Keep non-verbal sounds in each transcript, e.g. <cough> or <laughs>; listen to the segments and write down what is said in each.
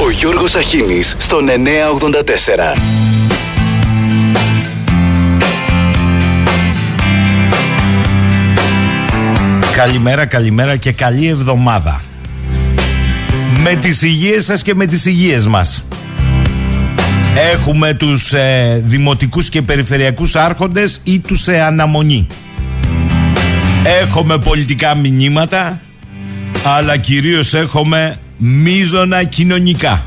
Ο Γιώργος Αχίνης στον 984. Καλημέρα, καλημέρα και καλή εβδομάδα. Με τις υγείες σας και με τις υγείες μας. Έχουμε τους ε, δημοτικούς και περιφερειακούς άρχοντες ή τους σε αναμονή. Έχουμε πολιτικά μηνύματα, αλλά κυρίως έχουμε μίζωνα κοινωνικά.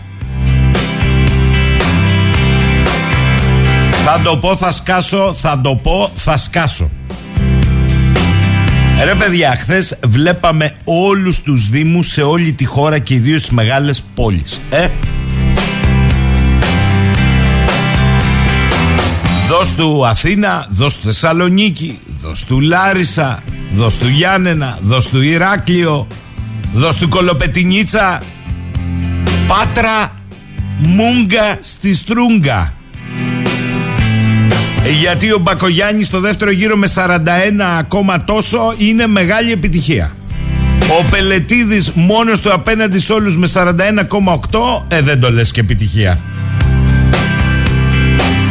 Θα το πω, θα σκάσω, θα το πω, θα σκάσω. Ρε παιδιά, χθες βλέπαμε όλους τους δήμους σε όλη τη χώρα και ιδίως στις μεγάλες πόλεις. Ε, Δώσ' του Αθήνα, δώσ' του Θεσσαλονίκη, δώσ' του Λάρισα, δώσ' του Γιάννενα, δώσ' του Ηράκλειο, δώσ' του Κολοπετινίτσα, Πάτρα, Μούγκα στη Στρούγκα. Γιατί ο Μπακογιάννης στο δεύτερο γύρο με 41 ακόμα τόσο είναι μεγάλη επιτυχία. Ο Πελετίδης μόνος του απέναντι σε όλους με 41,8 ε δεν το λες και επιτυχία.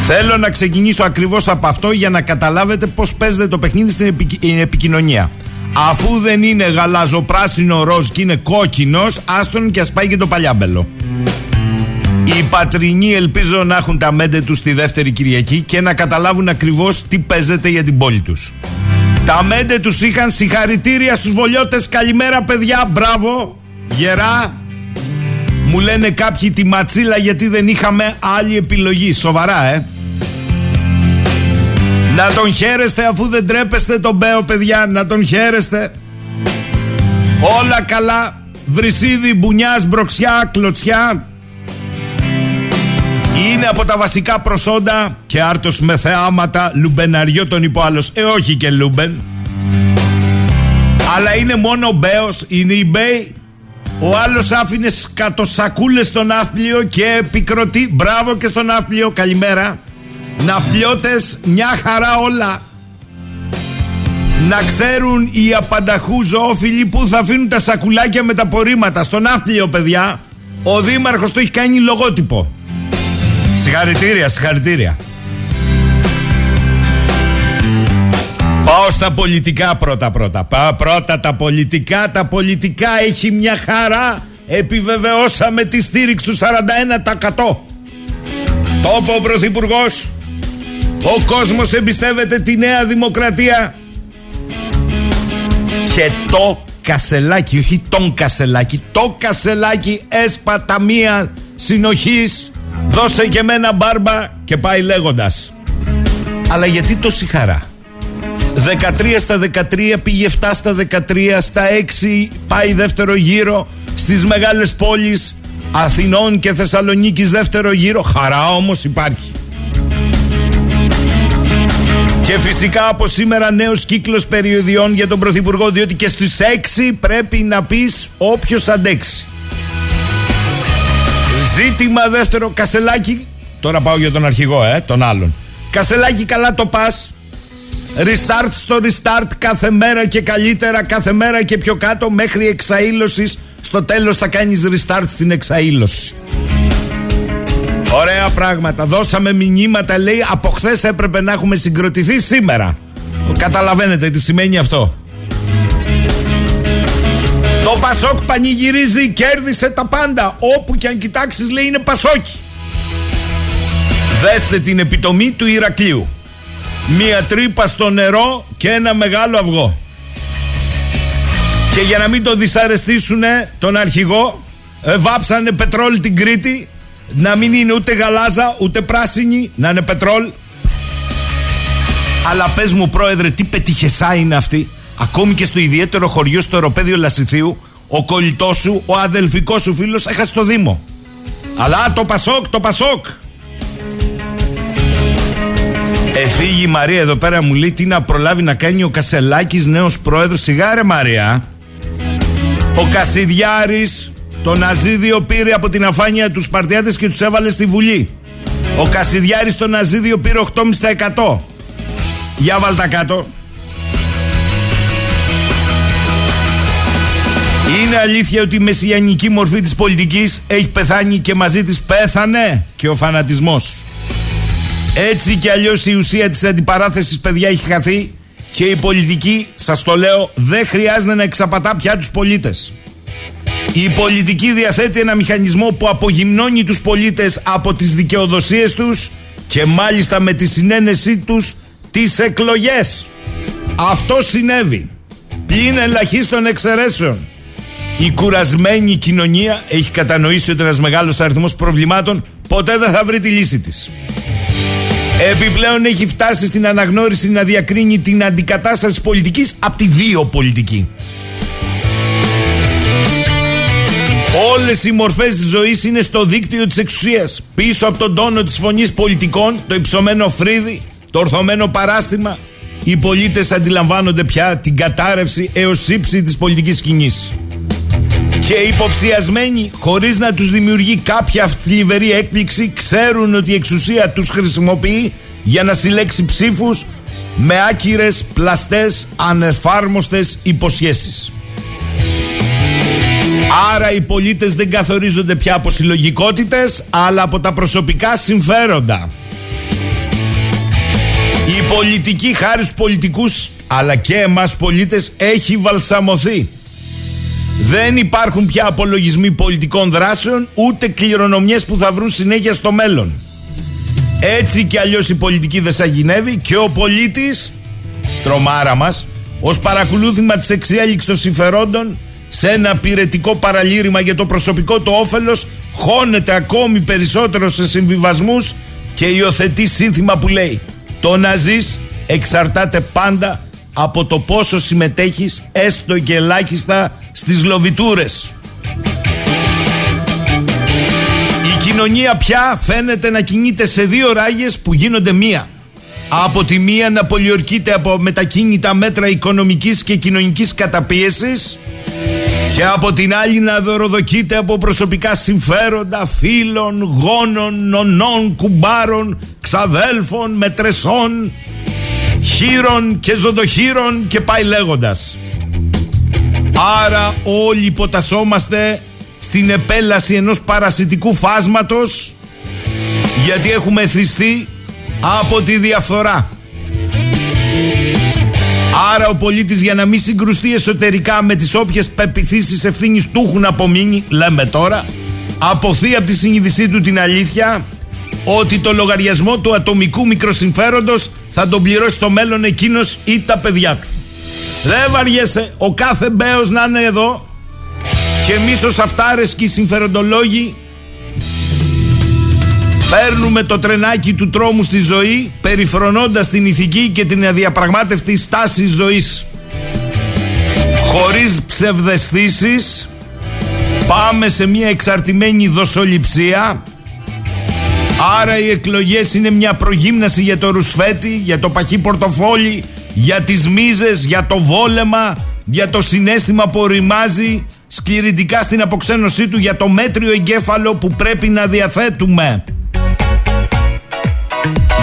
Θέλω να ξεκινήσω ακριβώς από αυτό για να καταλάβετε πώς παίζεται το παιχνίδι στην επικοινωνία. Αφού δεν είναι γαλαζοπράσινο ροζ και είναι κόκκινος, άστον και ας πάει και το παλιάμπελο. Οι πατρινοί ελπίζω να έχουν τα μέντε τους τη δεύτερη Κυριακή και να καταλάβουν ακριβώς τι παίζεται για την πόλη τους. Τα μέντε τους είχαν συγχαρητήρια στους βολιώτες. Καλημέρα παιδιά, μπράβο, γερά. Μου λένε κάποιοι τη ματσίλα γιατί δεν είχαμε άλλη επιλογή. Σοβαρά, ε. Να τον χαίρεστε αφού δεν τρέπεστε τον Μπέο παιδιά. Να τον χαίρεστε. Όλα καλά. Βρυσίδι, μπουνιάς, μπροξιά, κλωτσιά. Είναι από τα βασικά προσόντα Και άρτος με θεάματα Λουμπεναριό τον είπε άλλος. Ε όχι και Λούμπεν. Αλλά είναι μόνο ο Μπέος Είναι η Μπέη. Ο άλλος άφηνε σκατοσακούλες στον άφλιο και επικροτεί. Μπράβο και στον άφλιο. Καλημέρα. Ναυπλιώτες μια χαρά όλα. Να ξέρουν οι απανταχού ζωόφιλοι που θα αφήνουν τα σακουλάκια με τα πορήματα στον ναύπλιο παιδιά. Ο δήμαρχος το έχει κάνει λογότυπο. Συγχαρητήρια συγχαρητήρια. Πάω στα πολιτικά πρώτα πρώτα. Πάω πρώτα τα πολιτικά. Τα πολιτικά έχει μια χαρά. Επιβεβαιώσαμε τη στήριξη του 41% Το είπε ο Πρωθυπουργός ο κόσμος εμπιστεύεται τη Νέα Δημοκρατία. Και το κασελάκι, όχι τον κασελάκι Το κασελάκι έσπατα μία συνοχής. Δώσε και μένα μπάρμπα και πάει λέγοντας. Αλλά γιατί τόση χαρά; 13 στα 13 πήγε 7 στα 13 Στα 6 πάει δεύτερο γύρο Στις μεγάλες πόλεις Αθηνών και Θεσσαλονίκης δεύτερο γύρο. Χαρά όμως υπάρχει και φυσικά από σήμερα νέος κύκλος περιοδιών για τον Πρωθυπουργό, διότι και στις 6 πρέπει να πεις όποιος αντέξει. Ζήτημα δεύτερο, Κασελάκι. Τώρα πάω για τον αρχηγό, ε, τον άλλον. Κασελάκι, καλά το πας. Restart στο restart κάθε μέρα και καλύτερα, κάθε μέρα και πιο κάτω μέχρι εξαήλωσης. Στο τέλος θα κάνεις restart στην εξαήλωση. Ωραία πράγματα. Δώσαμε μηνύματα, λέει, από χθες έπρεπε να έχουμε συγκροτηθεί σήμερα. Καταλαβαίνετε τι σημαίνει αυτό. Το Πασόκ πανηγυρίζει, κέρδισε τα πάντα. Όπου και αν κοιτάξεις λέει είναι Πασόκι. Δέστε την επιτομή του Ηρακλείου. Μία τρύπα στο νερό και ένα μεγάλο αυγό. Και για να μην τον δυσαρεστήσουνε τον αρχηγό, ε, βάψανε πετρόλι την Κρήτη να μην είναι ούτε γαλάζα ούτε πράσινη, να είναι πετρόλ. Αλλά πες μου, πρόεδρε, τι πετυχεσά είναι αυτή; Ακόμη και στο ιδιαίτερο χωριό στο Ευρωπαίδιο Λασιθίου, ο κολλητός σου, ο αδελφικός σου φίλος έχασε το Δήμο. Αλλά το Πασόκ, το Πασόκ. Εφήγη η Μαρία εδώ πέρα μου λέει τι να προλάβει να κάνει ο Κασελάκης νέος πρόεδρος Σιγάρε Μαρία Ο Κασιδιάρης το Ναζίδιο πήρε από την αφάνεια τους Σπαρτιάτες και τους έβαλε στη Βουλή. Ο Κασιδιάρης το Ναζίδιο πήρε 8,5%. Για βάλ τα κάτω. Είναι αλήθεια ότι η μεσιανική μορφή της πολιτικής έχει πεθάνει και μαζί της πέθανε και ο φανατισμός. Έτσι κι αλλιώς η ουσία της αντιπαράθεσης παιδιά έχει χαθεί και η πολιτική, σας το λέω, δεν χρειάζεται να εξαπατά πια τους πολίτες. Η πολιτική διαθέτει ένα μηχανισμό που απογυμνώνει τους πολίτες από τις δικαιοδοσίες τους και μάλιστα με τη συνένεσή τους τις εκλογές. Αυτό συνέβη. Πλην ελαχίστων εξαιρέσεων. Η κουρασμένη κοινωνία έχει κατανοήσει ότι ένας μεγάλος αριθμός προβλημάτων ποτέ δεν θα βρει τη λύση της. Επιπλέον έχει φτάσει στην αναγνώριση να διακρίνει την αντικατάσταση πολιτικής από τη βιοπολιτική. Όλες οι μορφές της ζωής είναι στο δίκτυο της εξουσίας. Πίσω από τον τόνο της φωνής πολιτικών, το υψωμένο φρύδι, το ορθωμένο παράστημα, οι πολίτες αντιλαμβάνονται πια την κατάρρευση έως ύψη της πολιτικής σκηνής. Και υποψιασμένοι, χωρίς να τους δημιουργεί κάποια θλιβερή έκπληξη, ξέρουν ότι η εξουσία τους χρησιμοποιεί για να συλλέξει ψήφους με άκυρες, πλαστές, ανεφάρμοστες υποσχέσεις. Άρα οι πολίτες δεν καθορίζονται πια από συλλογικότητες, αλλά από τα προσωπικά συμφέροντα. Η πολιτική χάρη στους πολιτικούς αλλά και εμάς πολίτες έχει βαλσαμωθεί. Δεν υπάρχουν πια απολογισμοί πολιτικών δράσεων ούτε κληρονομιές που θα βρουν συνέχεια στο μέλλον. Έτσι κι αλλιώς η πολιτική δεν σαγηνεύει και ο πολίτης, τρομάρα μας, ως παρακολούθημα της εξέλιξης των συμφερόντων σε ένα πυρετικό παραλήρημα για το προσωπικό του όφελος χώνεται ακόμη περισσότερο σε συμβιβασμούς και υιοθετεί σύνθημα που λέει το να ζεις εξαρτάται πάντα από το πόσο συμμετέχεις έστω και ελάχιστα στις λοβιτούρες. Η κοινωνία πια φαίνεται να κινείται σε δύο ράγες που γίνονται μία. Από τη μία να πολιορκείται από μετακίνητα μέτρα οικονομικής και κοινωνικής καταπίεσης και από την άλλη να δωροδοκείται από προσωπικά συμφέροντα φίλων, γόνων, νονών, κουμπάρων, ξαδέλφων, μετρεσών, χείρων και ζωντοχείρων και πάει λέγοντας. Άρα όλοι υποτασσόμαστε στην επέλαση ενός παρασιτικού φάσματος γιατί έχουμε εθιστεί από τη διαφθορά. Άρα ο πολίτης για να μην συγκρουστεί εσωτερικά με τις όποιες πεπιθήσεις ευθύνης του έχουν απομείνει, λέμε τώρα, αποθεί από τη συνείδησή του την αλήθεια ότι το λογαριασμό του ατομικού μικροσυμφέροντος θα τον πληρώσει στο μέλλον εκείνος ή τα παιδιά του. Δεν βαριέσαι ο κάθε μπέος να είναι εδώ και εμείς ως αυτάρες και οι συμφεροντολόγοι Παίρνουμε το τρενάκι του τρόμου στη ζωή περιφρονώντας την ηθική και την αδιαπραγμάτευτη στάση ζωής. Χωρίς ψευδεστήσεις πάμε σε μια εξαρτημένη δοσοληψία Άρα οι εκλογές είναι μια προγύμναση για το ρουσφέτη, για το παχύ πορτοφόλι, για τις μίζες, για το βόλεμα, για το συνέστημα που οριμάζει σκληρητικά στην αποξένωσή του για το μέτριο εγκέφαλο που πρέπει να διαθέτουμε.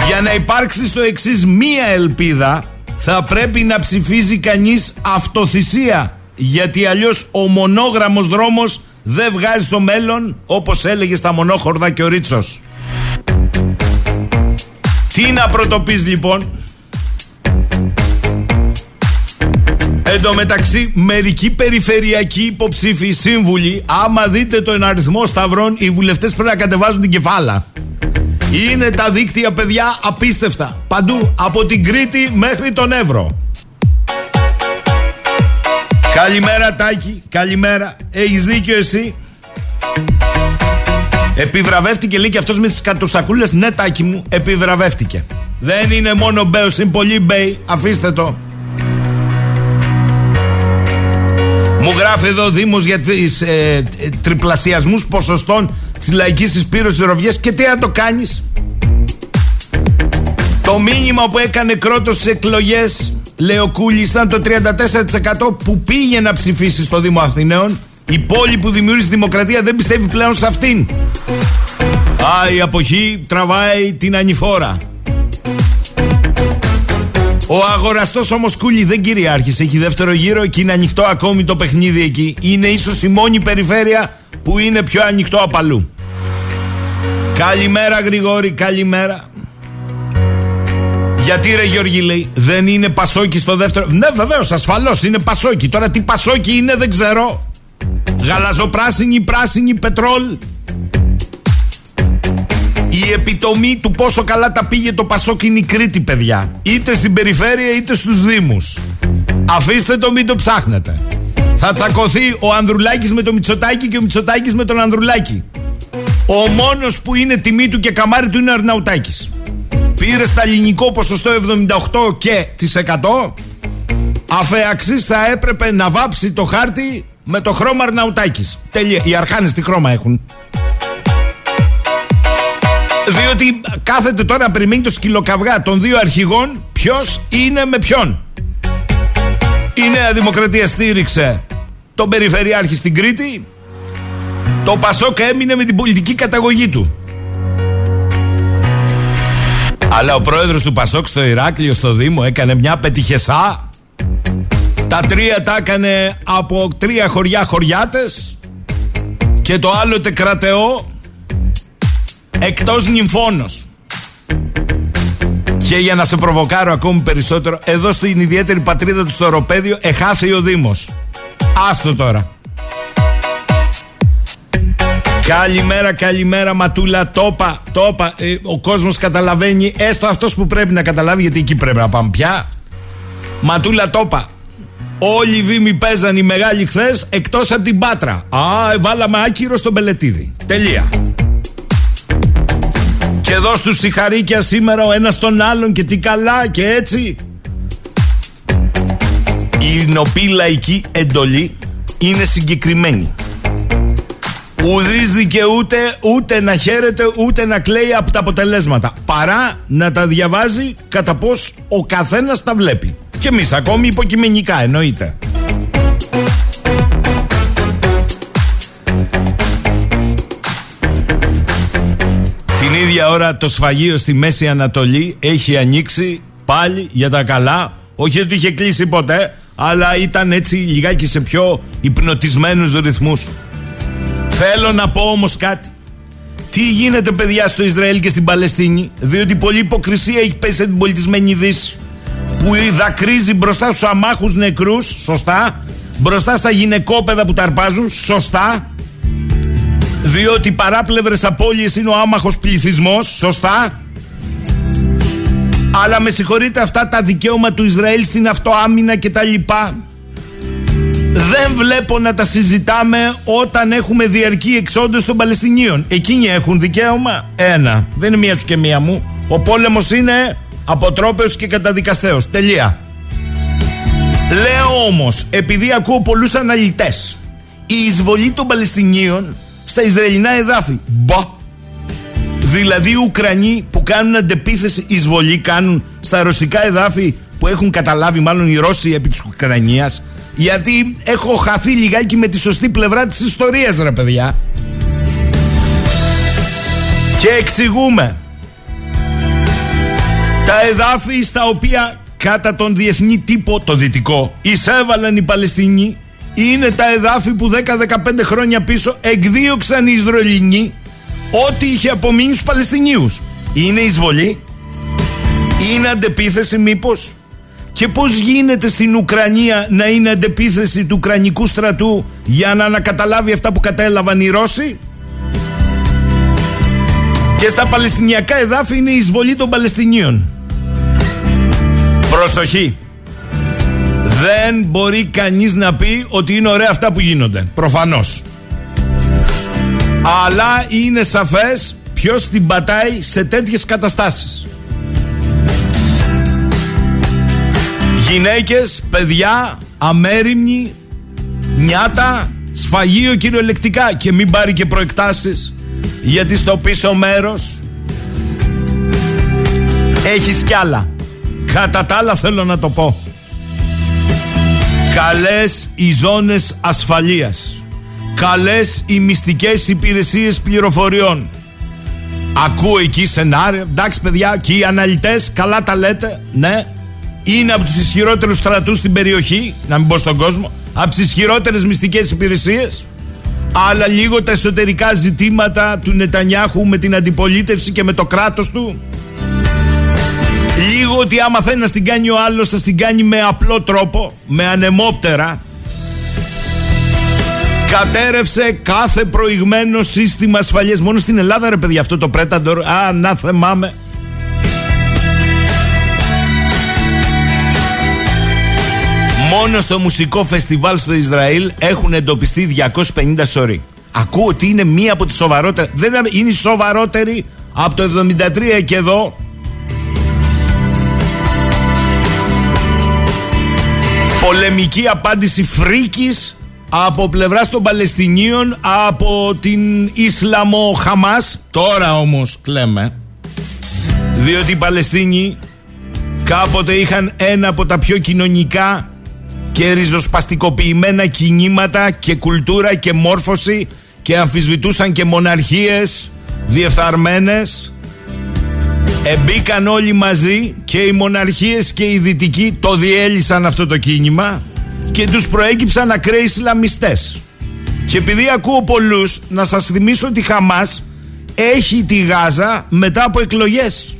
Για να υπάρξει στο εξής μία ελπίδα θα πρέπει να ψηφίζει κανείς αυτοθυσία γιατί αλλιώς ο μονόγραμμος δρόμος δεν βγάζει στο μέλλον όπως έλεγε στα μονόχορδα και ο Ρίτσος. Τι να πρωτοπείς λοιπόν; Εν τω μεταξύ, μερικοί περιφερειακοί υποψήφοι σύμβουλοι, άμα δείτε τον αριθμό σταυρών, οι βουλευτές πρέπει να κατεβάζουν την κεφάλα. Είναι τα δίκτυα, παιδιά, απίστευτα. Παντού, από την Κρήτη μέχρι τον Εύρο. Καλημέρα, Τάκη. Καλημέρα. Έχεις δίκιο εσύ. Επιβραβεύτηκε λέει και αυτός με τις κατουσακούλες. Ναι, Τάκη μου, επιβραβεύτηκε. Δεν είναι μόνο μπέος, είναι πολύ μπέι. Αφήστε το. Μου γράφει εδώ Δήμος για τις ε, τριπλασιασμούς ποσοστών της λαϊκής εισπύρωσης της και τι να το κάνεις. Το μήνυμα που έκανε κρότος στις εκλογές Λεοκούλη ήταν το 34% που πήγε να ψηφίσει στο Δήμο Αθηναίων. Η πόλη που δημιούργησε δημοκρατία δεν πιστεύει πλέον σε αυτήν. Α, η αποχή τραβάει την ανηφόρα. Ο αγοραστός όμως κούλι δεν κυριάρχησε. Έχει δεύτερο γύρο και είναι ανοιχτό ακόμη το παιχνίδι εκεί. Είναι ίσως η μόνη περιφέρεια που είναι πιο ανοιχτό από αλλού. Καλημέρα Γρηγόρη, καλημέρα. Γιατί ρε Γιώργη λέει, δεν είναι πασόκι στο δεύτερο. Ναι, βεβαίως, ασφαλώς είναι πασόκι. Τώρα τι πασόκι είναι, δεν ξέρω. Γαλαζοπράσινη, πράσινη, πετρόλ. Η επιτομή του πόσο καλά τα πήγε το Πασόκ είναι η Κρήτη, παιδιά. Είτε στην περιφέρεια είτε στους Δήμους. Αφήστε το, μην το ψάχνετε. Θα τσακωθεί ο Ανδρουλάκης με το Μητσοτάκη και ο Μητσοτάκης με τον Ανδρουλάκη. Ο μόνος που είναι τιμή του και καμάρι του είναι ο Αρναουτάκης. Πήρε στα ελληνικό ποσοστό 78 και τις 100. Αφεαξής θα έπρεπε να βάψει το χάρτη με το χρώμα Αρναουτάκης. Τελεία. Οι αρχάνες τι χρώμα έχουν; Διότι κάθεται τώρα να περιμένει το σκυλοκαυγά των δύο αρχηγών ποιος είναι με ποιον. Η Νέα Δημοκρατία στήριξε τον Περιφερειάρχη στην Κρήτη. Το Πασόκ έμεινε με την πολιτική καταγωγή του. Αλλά ο πρόεδρος του Πασόκ στο Ηράκλειο στο Δήμο έκανε μια πετυχεσά. Τα τρία τα έκανε από τρία χωριά χωριάτες και το άλλο τεκρατεό εκτός νυμφώνος. Και για να σε προβοκάρω ακόμη περισσότερο, εδώ στην ιδιαίτερη πατρίδα του στο Ευρωπαίδιο εχάθε ο Δήμος. Άστο τώρα. Καλημέρα, καλημέρα Ματούλα, τόπα, τόπα. Ε, ο κόσμος καταλαβαίνει, έστω αυτός που πρέπει να καταλάβει, γιατί εκεί πρέπει να πάμε πια. Ματούλα, τόπα. Όλοι οι Δήμοι παίζαν οι μεγάλοι χθες εκτός από την Πάτρα. Α, βάλαμε άκυρο στον Πελετίδη. Τελεία. Και εδώ στους συγχαρήκια σήμερα ο ένας τον άλλον και τι καλά και έτσι. Η νοπή λαϊκή εντολή είναι συγκεκριμένη. Ουδής δικαιούται ούτε να χαίρεται ούτε να κλαίει από τα αποτελέσματα παρά να τα διαβάζει κατά πως ο καθένας τα βλέπει. Και εμείς ακόμη υποκειμενικά εννοείται. Ίδια ώρα το σφαγείο στη Μέση Ανατολή έχει ανοίξει πάλι για τα καλά. Όχι ότι είχε κλείσει ποτέ, αλλά ήταν έτσι λιγάκι σε πιο υπνοτισμένους ρυθμούς. Θέλω να πω όμως κάτι. Τι γίνεται παιδιά στο Ισραήλ και στην Παλαιστίνη, διότι πολλή υποκρισία έχει πέσει την πολιτισμένη Δύση που δακρύζει μπροστά στους αμάχους νεκρούς, σωστά, μπροστά στα γυναικόπαιδα που ταρπάζουν, σωστά, διότι παράπλευρες απώλειες είναι ο άμαχος πληθυσμός, σωστά; Αλλά με συγχωρείτε αυτά τα δικαίωμα του Ισραήλ στην αυτοάμυνα και τα λοιπά. Δεν βλέπω να τα συζητάμε όταν έχουμε διαρκή εξόντωση των Παλαιστινίων. Εκείνοι έχουν δικαίωμα. Ένα. Δεν είναι μία σου και μία μου. Ο πόλεμος είναι αποτρόπαιος και καταδικαστέος. Τελεία. Λέω όμως, επειδή ακούω πολλούς αναλυτές, η εισβολή των Παλαιστινίων στα Ισραηλινά εδάφη. Μπα. Δηλαδή οι Ουκρανοί που κάνουν αντεπίθεση εισβολή κάνουν στα ρωσικά εδάφη που έχουν καταλάβει μάλλον οι Ρώσοι επί της Ουκρανίας γιατί έχω χαθεί λιγάκι με τη σωστή πλευρά της ιστορίας ρε παιδιά και εξηγούμε τα εδάφη στα οποία κατά τον διεθνή τύπο το δυτικό εισέβαλαν οι Παλαιστινοί είναι τα εδάφη που 10-15 χρόνια πίσω εκδίωξαν οι Ισραηλινοί ό,τι είχε απομείνει στους Παλαιστινίους. Είναι εισβολή, είναι αντεπίθεση μήπως; Και πώς γίνεται στην Ουκρανία να είναι αντεπίθεση του Ουκρανικού στρατού για να ανακαταλάβει αυτά που κατέλαβαν οι Ρώσοι; Και στα Παλαιστινιακά εδάφη είναι η εισβολή των Παλαιστινίων. Προσοχή! Δεν μπορεί κανείς να πει ότι είναι ωραία αυτά που γίνονται. Προφανώς. Αλλά είναι σαφές ποιος την πατάει σε τέτοιες καταστάσεις. Γυναίκες, παιδιά, αμέριμνοι, νιάτα, σφαγείο κυριολεκτικά και μην πάρει και προεκτάσεις γιατί στο πίσω μέρος έχεις κι άλλα. Κατά τα άλλα θέλω να το πω. Καλές οι ζώνες ασφαλείας. Καλές οι μυστικές υπηρεσίες πληροφοριών. Ακούω εκεί σενάρια. Εντάξει παιδιά και οι αναλυτές καλά τα λέτε. Ναι. είναι από τους ισχυρότερους στρατούς στην περιοχή, να μην πω στον κόσμο, από τις ισχυρότερες μυστικές υπηρεσίες. Αλλά λίγο τα εσωτερικά ζητήματα του Νετανιάχου με την αντιπολίτευση και με το κράτος του. Λίγο ότι άμα θέλει να στην κάνει ο άλλος θα στην κάνει με απλό τρόπο, με ανεμόπτερα. Κατέρευσε κάθε προηγμένο σύστημα ασφαλείας. Μόνο στην Ελλάδα ρε παιδιά αυτό το Predator. Α, να θεμάμαι. Μόνο στο μουσικό φεστιβάλ στο Ισραήλ έχουν εντοπιστεί 250 σωροί. Ακούω ότι είναι μία από τις σοβαρότερες. Δεν είναι σοβαρότερη από το 73 και εδώ. Πολεμική απάντηση φρίκης από πλευράς των Παλαιστινίων από την Ισλαμο Χαμάς. Τώρα όμως κλαίμε. Διότι οι Παλαιστίνοι κάποτε είχαν ένα από τα πιο κοινωνικά και ριζοσπαστικοποιημένα κινήματα και κουλτούρα και μόρφωση και αμφισβητούσαν και μοναρχίες διεφθαρμένες εμπήκαν όλοι μαζί και οι μοναρχίες και οι δυτικοί το διέλυσαν αυτό το κίνημα και τους προέκυψαν ακραίοι Ισλαμιστές. Και επειδή ακούω πολλούς να σας θυμίσω ότι η Χαμάς έχει τη Γάζα μετά από εκλογές.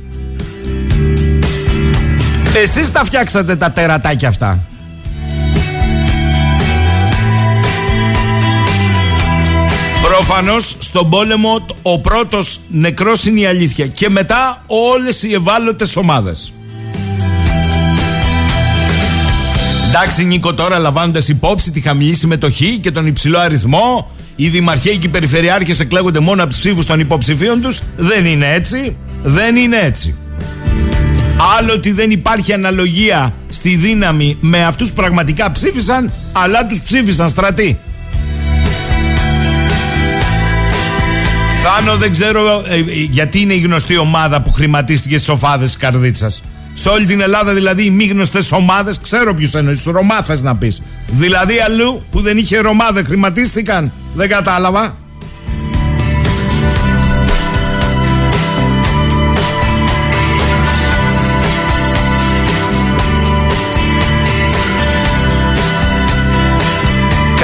Εσείς τα φτιάξατε τα τερατάκια αυτά Προφανώς στον πόλεμο ο πρώτος νεκρός είναι η αλήθεια. Και μετά όλες οι ευάλωτες ομάδες. Εντάξει, Νίκο, τώρα λαμβάνοντας υπόψη τη χαμηλή συμμετοχή και τον υψηλό αριθμό, οι δημαρχαίοι και οι περιφερειάρχες εκλέγονται μόνο από τους ψήφους των υποψηφίων τους. Δεν είναι έτσι. Δεν είναι έτσι. Άλλο ότι δεν υπάρχει αναλογία στη δύναμη με αυτούς που πραγματικά ψήφισαν, αλλά τους ψήφισαν στρατοί. Θάνο δεν ξέρω ε, ε, γιατί είναι η γνωστή ομάδα που χρηματίστηκε στις οφάδε της καρδίτσας. Σε όλη την Ελλάδα δηλαδή οι μη γνωστές ομάδες, ξέρω ποιους εννοείς, Ρωμά θες να πεις. Δηλαδή αλλού που δεν είχε Ρωμά δεν χρηματίστηκαν. Δεν κατάλαβα.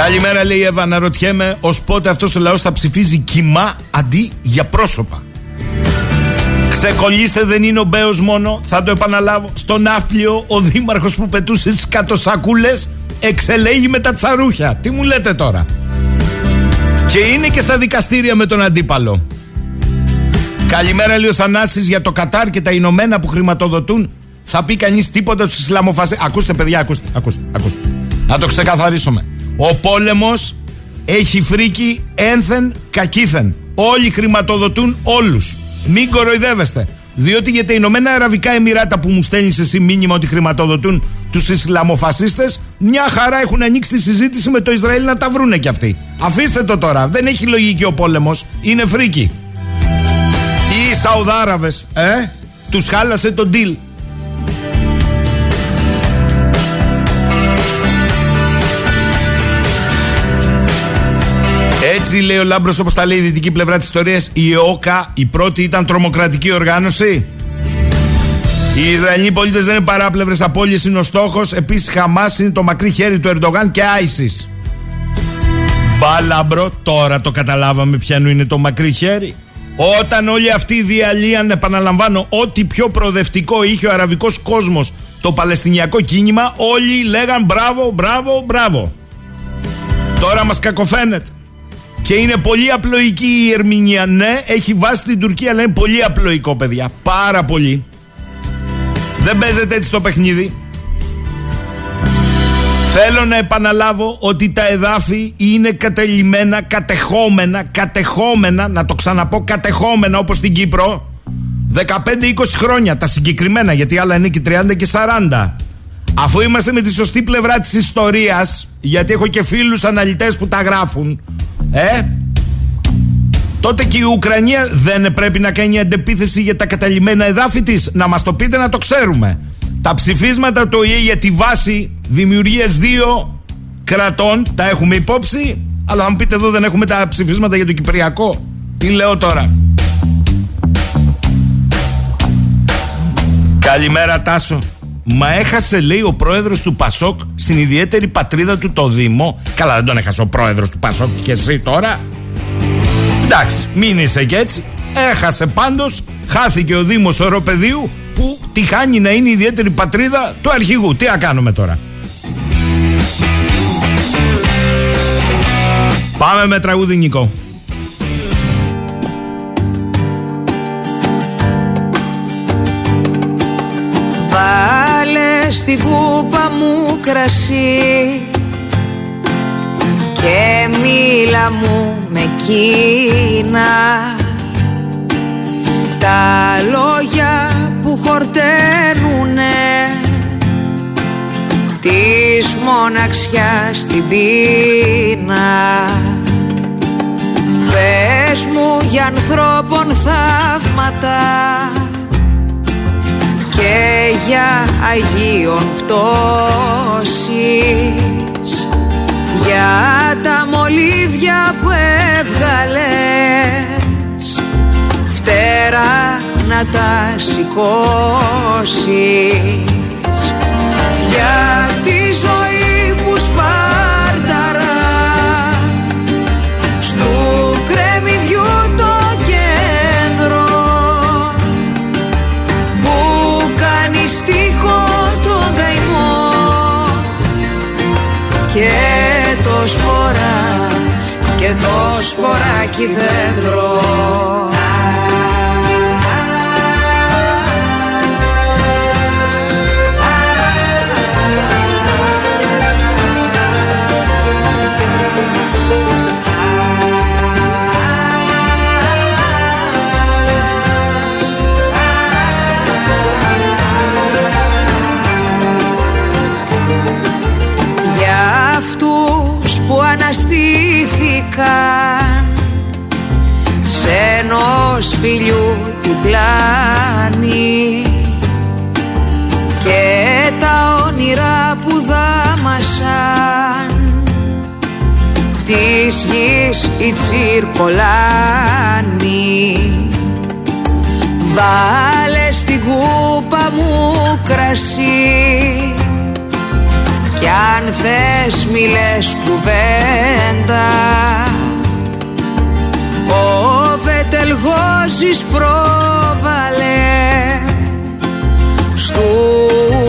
Καλημέρα λέει η Εύα, αναρωτιέμαι ως πότε αυτός ο λαός θα ψηφίζει κοιμά αντί για πρόσωπα. Ξεκολλήστε δεν είναι ο Μπέος μόνο, θα το επαναλάβω. Στον Ναύπλιο ο δήμαρχος που πετούσε τις κατοσακούλες εξελέγει με τα τσαρούχια. Τι μου λέτε τώρα; Και είναι και στα δικαστήρια με τον αντίπαλο. Καλημέρα λέει ο Θανάσης για το Κατάρ και τα Ηνωμένα που χρηματοδοτούν. Θα πει κανείς τίποτα του Ισλαμοφασί. Ακούστε, παιδιά, ακούστε, ακούστε, ακούστε. Να το ξεκαθαρίσουμε. Ο πόλεμος έχει φρίκη ένθεν κακείθεν. Όλοι χρηματοδοτούν όλους. Μην κοροϊδεύεστε. Διότι για τα Ηνωμένα Αραβικά Εμιράτα που μου στέλνεις εσύ μήνυμα ότι χρηματοδοτούν τους Ισλαμοφασίστες, μια χαρά έχουν ανοίξει τη συζήτηση με το Ισραήλ να τα βρούνε κι αυτοί. Αφήστε το τώρα. Δεν έχει λογική ο πόλεμος. Είναι φρίκη. Οι Σαουδάραβες, ε, τους χάλασε το deal. Έτσι λέει ο Λάμπρος, όπως τα λέει η δυτική πλευρά της ιστορίας, η ΕΟΚΑ η πρώτη ήταν τρομοκρατική οργάνωση. Οι Ισραηλοί πολίτες δεν είναι παράπλευρες απώλειε, είναι ο στόχος. Επίσης, Χαμάς είναι το μακρύ χέρι του Ερντογάν και Άισις. Μπαλάμπρο, τώρα το καταλάβαμε ποιανού είναι το μακρύ χέρι. Όταν όλοι αυτοί διαλύαν, επαναλαμβάνω, ό,τι πιο προοδευτικό είχε ο αραβικός κόσμος, το παλαιστινιακό κίνημα, όλοι λέγαν μπράβο, μπράβο, μπράβο. Τώρα μας κακοφαίνεται. Και είναι πολύ απλοϊκή η ερμηνεία. Ναι, έχει βάσει την Τουρκία, αλλά είναι πολύ απλοϊκό, παιδιά. Πάρα πολύ. Δεν παίζεται έτσι το παιχνίδι. Θέλω να επαναλάβω ότι τα εδάφη είναι κατελημένα, κατεχόμενα, κατεχόμενα, να το ξαναπώ, κατεχόμενα όπως στην Κύπρο, 15-20 χρόνια, τα συγκεκριμένα, γιατί άλλα είναι και 30 και 40. Αφού είμαστε με τη σωστή πλευρά της ιστορίας, γιατί έχω και φίλους αναλυτές που τα γράφουν, ε, τότε και η Ουκρανία δεν πρέπει να κάνει αντεπίθεση για τα καταλημμένα εδάφη της. Να μας το πείτε να το ξέρουμε. Τα ψηφίσματα του ΟΗΕ για τη βάση δημιουργίας δύο κρατών τα έχουμε υπόψη. Αλλά αν πείτε εδώ δεν έχουμε τα ψηφίσματα για το Κυπριακό. Τι λέω τώρα; Καλημέρα Τάσο. Μα έχασε, λέει, ο πρόεδρος του Πασόκ στην ιδιαίτερη πατρίδα του το Δήμο. Καλά, δεν τον έχασε ο πρόεδρος του Πασόκ και εσύ τώρα. Εντάξει, μην είσαι και έτσι. Έχασε πάντως, χάθηκε ο Δήμος Οροπεδίου που τη χάνει να είναι η ιδιαίτερη πατρίδα του αρχηγού. Τι να κάνουμε τώρα; Πάμε με τραγούδι Νικό. Βάλε στην κούπα μου κρασί και μίλα μου με κίνα τα λόγια που χορταίνουνε της μοναξιάς στην πείνα. Πες μου για ανθρώπων θαύματα και για Αγίων πτώσεις για τα μολύβια που έβγαλες φτερά να τα σηκώσεις. Για τη ζωή το σποράκι δέντρο η τσιρκολάνη. Βάλε στην κούπα μου κρασί κι αν θες μη λες κουβέντα. Ο Βετελγόζης πρόβαλε Στου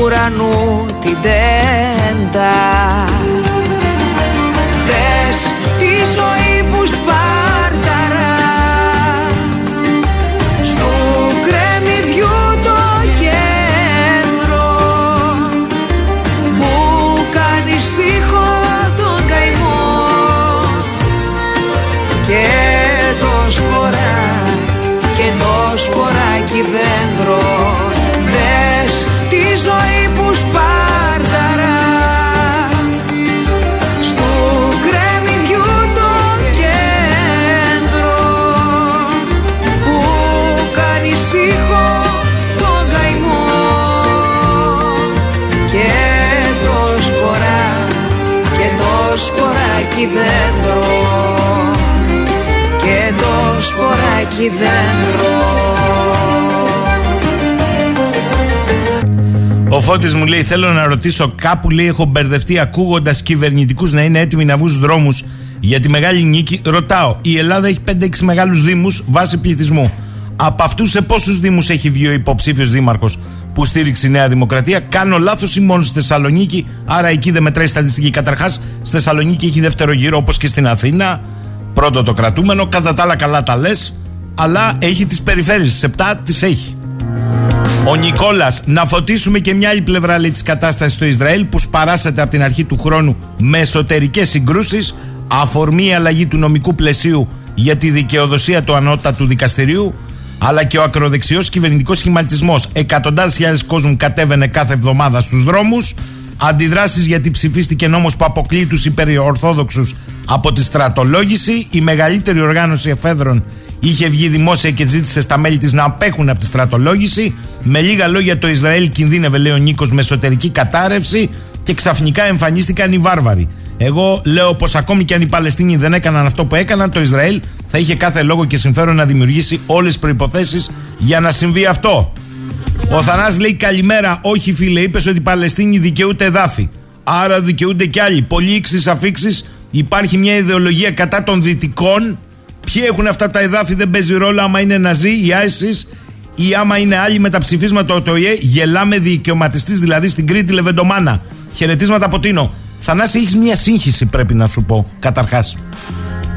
ουρανού την τέντα Φώτης μου λέει: Θέλω να ρωτήσω, κάπου λέει: Έχω μπερδευτεί ακούγοντας κυβερνητικούς να είναι έτοιμοι να βγουν στους δρόμους για τη μεγάλη νίκη. Ρωτάω: Η Ελλάδα έχει 5-6 μεγάλους Δήμους βάσει πληθυσμού. Από αυτούς σε πόσους Δήμους έχει βγει ο υποψήφιος Δήμαρχος που στήριξε η Νέα Δημοκρατία; Κάνω λάθος ή μόνο στη Θεσσαλονίκη. Άρα εκεί δεν μετράει στατιστική. Καταρχάς, στη Θεσσαλονίκη έχει δεύτερο γύρο όπως και στην Αθήνα. Πρώτο το κρατούμενο. Κατά τα άλλα, καλά τα λες. Αλλά έχει τις περιφέρειες. Τις 7 τις έχει. Ο Νικόλας, να φωτίσουμε και μια άλλη πλευρά της κατάστασης στο Ισραήλ που σπαράσεται από την αρχή του χρόνου με εσωτερικές συγκρούσεις, αφορμή η αλλαγή του νομικού πλαισίου για τη δικαιοδοσία του ανώτατου δικαστηρίου, αλλά και ο ακροδεξιός κυβερνητικός σχηματισμός. Εκατοντάδες χιλιάδες κόσμου κατέβαινε κάθε εβδομάδα στους δρόμους. Αντιδράσεις γιατί ψηφίστηκε νόμος που αποκλείει τους υπερορθόδοξου από τη στρατολόγηση. Η μεγαλύτερη οργάνωση εφέδρων είχε βγει δημόσια και ζήτησε στα μέλη της να απέχουν από τη στρατολόγηση. Με λίγα λόγια, το Ισραήλ κινδύνευε, λέει ο Νίκος, με εσωτερική κατάρρευση και ξαφνικά εμφανίστηκαν οι βάρβαροι. Εγώ λέω πως ακόμη και αν οι Παλαιστίνοι δεν έκαναν αυτό που έκαναν, το Ισραήλ θα είχε κάθε λόγο και συμφέρον να δημιουργήσει όλες τις προποθέσει για να συμβεί αυτό. Ο Θανάς λέει καλημέρα. Όχι, φίλε, είπες ότι η Παλαιστίνη δικαιούται εδάφη. Άρα δικαιούνται κι άλλοι. Πολλοί ήξει αφήξεις. Υπάρχει μια ιδεολογία κατά των δυτικών. Ποιοι έχουν αυτά τα εδάφη δεν παίζει ρόλο άμα είναι Ναζί, η ISIS ή άμα είναι άλλοι με τα ψηφίσματα του ΟΗΕ. Γελάμε δικαιωματιστής δηλαδή στην Κρήτη Λεβεντομάνα. Χαιρετίσματα από Τίνο. Θανάση, έχεις μια σύγχυση πρέπει να σου πω καταρχάς.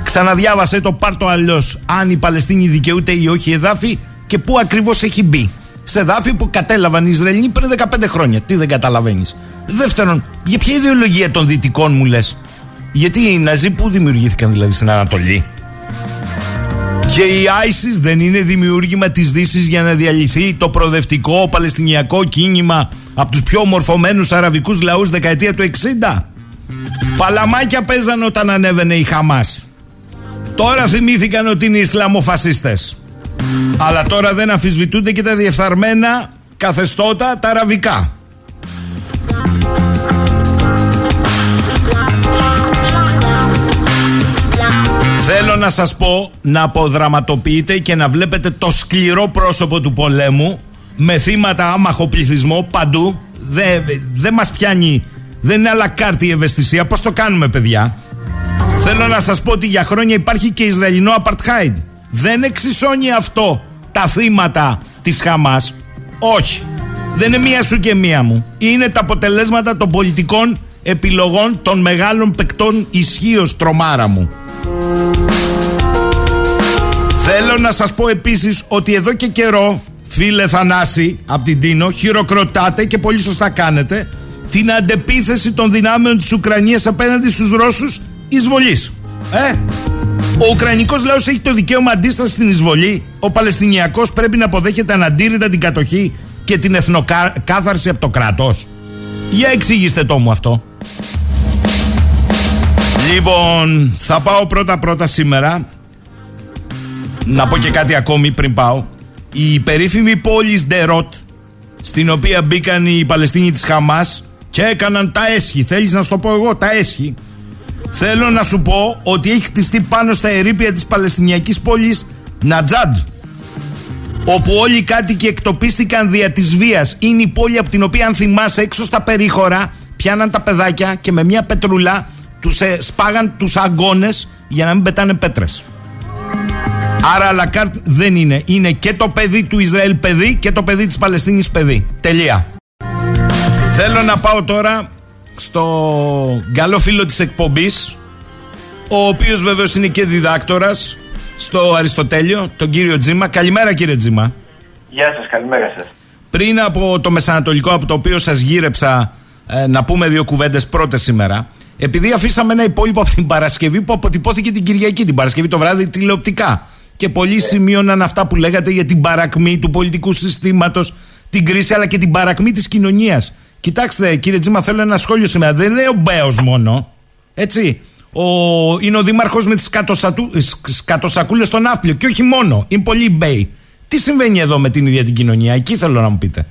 Ξαναδιάβασε το πάρτο αλλιώς αν η Παλαιστίνη δικαιούται ή όχι εδάφη και πού ακριβώς έχει μπει. Σε εδάφη που κατέλαβαν οι Ισραηλοί πριν 15 χρόνια. Τι δεν καταλαβαίνεις. Δεύτερον, για ποια ιδεολογία των δυτικών μου λες. Γιατί οι Ναζί που δημιουργήθηκαν δηλαδή στην Ανατολή; Και η ISIS δεν είναι δημιούργημα της δύσης για να διαλυθεί το προοδευτικό παλαιστινιακό κίνημα από τους πιο μορφωμένους αραβικούς λαούς δεκαετία του 60. Παλαμάκια παίζαν όταν ανέβαινε η Χαμάς. Τώρα θυμήθηκαν ότι είναι Ισλαμοφασίστες. Αλλά τώρα δεν αμφισβητούνται και τα διεφθαρμένα καθεστώτα τα αραβικά. Θέλω να σας πω να αποδραματοποιείτε και να βλέπετε το σκληρό πρόσωπο του πολέμου με θύματα άμαχο πληθυσμό παντού. Δεν δε μας πιάνει, δεν είναι αλακάρτη η ευαισθησία. Πώς το κάνουμε παιδιά; Θέλω να σας πω ότι για χρόνια υπάρχει και Ισραηλινό Apartheid. Δεν εξισώνει αυτό τα θύματα της Χαμάς. Όχι. Δεν είναι μία σου και μία μου. Είναι τα αποτελέσματα των πολιτικών επιλογών των μεγάλων παικτών ισχύως τρομάρα μου. Θέλω να σας πω επίσης ότι εδώ και καιρό, φίλε Θανάση, από την Τίνο, χειροκροτάτε και πολύ σωστά κάνετε την αντεπίθεση των δυνάμεων της Ουκρανίας απέναντι στους Ρώσους εισβολής. Ε, ο Ουκρανικός λαός έχει το δικαίωμα αντίστασης στην εισβολή. Ο Παλαιστινιακός πρέπει να αποδέχεται αναντήρητα την κατοχή και την εθνοκάθαρση από το κράτος. Για εξηγήστε το μου αυτό. Λοιπόν, θα πάω πρώτα-πρώτα σήμερα. Να πω και κάτι ακόμη πριν πάω. Η περίφημη πόλη Ντερότ, στην οποία μπήκαν οι Παλαιστίνοι της Χαμάς και έκαναν τα έσχη. Θέλεις να σου το πω εγώ, τα έσχη. Θέλω να σου πω ότι έχει χτιστεί πάνω στα ερήπια της Παλαιστινιακής πόλης Νατζάντ όπου όλοι οι κάτοικοι εκτοπίστηκαν δια της βίας. Είναι η πόλη από την οποία αν θυμάσαι έξω στα περίχωρα πιάναν τα παιδάκια και με μια πετρουλά τους ε, σπάγαν τους αγκώνες για να μην πετάνε πέτρες. Άρα Αλακάρτ δεν είναι. Είναι και το παιδί του Ισραήλ παιδί και το παιδί της Παλαιστίνης παιδί. Τελεία. Θέλω να πάω τώρα στο καλό φίλο της εκπομπής ο οποίος βέβαιως είναι και διδάκτορας στο Αριστοτέλειο, τον κύριο Τζίμα. Καλημέρα κύριε Τζίμα. Γεια σας, καλημέρα σας. Πριν από το Μεσανατολικό από το οποίο σας γύρεψα ε, να πούμε δύο κουβέντες πρώτες σήμερα επειδή αφήσαμε ένα υπόλοιπο από την Παρασκευή που αποτυπώθηκε την Κυριακή, την Παρασκευή το βράδυ τηλεοπτικά. Και πολλοί yeah. σημείωναν αυτά που λέγατε για την παρακμή του πολιτικού συστήματος, την κρίση αλλά και την παρακμή της κοινωνίας. Κοιτάξτε, κύριε Τζίμα, θέλω ένα σχόλιο σήμερα. Δεν είναι ο Μπέος μόνο. Έτσι. Ο, είναι ο δήμαρχος με τις σκατοσακούλες στον Ναύπλιο. Και όχι μόνο. Είναι πολύ Μπέι. Τι συμβαίνει εδώ με την ίδια την κοινωνία, εκεί θέλω να μου πείτε.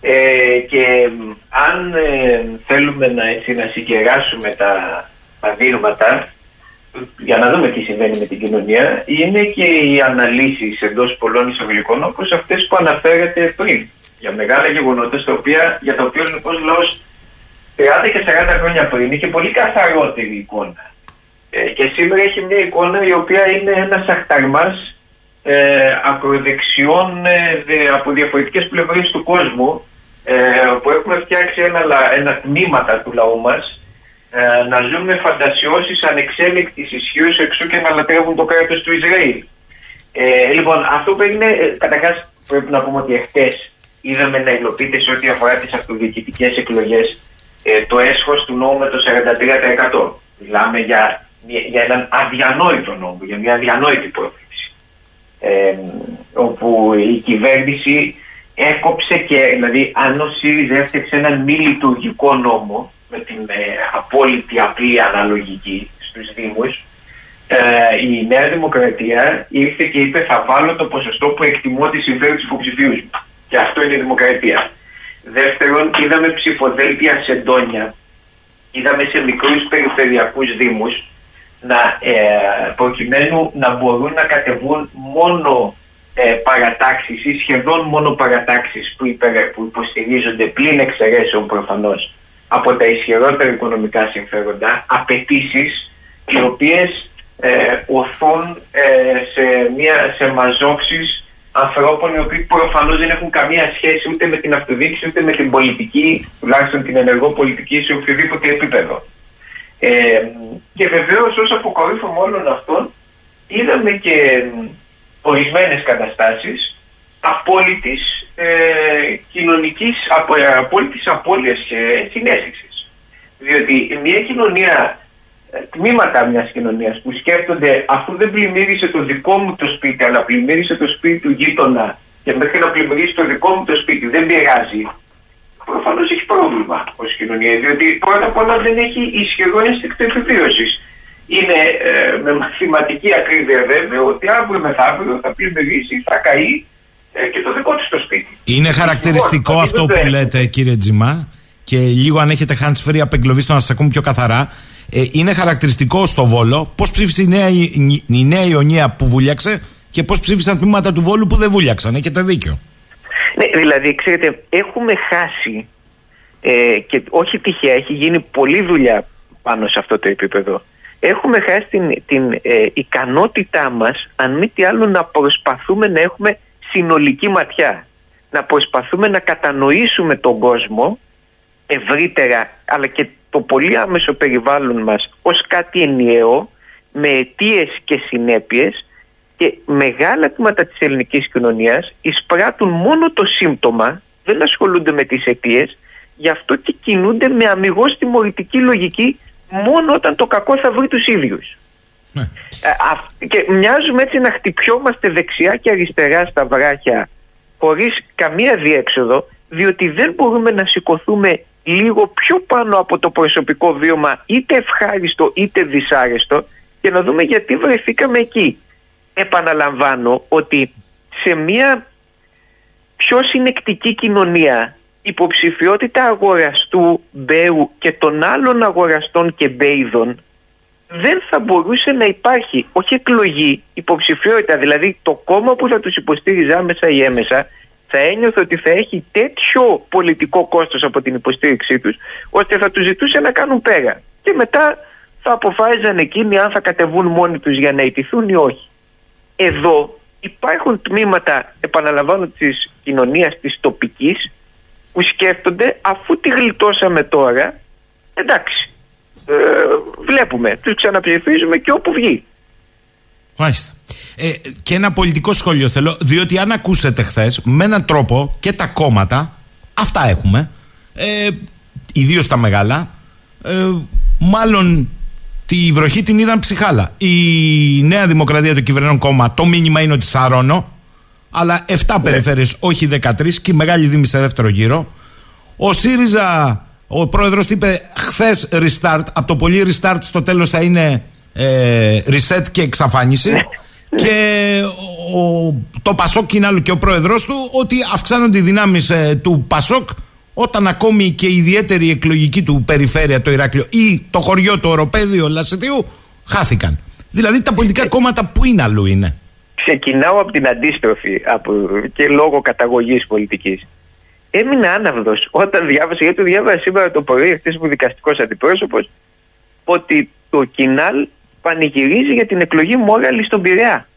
Ε, και αν ε, θέλουμε να, έτσι, να συγκεράσουμε τα, τα δείγματα για να δούμε τι συμβαίνει με την κοινωνία είναι και οι αναλύσεις εντός πολλών εισαγωγικών όπως αυτές που αναφέρατε πριν για μεγάλα γεγονότα στα οποία, για τα οποία ο ελληνικός λαός 30 και 40 χρόνια πριν είχε πολύ καθαρότερη εικόνα. Ε, και σήμερα έχει μια εικόνα η οποία είναι ένας αχταρμάς ε, ακροδεξιών ε, από διαφορετικές πλευρές του κόσμου ε, που έχουμε φτιάξει ένα, ένα τμήματα του λαού μας ε, να ζουν με φαντασιώσεις ανεξέλεκτης ισχύως εξού και να λατρεύουν το κράτος του Ισραήλ. Ε, λοιπόν, αυτό που έγινε, ε, καταρχάς πρέπει να πούμε ότι εχθές είδαμε να υλοποιείται σε ό,τι αφορά τις αυτοδιοικητικές εκλογές ε, το έσχος του νόμου με το 43%. Μιλάμε για, για έναν αδιανόητο νόμο, για μια αδιανόητη πρόθεση. Ε, όπου η κυβέρνηση έκοψε και, δηλαδή, αν ο ΣΥΡΙΖΑ έφτιαξε έναν μη λειτουργικό νόμο με την ε, απόλυτη απλή αναλογική στους Δήμους, ε, η Νέα Δημοκρατία ήρθε και είπε θα βάλω το ποσοστό που εκτιμώ τη συμφέρει του υποψηφίους Και αυτό είναι η δημοκρατία. Δεύτερον, είδαμε ψηφοδέλτια σε ντόνια, είδαμε σε μικρούς περιφερειακούς δήμους να, ε, προκειμένου να μπορούν να κατεβούν μόνο ε, παρατάξεις ή σχεδόν μόνο παρατάξεις που, υπερ, που υποστηρίζονται πλην εξαιρέσεων προφανώς από τα ισχυρότερα οικονομικά συμφέροντα, απαιτήσεις οι οποίες ε, οθούν ε, σε, μια, σε μαζόξεις ανθρώπων οι οποίοι προφανώς δεν έχουν καμία σχέση ούτε με την αυτοδίκηση ούτε με την πολιτική, τουλάχιστον την ενεργό πολιτική σε οποιοδήποτε επίπεδο. Ε, και βεβαίως ως αποκορύφωμα όλων αυτών είδαμε και ορισμένες καταστάσεις απόλυτης ε, κοινωνικής, απο, ε, απόλυτης απώλειας ε, συνέστησης. Διότι μια κοινωνία, ε, τμήματα μιας κοινωνίας που σκέφτονται αφού δεν πλημμύρισε το δικό μου το σπίτι αλλά πλημμύρισε το σπίτι του γείτονα και μέχρι να πλημμυρίσει το δικό μου το σπίτι δεν πειράζει προφανώς έχει πρόβλημα ως κοινωνία. Διότι πρώτα απ' όλα δεν έχει ισχυρό ένστικτο επιβίωσης είναι ε, με μαθηματική ακρίβεια βέβαιο ότι αύριο μεθαύριο θα πλημμυρίσεις, θα καεί ε, και το δικό του το σπίτι. Είναι χαρακτηριστικό Λοιπόν, αυτό που λέτε κύριε Τζιμά και λίγο αν έχετε hands free απεγκλωβή στο να σας ακούμε πιο καθαρά ε, είναι χαρακτηριστικό στο Βόλο πώς ψήφισε η νέα, η, η νέα Ιωνία που βούλιαξε και πώς ψήφισαν τμήματα του Βόλου που δεν βούλιαξαν. Έχετε δίκιο. Ναι, δηλαδή, ξέρετε, έχουμε χάσει ε, και όχι τυχαία, έχει γίνει πολλή δουλειά πάνω σε αυτό το επίπεδο. Έχουμε χάσει την, την ε, ικανότητά μας, αν μη τι άλλο, να προσπαθούμε να έχουμε συνολική ματιά. Να προσπαθούμε να κατανοήσουμε τον κόσμο ευρύτερα, αλλά και το πολύ άμεσο περιβάλλον μας ως κάτι ενιαίο, με αιτίες και συνέπειες και μεγάλα τμήματα της ελληνικής κοινωνίας εισπράττουν μόνο το σύμπτωμα, δεν ασχολούνται με τις αιτίες, γι' αυτό και κινούνται με αμυγός τιμωρητική λογική μόνο όταν το κακό θα βρει τους ίδιους. Ναι. Ε, αυ- και μοιάζουμε έτσι να χτυπιόμαστε δεξιά και αριστερά στα βράχια χωρίς καμία διέξοδο διότι δεν μπορούμε να σηκωθούμε λίγο πιο πάνω από το προσωπικό βίωμα είτε ευχάριστο είτε δυσάρεστο και να δούμε γιατί βρεθήκαμε εκεί. Επαναλαμβάνω ότι σε μια πιο συνεκτική κοινωνία η υποψηφιότητα αγοραστού Μπέου και των άλλων αγοραστών και Μπέιδων δεν θα μπορούσε να υπάρχει όχι εκλογή, υποψηφιότητα. Δηλαδή το κόμμα που θα τους υποστήριζε άμεσα ή έμεσα θα ένιωθε ότι θα έχει τέτοιο πολιτικό κόστος από την υποστήριξή τους ώστε θα τους ζητούσε να κάνουν πέρα. Και μετά θα αποφάσιζαν εκείνοι αν θα κατεβούν μόνοι τους για να ιτηθούν ή όχι. Εδώ υπάρχουν τμήματα, επαναλαμβάνω, της κοινωνίας της τοπικής που σκέφτονται αφού τη γλιτώσαμε τώρα, εντάξει, ε, βλέπουμε, τους ξαναψηφίζουμε και όπου βγει. Μάλιστα. Ε, και ένα πολιτικό σχόλιο θέλω, διότι αν ακούσετε χθες με έναν τρόπο και τα κόμματα, αυτά έχουμε, ε, ιδίως τα μεγάλα, ε, μάλλον τη βροχή την είδαν ψυχάλα. Η Νέα Δημοκρατία, το κυβερνών κόμμα, το μήνυμα είναι ότι σαρώνω, αλλά 7 περιφέρειες, όχι 13 και η Μεγάλη Δήμη σε δεύτερο γύρο. Ο ΣΥΡΙΖΑ, ο πρόεδρος είπε χθες restart, από το πολύ restart στο τέλος θα είναι ε, reset και εξαφάνιση. και ο, το Πασόκ είναι άλλο και ο πρόεδρος του ότι αυξάνονται οι δυνάμεις ε, του Πασόκ όταν ακόμη και η ιδιαίτερη εκλογική του περιφέρεια το Ηράκλειο ή το χωριό του Οροπέδιο Λασιτίου χάθηκαν. Δηλαδή τα πολιτικά κόμματα που είναι αλλού είναι; Ξεκινάω από την αντίστροφη από, και λόγω καταγωγής πολιτικής. Έμεινα άναυδος όταν διάβασα, γιατί το διάβασα σήμερα το πρωί, χθες που δικαστικός αντιπρόσωπος, ότι το Κινάλ πανηγυρίζει για την εκλογή Μόραλη στον Πειραιά.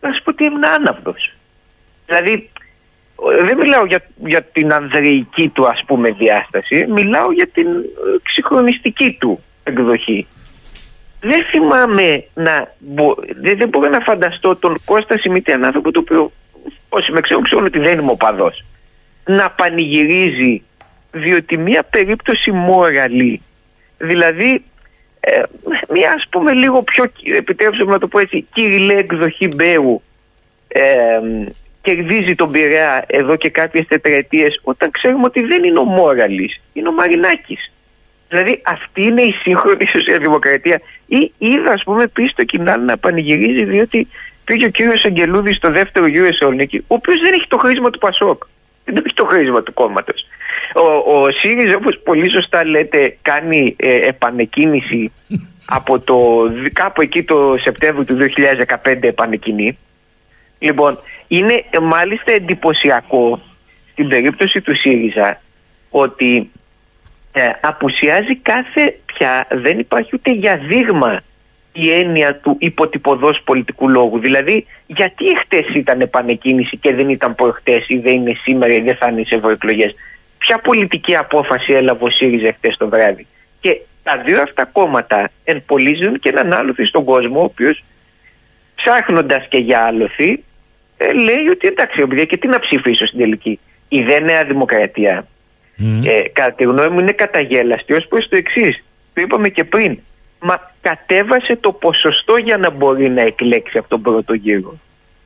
Να σου πω ότι έμεινα άναυδος. Δηλαδή, ε, δεν μιλάω για, για την ανδρεϊκή του ας πούμε διάσταση, μιλάω για την ε, ξυγχρονιστική του εκδοχή. Δεν θυμάμαι να. μπο- Δεν, δεν μπορώ να φανταστώ τον Κώστα Σιμίτη, έναν άνθρωπο το οποίο όσοι με ξέρουν ξέρουν ότι δεν είμαι οπαδός να πανηγυρίζει διότι μια περίπτωση μόραλη δηλαδή ε, μια ας πούμε λίγο πιο επιτρέψτε μου να το πω έτσι κυριλέ εκδοχή Μπέου ε, κερδίζει τον Πειραιά εδώ και κάποιες τετραετίες όταν ξέρουμε ότι δεν είναι ο Μόραλης είναι ο Μαρινάκης Δηλαδή αυτή είναι η σύγχρονη σοσιαλδημοκρατία. Ή είδα, ας πούμε, πει το κοινάλ να πανηγυρίζει διότι πήγε ο κύριος Αγγελούδης στο δεύτερο γύρο Θεσσαλονίκη, ο οποίος δεν έχει το χρήσμα του Πασόκ. Δεν έχει το χρήσμα του κόμματος. Ο, ο ΣΥΡΙΖΑ, όπως πολύ σωστά λέτε, κάνει ε, επανεκκίνηση <laughs> από το κάπου εκεί το Σεπτέμβριο του 2015 επανεκκινεί. Λοιπόν, είναι μάλιστα εντυπωσιακό στην περίπτωση του ΣΥΡΙΖΑ ότι ε, απουσιάζει κάθε πια, δεν υπάρχει ούτε για δείγμα η έννοια του υποτυπωδός πολιτικού λόγου. Δηλαδή, γιατί χτες ήταν επανεκκίνηση και δεν ήταν προχτές ή δεν είναι σήμερα ή δεν θα είναι σε ευρωεκλογές; Ποια πολιτική απόφαση έλαβε ο ΣΥΡΙΖΑ χτες το βράδυ; Και τα δύο αυτά κόμματα ενπολίζουν και έναν άλοθη στον κόσμο, ο οποίος ψάχνοντας και για άλοθη, ε, λέει ότι εντάξει, παιδιά, και τι να ψηφίσω στην τελική; Η δε νέα δημοκρατία, mm. ε, κατά τη γνώμη μου, είναι καταγέλαστη ως προς το εξής. Το είπαμε και πριν. Μα κατέβασε το ποσοστό για να μπορεί να εκλέξει από τον πρώτο γύρο.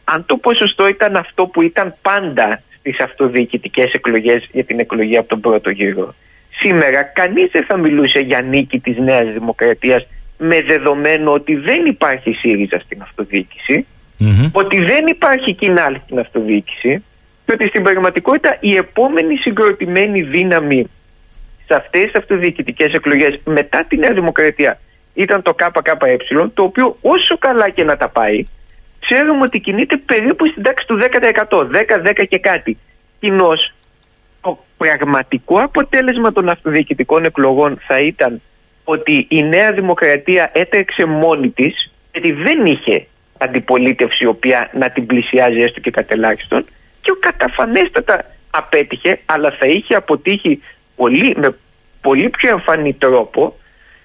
Αν το ποσοστό ήταν αυτό που ήταν πάντα στις αυτοδιοικητικές εκλογές για την εκλογή από τον πρώτο γύρο, σήμερα κανείς δεν θα μιλούσε για νίκη της Νέας Δημοκρατίας με δεδομένο ότι δεν υπάρχει ΣΥΡΙΖΑ στην αυτοδιοίκηση mm-hmm. ότι δεν υπάρχει κοινάλ στην αυτοδιοίκηση και ότι στην πραγματικότητα η επόμενη συγκροτημένη δύναμη σε αυτές τις αυτοδιοικητικές εκλογές μετά τη Νέα Δημοκρατία ήταν το ΚΚΕ το οποίο όσο καλά και να τα πάει ξέρουμε ότι κινείται περίπου στην τάξη του 10%, 10-10 και κάτι. Κοινώς το πραγματικό αποτέλεσμα των αυτοδιοικητικών εκλογών θα ήταν ότι η Νέα Δημοκρατία έτρεξε μόνη της γιατί δεν είχε αντιπολίτευση η οποία να την πλησιάζει έστω και κατελάχιστον και ο καταφανέστατα απέτυχε αλλά θα είχε αποτύχει πολύ, με πολύ πιο εμφανή τρόπο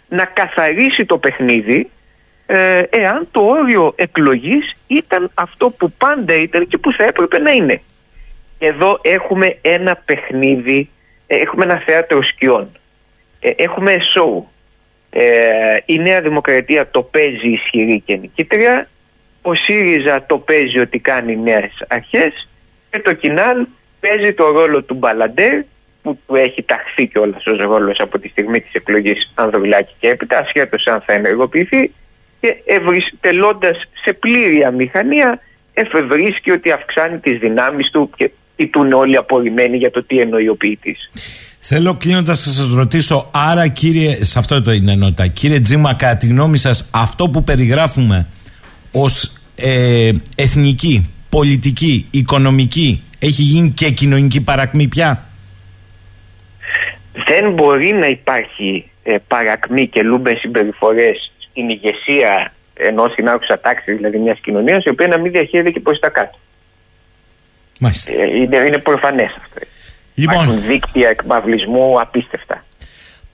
να καθαρίσει το παιχνίδι ε, εάν το όριο εκλογής ήταν αυτό που πάντα ήταν και που θα έπρεπε να είναι. Εδώ έχουμε ένα παιχνίδι, ε, έχουμε ένα θέατρο σκιών, ε, έχουμε σοου. η Νέα Δημοκρατία το παίζει ισχυρή και νικήτρια ο ΣΥΡΙΖΑ το παίζει ότι κάνει νέες αρχές και το Κινάλ παίζει το ρόλο του Μπαλαντέρ που του έχει ταχθεί κιόλας ω ρόλος από τη στιγμή της εκλογής Ανδρουλάκη και έπειτα, ασχέτως αν θα ενεργοποιηθεί, και τελώντας σε πλήρη αμηχανία, εφευρίσκει ότι αυξάνει τις δυνάμεις του και κοιτούν όλοι απορριμμένοι για το τι εννοεί ο ποιητής. Θέλω κλείνοντας να σας ρωτήσω, άρα κύριε, σε αυτό το είναι ενότητα, κύριε Τζίμα, κατά τη γνώμη σας, αυτό που περιγράφουμε ως ε, εθνική, πολιτική, οικονομική έχει γίνει και κοινωνική παρακμή πια; Δεν μπορεί να υπάρχει ε, παρακμή και λούμπες συμπεριφορές στην ηγεσία ενός συνάρχουσα τάξη, δηλαδή μιας κοινωνίας, η οποία να μην διαχείριζεται και προ τα κάτω. Μάλιστα. Ε, είναι, είναι προφανές αυτό. Λοιπόν, Υπάρχουν δίκτυα εκμαυλισμού απίστευτα.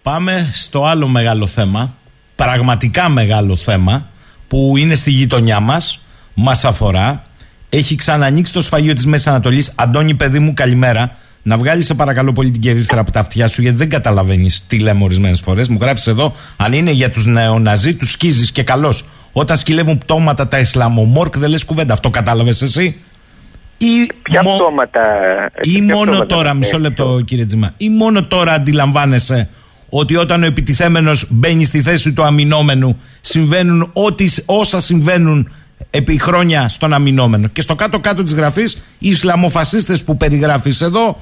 Πάμε στο άλλο μεγάλο θέμα, πραγματικά μεγάλο θέμα, που είναι στη γειτονιά μας, μας αφορά. Έχει ξανανοίξει το σφαγείο της Μέσης Ανατολής. Αντώνη, παιδί μου, καλημέρα. Να βγάλεις, σε παρακαλώ πολύ, την κερίθρα από τα αυτιά σου, γιατί δεν καταλαβαίνεις τι λέμε ορισμένες φορές. Μου γράφει εδώ, αν είναι για τους νεοναζί, τους σκίζεις και καλώ. Όταν σκυλεύουν πτώματα τα Ισλαμομόρκ, δεν λες κουβέντα. Αυτό κατάλαβες εσύ; Ή Ποια μο... πτώματα. Ή μόνο τώρα, μισό λεπτό, κύριε Τζιμά. Ή μόνο τώρα αντιλαμβάνεσαι ότι όταν ο επιτιθέμενος μπαίνει στη θέση του αμυνόμενου συμβαίνουν ό,τι, όσα συμβαίνουν επί χρόνια στον αμυνόμενο. Και στο κάτω-κάτω της γραφής οι Ισλαμοφασίστες που περιγράφεις εδώ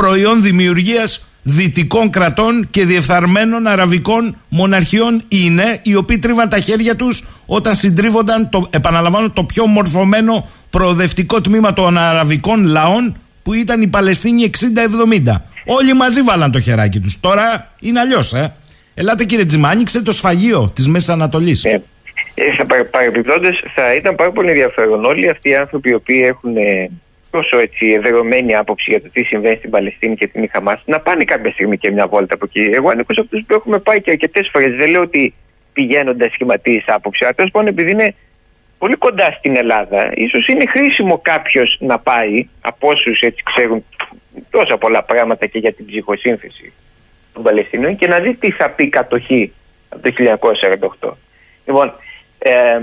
προϊόν δημιουργίας δυτικών κρατών και διεφθαρμένων αραβικών μοναρχιών είναι οι οποίοι τρίβαν τα χέρια τους όταν συντρίβονταν το, επαναλαμβάνω το πιο μορφωμένο προοδευτικό τμήμα των αραβικών λαών που ήταν η Παλαιστίνη 60-70. Όλοι μαζί βάλαν το χεράκι τους. Τώρα είναι αλλιώς, ε. Ελάτε κύριε Τζιμά, άνοιξε το σφαγείο της Μέσης Ανατολής. Ε, ε, Παρεμπιπτόντως, θα ήταν πάρα πολύ ενδιαφέρον όλοι αυτοί οι άνθρωποι οι οποίοι έχουν ε, τόσο έτσι εδρεωμένη άποψη για το τι συμβαίνει στην Παλαιστίνη και την Χαμάς να πάνε κάποια στιγμή και μια βόλτα από εκεί. Εγώ ανήκω σε αυτούς που έχουμε πάει και αρκετές φορές. Δεν λέω ότι πηγαίνοντας σχηματίζει άποψη. Αλλά τέλος πάντων, επειδή είναι πολύ κοντά στην Ελλάδα, ίσως είναι χρήσιμο κάποιος να πάει από όσους έτσι ξέρουν τόσα πολλά πράγματα και για την ψυχοσύνθεση των Παλαιστινίων και να δει τι θα πει κατοχή από το 1948. Λοιπόν, ε,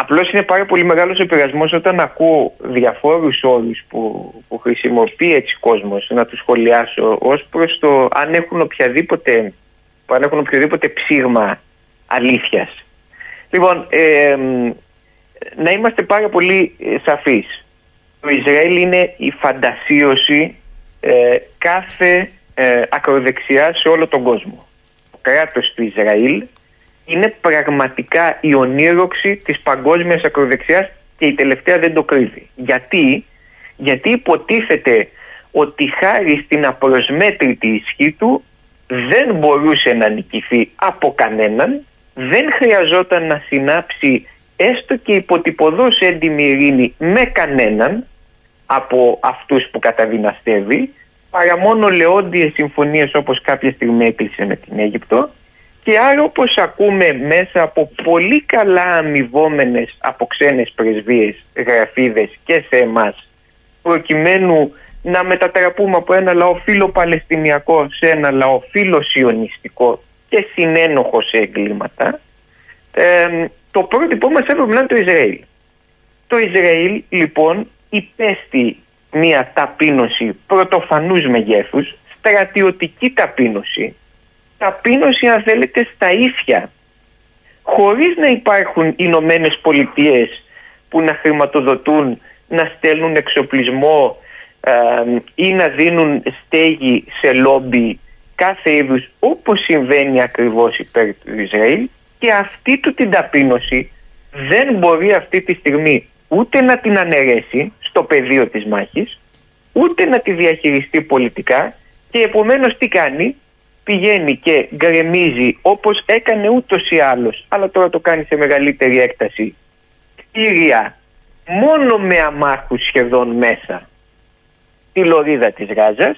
απλώς είναι πάρα πολύ μεγάλος επηρεασμός όταν ακούω διαφόρους όρους που, που χρησιμοποιεί έτσι κόσμος να τους σχολιάσω ως προς το αν έχουν οποιαδήποτε, αν έχουν οποιοδήποτε ψήγμα αλήθειας. Λοιπόν, ε, να είμαστε πάρα πολύ σαφείς. Το Ισραήλ είναι η φαντασίωση ε, κάθε ε, ακροδεξιά σε όλο τον κόσμο. Το κράτος του Ισραήλ είναι πραγματικά η ονείροξη της παγκόσμιας ακροδεξιάς και η τελευταία δεν το κρύβει. Γιατί, Γιατί υποτίθεται ότι χάρη στην απροσμέτρητη ισχύ του δεν μπορούσε να νικηθεί από κανέναν, δεν χρειαζόταν να συνάψει έστω και υποτυπωδώς έντιμη ειρήνη με κανέναν από αυτούς που καταδυναστεύει, παρά μόνο λεόντιες συμφωνίες όπως κάποια στιγμή έκλεισε με την Αίγυπτο και άρα όπως ακούμε μέσα από πολύ καλά αμοιβόμενες από ξένες πρεσβείες, γραφίδες και σε εμάς προκειμένου να μετατραπούμε από ένα λαό φίλο Παλαιστινιακό σε ένα λαό φίλο Σιωνιστικό και συνένοχο σε εγκλήματα ε, το πρότυπό μας έπρεπε να είναι το Ισραήλ. Το Ισραήλ λοιπόν υπέστη μια ταπείνωση πρωτοφανούς μεγέθους, στρατιωτική ταπείνωση, ταπείνωση αν θέλετε στα ίσια, χωρίς να υπάρχουν Ηνωμένες Πολιτείες που να χρηματοδοτούν, να στέλνουν εξοπλισμό ή να δίνουν στέγη σε λόμπι κάθε είδους όπως συμβαίνει ακριβώς υπέρ του Ισραήλ και αυτή του την ταπείνωση δεν μπορεί αυτή τη στιγμή ούτε να την αναιρέσει στο πεδίο της μάχης ούτε να τη διαχειριστεί πολιτικά και επομένως τι κάνει; Πηγαίνει και γκρεμίζει όπως έκανε ούτως ή άλλως. Αλλά τώρα το κάνει σε μεγαλύτερη έκταση. Κτίρια μόνο με αμάχους σχεδόν μέσα. Τη λωρίδα της Γάζας.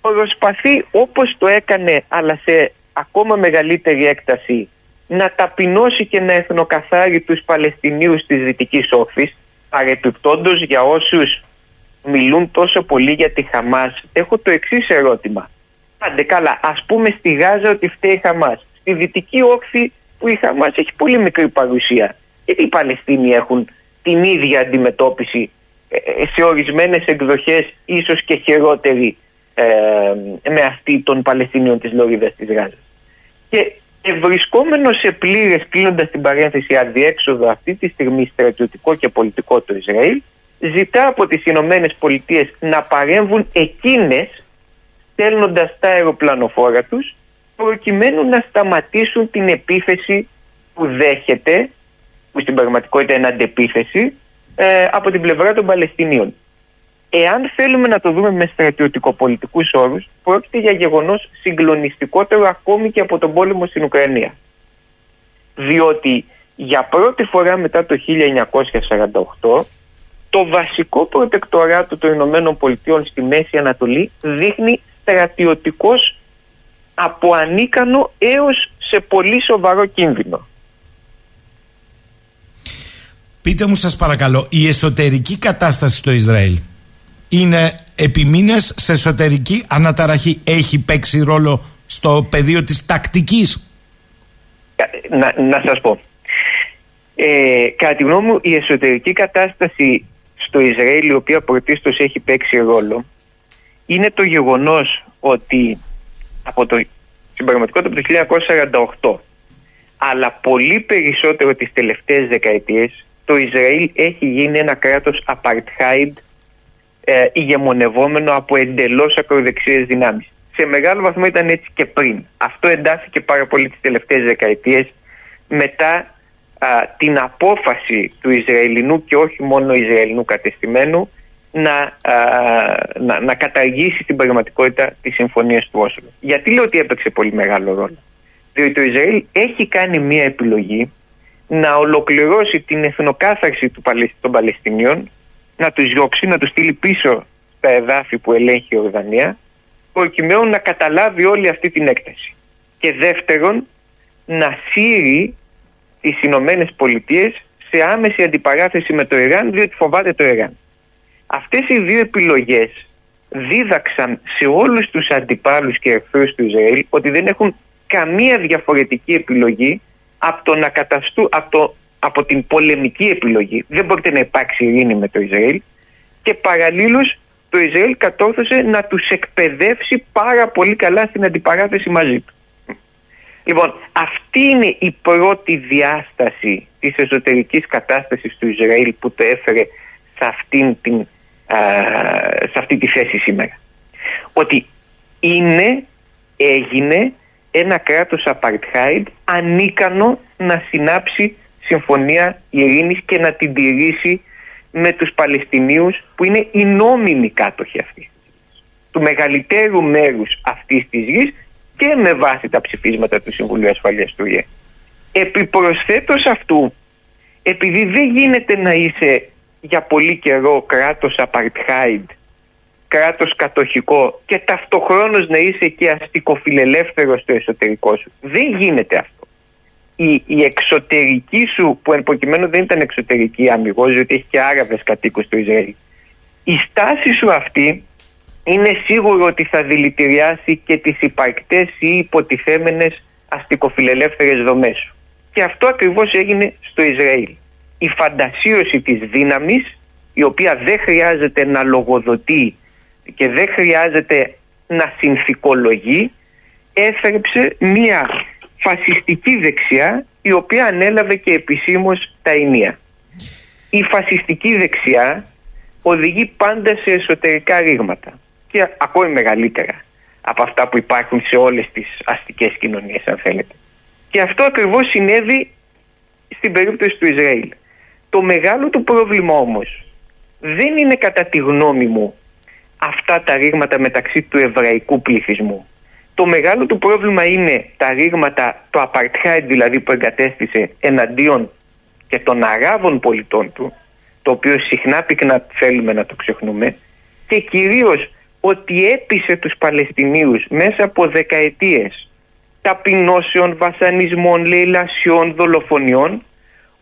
Προσπαθεί όπως το έκανε αλλά σε ακόμα μεγαλύτερη έκταση να ταπεινώσει και να εθνοκαθάρει τους Παλαιστινίους της Δυτικής Όφης παρεπιπτόντως για όσους μιλούν τόσο πολύ για τη Χαμάς. Έχω το εξής ερώτημα Άντε καλά, ας πούμε στη Γάζα ότι φταίει η Χαμάς στη Δυτική Όφη που η Χαμάς έχει πολύ μικρή παρουσία γιατί οι Παλαιστίνοι έχουν την ίδια αντιμετώπιση ε, ε, σε ορισμένες εκδοχές ίσως και χειρότερη ε, με αυτή των Παλαιστινίων της Λωρίδας της Γάζας. Και βρισκόμενος σε πλήρες, κλείνοντας την παρένθεση, αδιέξοδο αυτή τη στιγμή στρατιωτικό και πολιτικό του Ισραήλ, ζητά από τις Ηνωμένες Πολιτείες να παρέμβουν εκείνες, στέλνοντας τα αεροπλανοφόρα τους, προκειμένου να σταματήσουν την επίθεση που δέχεται, που στην πραγματικότητα είναι αντεπίθεση, ε, από την πλευρά των Παλαιστινίων. Εάν θέλουμε να το δούμε με στρατιωτικοπολιτικούς όρους, πρόκειται για γεγονός συγκλονιστικότερο ακόμη και από τον πόλεμο στην Ουκρανία. Διότι για πρώτη φορά μετά το 1948 το βασικό προτεκτοράτο των Ηνωμένων Πολιτειών στη Μέση Ανατολή δείχνει στρατιωτικός από ανίκανο έως σε πολύ σοβαρό κίνδυνο. Πείτε μου σας παρακαλώ, η εσωτερική κατάσταση στο Ισραήλ είναι επιμήνες σε εσωτερική αναταραχή; Έχει παίξει ρόλο στο πεδίο της τακτικής; Να, να σας πω. Ε, κατά τη γνώμη μου η εσωτερική κατάσταση στο Ισραήλ η οποία πρωτίστως έχει παίξει ρόλο είναι το γεγονός ότι από το, στην πραγματικότητα από το 1948 αλλά πολύ περισσότερο τις τελευταίες δεκαετίες το Ισραήλ έχει γίνει ένα κράτος apartheid ε, ηγεμονευόμενο από εντελώς ακροδεξιές δυνάμεις. Σε μεγάλο βαθμό ήταν έτσι και πριν. Αυτό εντάθηκε πάρα πολύ τις τελευταίες δεκαετίες μετά την απόφαση του Ισραηλινού και όχι μόνο Ισραηλινού κατεστημένου να, να, να καταργήσει την πραγματικότητα της συμφωνίας του Όσλο. Γιατί λέω ότι έπαιξε πολύ μεγάλο ρόλο. Διότι το Ισραήλ έχει κάνει μια επιλογή να ολοκληρώσει την εθνοκάθαρση του, των Παλαιστινίων, να τους διώξει, να τους στείλει πίσω στα εδάφη που ελέγχει η Ορδανία, προκειμένου να καταλάβει όλη αυτή την έκταση. Και δεύτερον, να σύρει τις Ηνωμένες Πολιτείες σε άμεση αντιπαράθεση με το Ιράν, διότι φοβάται το Ιράν. Αυτές οι δύο επιλογές δίδαξαν σε όλους τους αντιπάλους και εχθρούς του Ισραήλ ότι δεν έχουν καμία διαφορετική επιλογή από το να καταστού, από, το, από την πολεμική επιλογή. Δεν μπορείτε να υπάρξει ειρήνη με το Ισραήλ και παραλλήλως το Ισραήλ κατόρθωσε να τους εκπαιδεύσει πάρα πολύ καλά στην αντιπαράθεση μαζί του. Λοιπόν, αυτή είναι η πρώτη διάσταση της εσωτερικής κατάστασης του Ισραήλ που το έφερε σε, αυτήν την, σε αυτή τη θέση σήμερα. Ότι είναι, έγινε ένα κράτος apartheid ανίκανο να συνάψει συμφωνία ειρήνης και να την τηρήσει με τους Παλαιστινίους που είναι οι νόμιμοι κάτοχοι αυτοί του μεγαλύτερου μέρους αυτής της γης και με βάση τα ψηφίσματα του Συμβουλίου Ασφαλείας του ΙΕ. Επιπροσθέτως αυτού, επειδή δεν γίνεται να είσαι για πολύ καιρό κράτος apartheid, κράτος κατοχικό και ταυτοχρόνως να είσαι και αστικοφιλελεύθερος στο εσωτερικό σου. Δεν γίνεται αυτό. Η, η εξωτερική σου, που εν προκειμένου δεν ήταν εξωτερική αμυγός, διότι έχει και Άραβες κατοίκους στο Ισραήλ, η στάση σου αυτή είναι σίγουρο ότι θα δηλητηριάσει και τις υπαρκτές ή υποτιθέμενες αστικοφιλελεύθερες δομές σου. Και αυτό ακριβώς έγινε στο Ισραήλ. Η φαντασίωση της δύναμης, η οποία δεν χρειάζεται να λογοδοτεί και δεν χρειάζεται να συνθηκολογεί, έφερεψε μία φασιστική δεξιά η οποία ανέλαβε και επισήμως τα ενία. Η φασιστική δεξιά οδηγεί πάντα σε εσωτερικά ρήγματα και ακόμη μεγαλύτερα από αυτά που υπάρχουν σε όλες τις αστικές κοινωνίες αν θέλετε. Και αυτό ακριβώς συνέβη στην περίπτωση του Ισραήλ. Το μεγάλο του πρόβλημα όμως δεν είναι κατά τη γνώμη μου αυτά τα ρήγματα μεταξύ του εβραϊκού πληθυσμού. Το μεγάλο του πρόβλημα είναι τα ρήγματα, το apartheid δηλαδή που εγκατέστησε εναντίον και των Αράβων πολιτών του, το οποίο συχνά πυκνά θέλουμε να το ξεχνούμε, και κυρίως ότι έπεισε τους Παλαιστινίους μέσα από δεκαετίες ταπεινώσεων, βασανισμών, λαιλασιών, δολοφονιών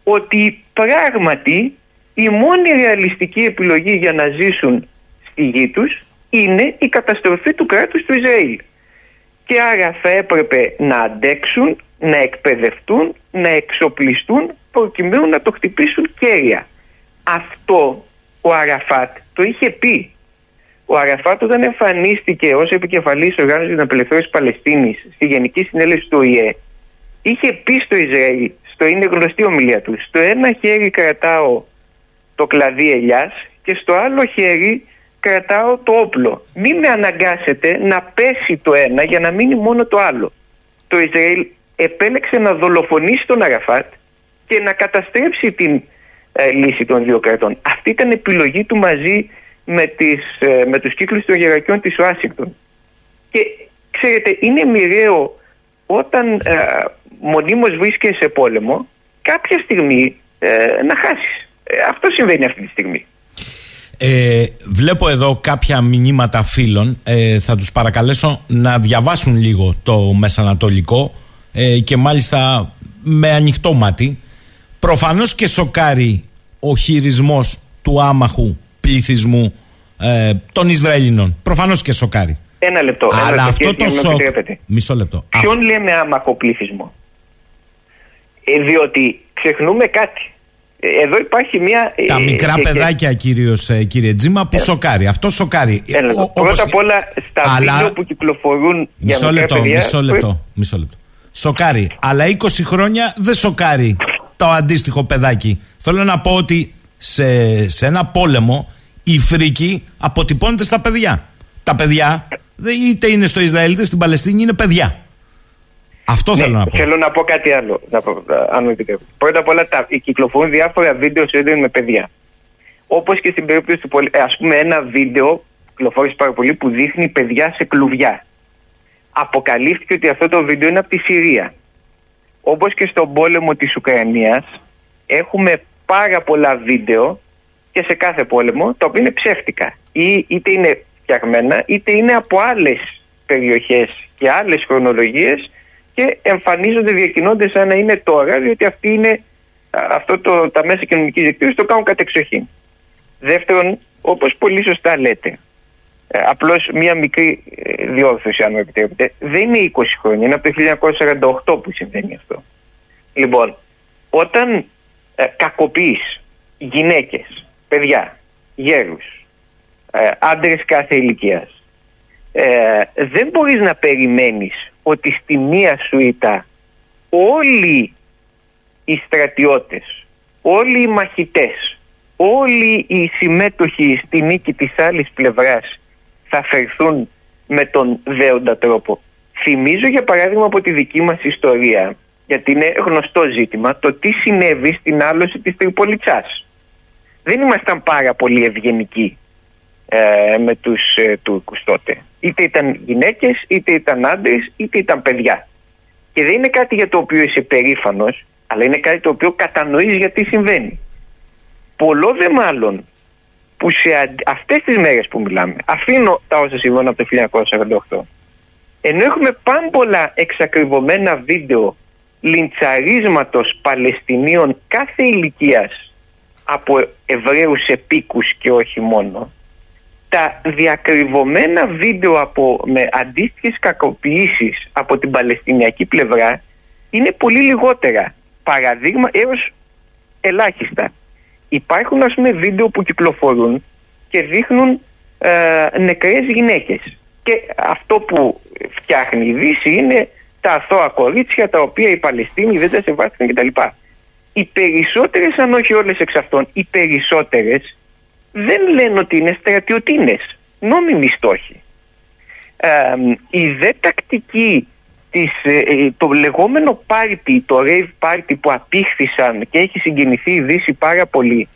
ότι πράγματι η μόνη ρεαλιστική επιλογή για να ζήσουν στη γη τους είναι η καταστροφή του κράτους του Ισραήλ. Και άρα θα έπρεπε να αντέξουν, να εκπαιδευτούν, να εξοπλιστούν προκειμένου να το χτυπήσουν κέρια. Αυτό ο Αραφάτ το είχε πει ο Αραφάτ όταν εμφανίστηκε ως επικεφαλής οργάνωσης για την απελευθέρωση Παλαιστίνης στη Γενική Συνέλευση του ΟΗΕ είχε πει στο Ισραήλ, στο είναι γνωστή ομιλία του, στο ένα χέρι κρατάω το κλαδί ελιάς και στο άλλο χέρι κρατάω το όπλο. Μην με αναγκάσετε να πέσει το ένα για να μείνει μόνο το άλλο. Το Ισραήλ επέλεξε να δολοφονήσει τον Αραφάτ και να καταστρέψει την ε, λύση των δύο κρατών. Αυτή ήταν επιλογή του μαζί με, τις, ε, με τους κύκλους των γερακιών της Ουάσιγκτον. Και ξέρετε, είναι μοιραίο όταν ε, μονίμως βρίσκεσαι σε πόλεμο κάποια στιγμή ε, να χάσεις. Ε, αυτό συμβαίνει αυτή τη στιγμή. Ε, βλέπω εδώ κάποια μηνύματα φίλων ε, θα τους παρακαλέσω να διαβάσουν λίγο το Μεσανατολικό ε, και μάλιστα με ανοιχτό μάτι προφανώς και σοκάρει ο χειρισμός του άμαχου πληθυσμού ε, των Ισραηλινών. Προφανώς και σοκάρει. Ένα λεπτό. Αλλά ένα αυτό το σοκ. Μισό λεπτό. Ποιον Αφ... λέμε άμαχο πληθυσμό; Ε, διότι ξεχνούμε κάτι. Ε, εδώ υπάρχει μια. Τα ε, μικρά και, παιδάκια, κύριος, ε, κύριε Τζίμα, που ε, σοκάρει. Αυτό σοκάρει. Ε, Πρώτα απ' όλα, στα Αλλά... βίντεο που κυκλοφορούν μισό για λεπτό, παιδιά, μισό λεπτό, μισό λεπτό. Σοκάρει. Αλλά 20 χρόνια δεν σοκάρει το αντίστοιχο παιδάκι. Θέλω να πω ότι σε, σε ένα πόλεμο η φρίκη αποτυπώνεται στα παιδιά. Τα παιδιά είτε είναι στο Ισραήλ είτε στην Παλαιστίνη είναι παιδιά. Αυτό ναι, θέλω να πω. Θέλω να πω κάτι άλλο. Να πω, αν μου επιτρέπετε. Πρώτα απ' όλα, τα, κυκλοφορούν διάφορα βίντεο σε ίντερνετ με παιδιά. Όπως και στην περίπτωση του πολέμου. Α πούμε, ένα βίντεο κυκλοφόρησε πάρα πολύ που δείχνει παιδιά σε κλουβιά. Αποκαλύφθηκε ότι αυτό το βίντεο είναι από τη Συρία. Όπως και στον πόλεμο της Ουκρανίας, έχουμε πάρα πολλά βίντεο και σε κάθε πόλεμο, τα οποία είναι ψεύτικα. Ή, είτε είναι φτιαγμένα, είτε είναι από άλλες περιοχές και άλλες χρονολογίες και εμφανίζονται, διακινώνται σαν να είναι τώρα, διότι αυτή είναι, αυτό το, τα μέσα κοινωνικής δικτύωσης το κάνουν κατεξοχήν. Δεύτερον, όπως πολύ σωστά λέτε, ε, απλώς μία μικρή ε, διόρθωση, αν μου επιτρέπετε, δεν είναι 20 χρόνια, είναι από το 1948 που συμβαίνει αυτό. Λοιπόν, όταν ε, κακοποιείς γυναίκες, παιδιά, γέρους, ε, άντρες κάθε ηλικίας, ε, δεν μπορείς να περιμένεις ότι στη μία σουίτα όλοι οι στρατιώτες, όλοι οι μαχητές, όλοι οι συμμέτοχοι στη νίκη της άλλης πλευράς θα φερθούν με τον δέοντα τρόπο. Θυμίζω για παράδειγμα από τη δική μας ιστορία γιατί είναι γνωστό ζήτημα, το τι συνέβη στην άλωση της Τριπολιτσάς. Δεν ήμασταν πάρα πολύ ευγενικοί ε, με τους ε, Τούρκους τότε. Είτε ήταν γυναίκες, είτε ήταν άντρες, είτε ήταν παιδιά. Και δεν είναι κάτι για το οποίο είσαι περήφανος, αλλά είναι κάτι το οποίο κατανοείς γιατί συμβαίνει. Πολλό δε μάλλον που σε αν- αυτές τις μέρες που μιλάμε, αφήνω τα όσα συμβαίνουν από το 1948, ενώ έχουμε πάμπολα εξακριβωμένα βίντεο λιντσαρίσματος Παλαιστινίων κάθε ηλικίας από Εβραίους επίκους και όχι μόνο, τα διακριβωμένα βίντεο από, με αντίστοιχες κακοποιήσεις από την Παλαιστινιακή πλευρά είναι πολύ λιγότερα. Παραδείγμα έως ελάχιστα. Υπάρχουν ας πούμε βίντεο που κυκλοφορούν και δείχνουν ε, νεκρές γυναίκες. Και αυτό που φτιάχνει η Δύση είναι τα αθώα κορίτσια τα οποία οι Παλαιστίνοι δεν τα σεβάστηκαν κτλ. Οι περισσότερες, αν όχι όλες εξ αυτών, οι περισσότερες δεν λένε ότι είναι στρατιωτίνες, νόμιμοι στόχοι. Ε, η δε τακτική της, ε, ε, το λεγόμενο πάρτι, το rave party που απήχθησαν και έχει συγκινηθεί η Δύση πάρα πολύ,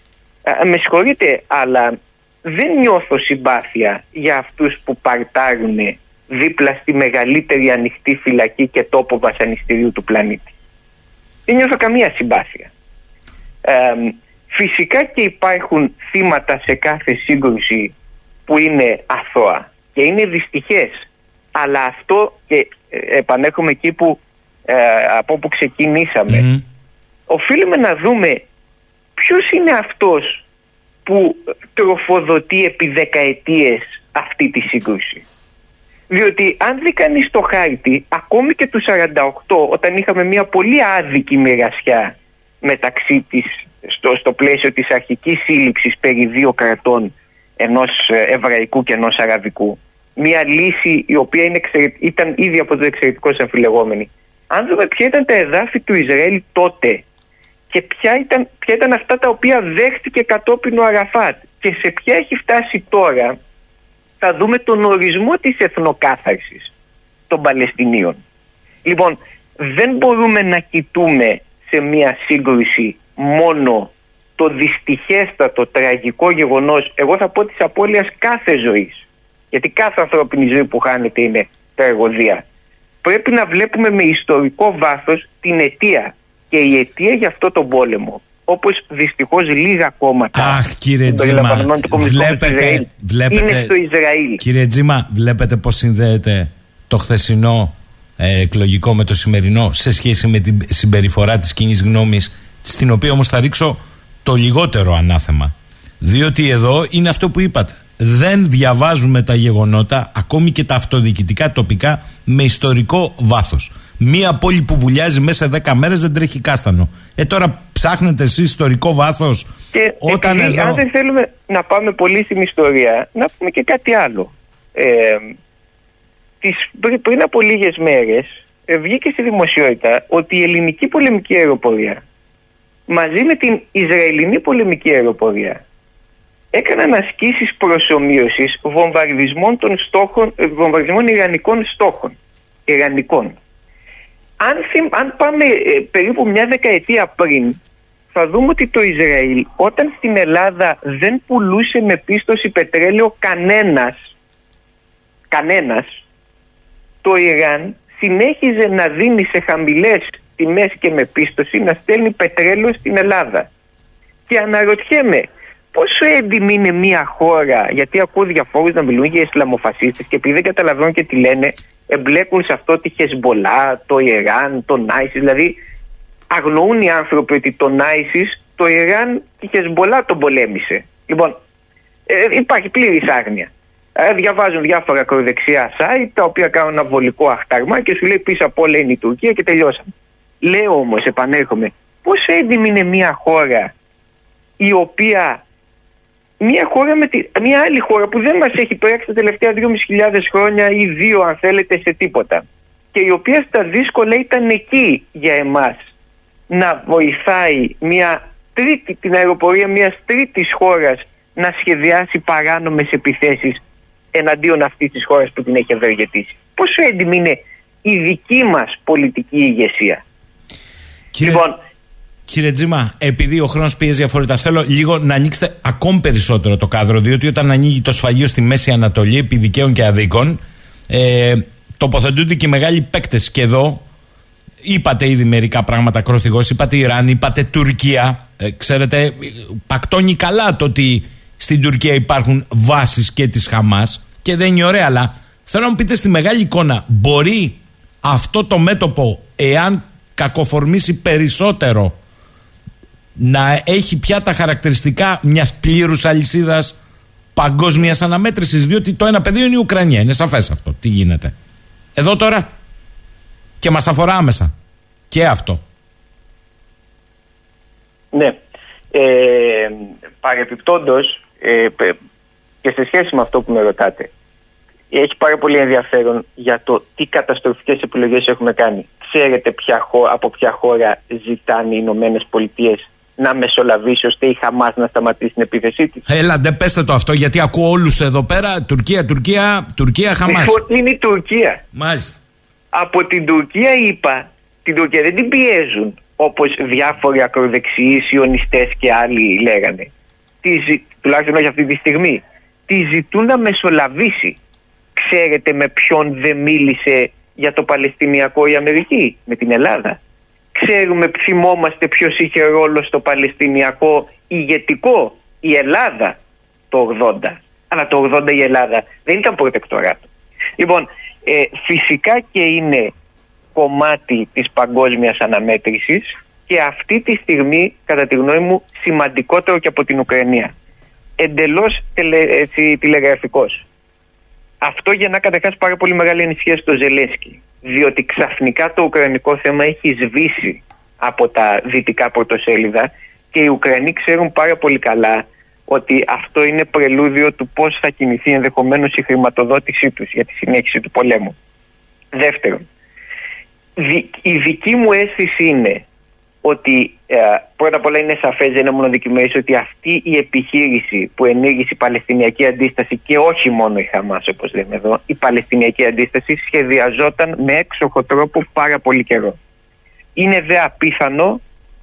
ε, με συγχωρείτε, αλλά δεν νιώθω συμπάθεια για αυτούς που παρτάρουν δίπλα στη μεγαλύτερη ανοιχτή φυλακή και τόπο βασανιστηρίου του πλανήτη. Δεν νιώθω καμία συμπάθεια. Ε, φυσικά και υπάρχουν θύματα σε κάθε σύγκρουση που είναι αθώα και είναι δυστυχές. Αλλά αυτό και ε, επανέρχομαι εκεί που, ε, από όπου ξεκινήσαμε. Μμμ. Οφείλουμε να δούμε ποιος είναι αυτός που τροφοδοτεί επί δεκαετίες αυτή τη σύγκρουση. Διότι αν δει κανείς το χάρτη, ακόμη και του 48, όταν είχαμε μια πολύ άδικη μοιρασιά μεταξύ της, στο, στο πλαίσιο της αρχικής σύλληψης περί δύο κρατών ενός ε, εβραϊκού και ενός αραβικού, μια λύση η οποία είναι εξαιρε- ήταν ήδη από το εξαιρετικό αμφιλεγόμενη. Αν δούμε ποια ήταν τα εδάφη του Ισραήλ τότε και ποια ήταν, ποια ήταν αυτά τα οποία δέχτηκε κατόπιν ο Αραφάτ και σε ποια έχει φτάσει τώρα, θα δούμε τον ορισμό της εθνοκάθαρσης των Παλαιστινίων. Λοιπόν, δεν μπορούμε να κοιτούμε σε μια σύγκρουση μόνο το δυστυχέστατο τραγικό γεγονός, εγώ θα πω της απώλειας κάθε ζωής. Γιατί κάθε ανθρώπινη ζωή που χάνεται είναι τραγωδία. Πρέπει να βλέπουμε με ιστορικό βάθος την αιτία. Και η αιτία για αυτό τον πόλεμο, όπως δυστυχώς λίγα κόμματα Αχ, κύριε των Τζίμα, περιλαμβανομένων του Κομμουνιστικού Κόμματος του βλέπετε, Ισραήλ, βλέπετε, είναι στο Ισραήλ. Κύριε Τζίμα, βλέπετε πώς συνδέεται το χθεσινό ε, εκλογικό με το σημερινό σε σχέση με την συμπεριφορά της κοινής γνώμης, στην οποία όμως θα ρίξω το λιγότερο ανάθεμα. Διότι εδώ είναι αυτό που είπατε. Δεν διαβάζουμε τα γεγονότα, ακόμη και τα αυτοδιοικητικά τοπικά, με ιστορικό βάθος. Μία πόλη που βουλιάζει μέσα σε 10 μέρες δεν τρέχει κάστανο. Ε, τώρα ψάχνετε εσείς ιστορικό βάθος Και όταν επειδή, εδώ... αν δεν θέλουμε να πάμε πολύ στην ιστορία, να πούμε και κάτι άλλο. Ε, τις, πριν, πριν από λίγες μέρες ε, βγήκε στη δημοσιότητα ότι η ελληνική πολεμική αεροπορία μαζί με την Ισραηλινή πολεμική αεροπορία έκαναν ασκήσεις προσωμείωσης βομβαρδισμών των στόχων, ε, βομβαρδισμών ιρανικών στόχων. Ιρανικών. Αν, θυμ- αν πάμε ε, περίπου μια δεκαετία πριν, θα δούμε ότι το Ισραήλ όταν στην Ελλάδα δεν πουλούσε με πίστοση πετρέλαιο κανένας, κανένας, το Ιράν συνέχιζε να δίνει σε χαμηλές τιμές και με πίστοση να στέλνει πετρέλαιο στην Ελλάδα. Και αναρωτιέμαι πόσο έντιμη είναι μια χώρα, γιατί ακούω διαφόρους να μιλούν για Ισλαμοφασίστες και επειδή δεν καταλαβαίνω και τι λένε, εμπλέκουν σε αυτό τη Χεσμολά, το Ιράν, το Νάισις, δηλαδή αγνοούν οι άνθρωποι ότι το Νάισις, το Ιράν και η Χεσμολά τον πολέμησε. Λοιπόν, ε, υπάρχει πλήρης άγνοια. Ε, διαβάζουν διάφορα ακροδεξιά site τα οποία κάνουν ένα βολικό αχταρμά και σου λέει πίσω από όλα είναι η Τουρκία και τελειώσαμε. Λέω όμως, επανέρχομαι, πόσο έντιμη είναι μια χώρα η οποία μια χώρα με τη, μια άλλη χώρα που δεν μας έχει πέραξει τα τελευταία 2.500 χρόνια ή δύο αν θέλετε σε τίποτα και η οποία στα δύσκολα ήταν εκεί για εμάς να βοηθάει μια τρίτη, την αεροπορία μιας τρίτης χώρας να σχεδιάσει παράνομες επιθέσεις εναντίον αυτής της χώρας που την έχει ευεργετήσει. Πόσο έντιμη είναι η δική μας πολιτική ηγεσία. Κύριε, Λοιπόν, κύριε Τζίμα, επειδή ο χρόνος πιέζει αφορικά, θέλω λίγο να ανοίξετε ακόμη περισσότερο το κάδρο. Διότι όταν ανοίγει το σφαγείο στη Μέση Ανατολή, επί δικαίων και αδίκων, ε, τοποθετούνται και οι μεγάλοι παίκτες. Και εδώ είπατε ήδη μερικά πράγματα ακροθυγώ. Είπατε Ιράν, είπατε Τουρκία. Ε, ξέρετε, πακτώνει καλά το ότι στην Τουρκία υπάρχουν βάσεις και της Χαμάς και δεν είναι ωραία, αλλά θέλω να μου πείτε στη μεγάλη εικόνα, μπορεί αυτό το μέτωπο, εάν κακοφορμήσει περισσότερο, να έχει πια τα χαρακτηριστικά μιας πλήρους αλυσίδας παγκόσμιας αναμέτρησης. Διότι το ένα πεδίο είναι η Ουκρανία. Είναι σαφές αυτό. Τι γίνεται. Εδώ τώρα. Και μας αφορά άμεσα. Και αυτό. Ναι. Ε, παρεπιπτόντως, ε, πε- και σε σχέση με αυτό που με ρωτάτε, έχει πάρα πολύ ενδιαφέρον για το τι καταστροφικές επιλογές έχουμε κάνει. Ξέρετε ποια χω- από ποια χώρα ζητάνε οι Ηνωμένες Πολιτείες να μεσολαβήσει ώστε η Χαμάς να σταματήσει την επίθεσή της; Έλα, δεν πέστε το αυτό, γιατί ακούω όλους εδώ πέρα. Τουρκία, Τουρκία, Τουρκία, Χαμάς. Λοιπόν, είναι η Τουρκία. Μάλιστα. από την Τουρκία είπα, την Τουρκία δεν την πιέζουν όπως διάφοροι ακροδεξιοί, σιωνιστές και άλλοι λέγανε. Τι, ζη- τουλάχιστον όχι αυτή τη στιγμή. Τη ζητούν να μεσολαβήσει. Ξέρετε με ποιον δεν μίλησε για το Παλαιστινιακό η Αμερική, με την Ελλάδα. Ξέρουμε, θυμόμαστε ποιος είχε ρόλο στο Παλαιστινιακό ηγετικό, η Ελλάδα το 80. Αλλά το 80 η Ελλάδα δεν ήταν προτεκτοράτο. Λοιπόν, ε, φυσικά και είναι κομμάτι της παγκόσμιας αναμέτρησης και αυτή τη στιγμή, κατά τη γνώμη μου, σημαντικότερο και από την Ουκρανία. Εντελώς τελε, έτσι, τηλεγραφικός. Αυτό για να καταρχάς πάρα πολύ μεγάλη ανησυχία στο Ζελέσκι. Διότι ξαφνικά το ουκρανικό θέμα έχει σβήσει από τα δυτικά πρωτοσέλιδα και οι Ουκρανοί ξέρουν πάρα πολύ καλά ότι αυτό είναι πρελούδιο του πώς θα κινηθεί ενδεχομένως η χρηματοδότησή τους για τη συνέχιση του πολέμου. Δεύτερον, δι- η δική μου αίσθηση είναι ότι ε, πρώτα απ' όλα είναι σαφές, δεν είναι μονοδικημένης ότι αυτή η επιχείρηση που ενήργησε η Παλαιστινιακή Αντίσταση και όχι μόνο η Χαμάς όπως λέμε εδώ, η Παλαιστινιακή Αντίσταση σχεδιαζόταν με έξοχο τρόπο πάρα πολύ καιρό. Είναι δε απίθανο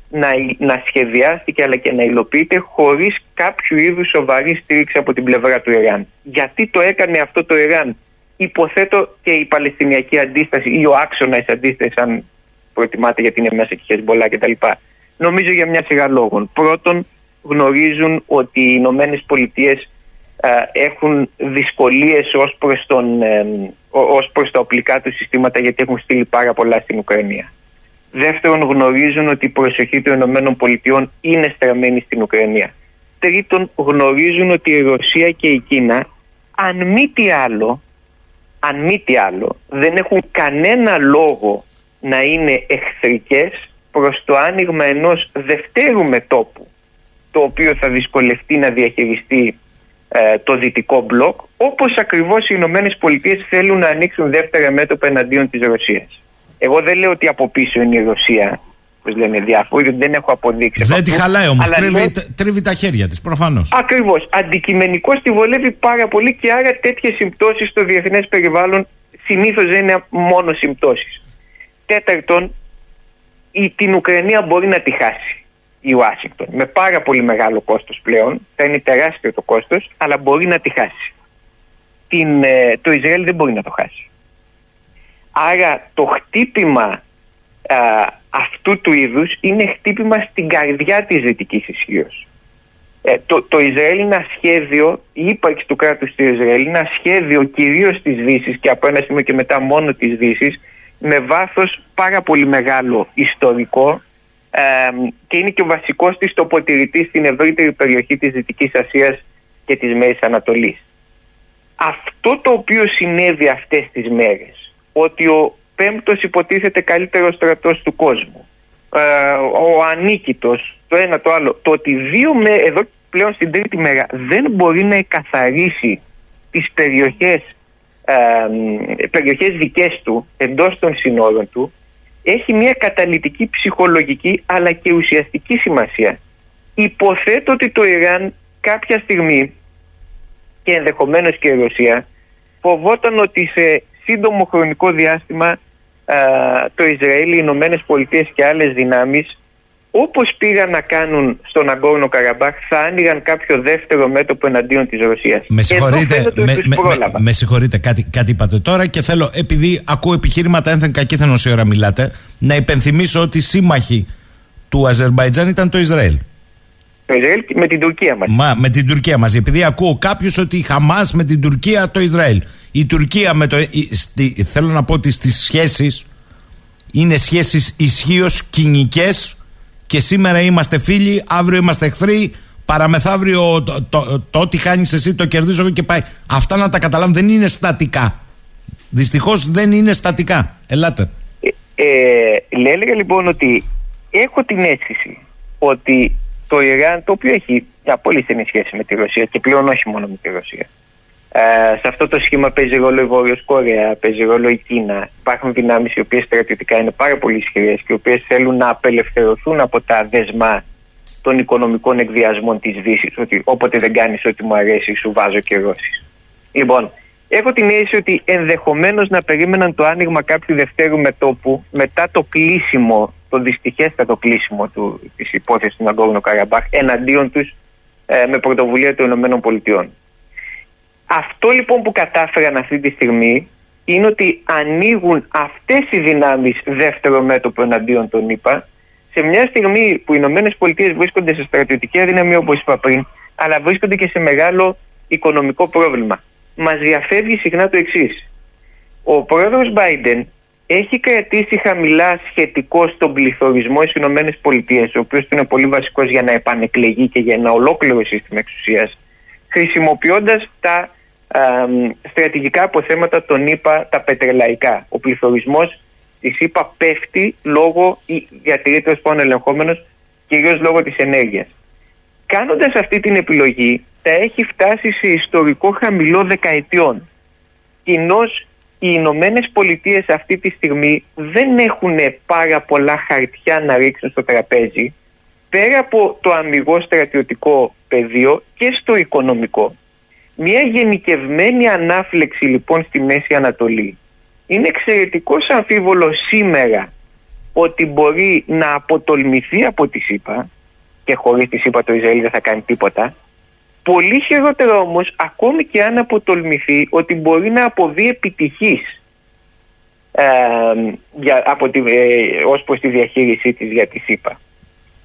να, να σχεδιάστηκε αλλά και να υλοποιείται χωρίς κάποιο είδους σοβαρή στήριξη από την πλευρά του Ιράν. Γιατί το έκανε αυτό το Ιράν; Υποθέτω και η Παλαιστινιακή Αντίσταση ή ο άξονας αντίστασης, αν προτιμάτε γιατί είναι μέσα και Χεσμολά κτλ. Νομίζω για μια σειρά λόγων. Πρώτον, γνωρίζουν ότι οι Ηνωμένες Πολιτείες έχουν δυσκολίες ως προς, τον, ε, ως προς τα οπλικά τους συστήματα γιατί έχουν στείλει πάρα πολλά στην Ουκρανία. Δεύτερον, γνωρίζουν ότι η προσοχή των Ηνωμένων Πολιτειών είναι στραμμένη στην Ουκρανία. Τρίτον, γνωρίζουν ότι η Ρωσία και η Κίνα, αν μη τι άλλο, αν μη τι άλλο, δεν έχουν κανένα λόγο να είναι εχθρικές προς το άνοιγμα ενός δευτέρου μετόπου το οποίο θα δυσκολευτεί να διαχειριστεί ε, το δυτικό μπλοκ όπως ακριβώς οι Ηνωμένες Πολιτείες θέλουν να ανοίξουν δεύτερα μέτωπα εναντίον της Ρωσίας. Εγώ δεν λέω ότι από πίσω είναι η Ρωσία, όπως λένε διάφοροι, δεν έχω αποδείξει. Δεν από τη αυτό, χαλάει όμως. αλλά Τρίβει, λέω- τρίβει τα χέρια της, προφανώς. Ακριβώς. Αντικειμενικώς τη βολεύει πάρα πολύ και άρα τέτοιες συμπτώσεις στο διεθνές περιβάλλον συνήθως δεν είναι μόνο συμπτώσεις. Τέταρτον, η, την Ουκρανία μπορεί να τη χάσει η Ουάσιγκτον με πάρα πολύ μεγάλο κόστος πλέον. Θα είναι τεράστιο το κόστος, αλλά μπορεί να τη χάσει. Την, ε, το Ισραήλ δεν μπορεί να το χάσει. Άρα το χτύπημα α, αυτού του είδους είναι χτύπημα στην καρδιά της δυτικής ισχύως. Ε, το, το Ισραήλ είναι ένα σχέδιο, η ύπαρξη του κράτους του Ισραήλ είναι ένα σχέδιο κυρίως της Δύσης και από ένα σημείο και μετά μόνο της Δύσης με βάθος πάρα πολύ μεγάλο ιστορικό ε, και είναι και ο βασικός της τοποτηρητής στην ευρύτερη περιοχή της Δυτικής Ασίας και της Μέσης Ανατολής. Αυτό το οποίο συνέβη αυτές τις μέρες, ότι ο πέμπτος υποτίθεται καλύτερος στρατός του κόσμου, ε, ο ανίκητος, το ένα το άλλο, το ότι δύο με, εδώ πλέον στην τρίτη μέρα δεν μπορεί να εκαθαρίσει τις περιοχές, ε, περιοχές δικές του εντός των συνόρων του, έχει μια καταλητική ψυχολογική αλλά και ουσιαστική σημασία. Υποθέτω ότι το Ιράν κάποια στιγμή και ενδεχομένως και η Ρωσία φοβόταν ότι σε σύντομο χρονικό διάστημα α, το Ισραήλ, οι Ηνωμένες Πολιτείες και άλλες δυνάμεις όπως πήγαν να κάνουν στον Αγκόρνο Καραμπάχ θα άνοιγαν κάποιο δεύτερο μέτωπο εναντίον της Ρωσίας. Με συγχωρείτε, Εδώ φαίνεται με, ότι με, τους πρόλαβα. με- με συγχωρείτε κάτι, κάτι είπατε τώρα και θέλω, επειδή ακούω επιχείρηματα ένθεν κακήθεν όση ώρα μιλάτε, να υπενθυμίσω ότι σύμμαχοι του Αζερμπαϊτζάν ήταν το Ισραήλ. Το Ισραήλ με την Τουρκία μας. Μα με την Τουρκία μαζί. Επειδή ακούω κάποιου ότι η Χαμάς με την Τουρκία το Ισραήλ. Η Τουρκία με το. η- στη- θέλω να πω ότι στις σχέσεις είναι σχέσεις ισχύως κοινικές και σήμερα είμαστε φίλοι, αύριο είμαστε εχθροί. Παραμεθαύριο το, το, το ό,τι χάνει εσύ το κερδίζω εγώ και πάει. Αυτά να τα καταλάβουν δεν είναι στατικά. Δυστυχώς δεν είναι στατικά. Ελάτε. Ε, ε, έλεγα λοιπόν ότι έχω την αίσθηση ότι το Ιράν, το οποίο έχει μια πολύ στενή σχέση με τη Ρωσία και πλέον όχι μόνο με τη Ρωσία, ε, σε αυτό το σχήμα παίζει ρόλο η Βόρειος Κορέα, παίζει ρόλο η Κίνα. Υπάρχουν δυνάμεις οι οποίες στρατιωτικά είναι πάρα πολύ ισχυρές και οι οποίες θέλουν να απελευθερωθούν από τα δεσμά των οικονομικών εκβιασμών της Δύσης. Ότι όποτε δεν κάνεις ό,τι μου αρέσει, σου βάζω και Ρώσει. Λοιπόν, έχω την αίσθηση ότι ενδεχομένως να περίμεναν το άνοιγμα κάποιου δευτέρου μετόπου μετά το κλείσιμο, το δυστυχέστατο κλείσιμο του, της υπόθεσης του Ναγκόρνο Καραμπάχ εναντίον τους ε, με πρωτοβουλία των Ηνωμένων Πολιτειών. Αυτό λοιπόν που κατάφεραν αυτή τη στιγμή είναι ότι ανοίγουν αυτές οι δυνάμεις δεύτερο μέτωπο εναντίον των ΗΠΑ σε μια στιγμή που οι Ηνωμένες Πολιτείες βρίσκονται σε στρατιωτική αδυναμία όπως είπα πριν αλλά βρίσκονται και σε μεγάλο οικονομικό πρόβλημα. Μας διαφεύγει συχνά το εξής. Ο πρόεδρος Biden έχει κρατήσει χαμηλά σχετικό στον πληθωρισμό στις Ηνωμένες Πολιτείες, ο οποίος είναι πολύ βασικός για να επανεκλεγεί και για ένα ολόκληρο σύστημα εξουσίας, χρησιμοποιώντας τα α, μ, στρατηγικά αποθέματα των ΗΠΑ, τα πετρελαϊκά. Ο πληθωρισμός της ΗΠΑ πέφτει λόγω, ή διατηρείται ω πάνω ελεγχόμενος, κυρίως λόγω της ενέργειας. Κάνοντας αυτή την επιλογή, τα έχει φτάσει σε ιστορικό χαμηλό δεκαετιών. Κοινώς οι Ηνωμένε Πολιτείες αυτή τη στιγμή δεν έχουν πάρα πολλά χαρτιά να ρίξουν στο τραπέζι πέρα από το αμυγός στρατιωτικό πεδίο και στο οικονομικό. Μια γενικευμένη ανάφλεξη λοιπόν στη Μέση Ανατολή είναι εξαιρετικός αμφίβολος σήμερα ότι μπορεί να αποτολμηθεί από τη ΣΥΠΑ και χωρίς τη ΣΥΠΑ το Ισραήλ δεν θα κάνει τίποτα Πολύ χειρότερο όμως, ακόμη και αν αποτολμηθεί ότι μπορεί να αποβεί επιτυχής ε, για, από τη, ε, ως προς τη διαχείρισή της για τη ΣΥΠΑ.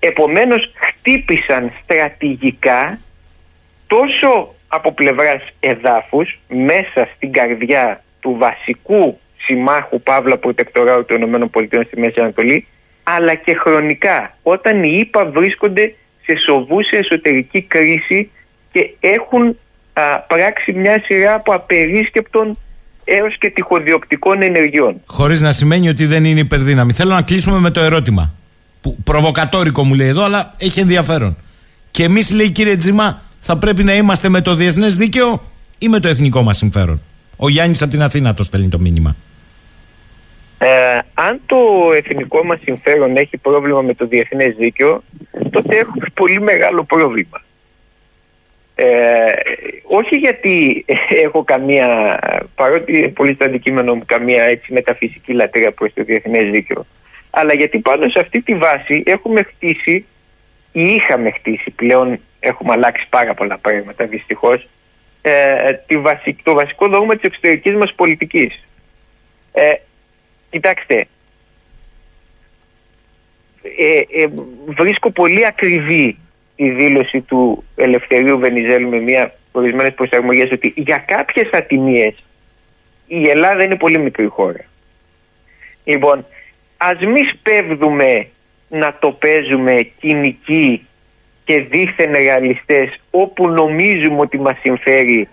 Επομένως, χτύπησαν στρατηγικά τόσο από πλευράς εδάφους μέσα στην καρδιά του βασικού συμμάχου Παύλα Προτεκτοράου των ΗΠΑ στη Μέση Ανατολή αλλά και χρονικά όταν οι ΗΠΑ βρίσκονται σε σοβούσα εσωτερική κρίση και έχουν α, πράξει μια σειρά από απερίσκεπτων έως και τυχοδιοκτικών ενεργειών. Χωρίς να σημαίνει ότι δεν είναι υπερδύναμη. Θέλω να κλείσουμε με το ερώτημα. Που, προβοκατόρικο μου λέει εδώ, αλλά έχει ενδιαφέρον. Και εμείς, λέει κύριε Τζιμά, θα πρέπει να είμαστε με το διεθνές δίκαιο ή με το εθνικό μας συμφέρον. Ο Γιάννης από την Αθήνα το στέλνει το μήνυμα. Ε, αν το εθνικό μας συμφέρον έχει πρόβλημα με το διεθνές δίκαιο, τότε έχουμε πολύ μεγάλο πρόβλημα. Ε, όχι γιατί έχω καμία, παρότι είναι πολύ στο αντικείμενο μου, καμία έτσι μεταφυσική λατρεία προς το διεθνές δίκαιο, αλλά γιατί πάνω σε αυτή τη βάση έχουμε χτίσει ή είχαμε χτίσει, πλέον έχουμε αλλάξει πάρα πολλά πράγματα δυστυχώς, ε, τη βασι, το βασικό δόγμα της εξωτερικής μας πολιτικής. Ε, κοιτάξτε, ε, ε, βρίσκω πολύ ακριβή η δήλωση του Ελευθερίου Βενιζέλου με μια ορισμένες προσαρμογές ότι για κάποιες ατιμίες η Ελλάδα είναι πολύ μικρή χώρα. Λοιπόν, ας μη σπέβδουμε να το παίζουμε κοινικοί και δίθεν ρεαλιστές όπου νομίζουμε ότι μας συμφέρει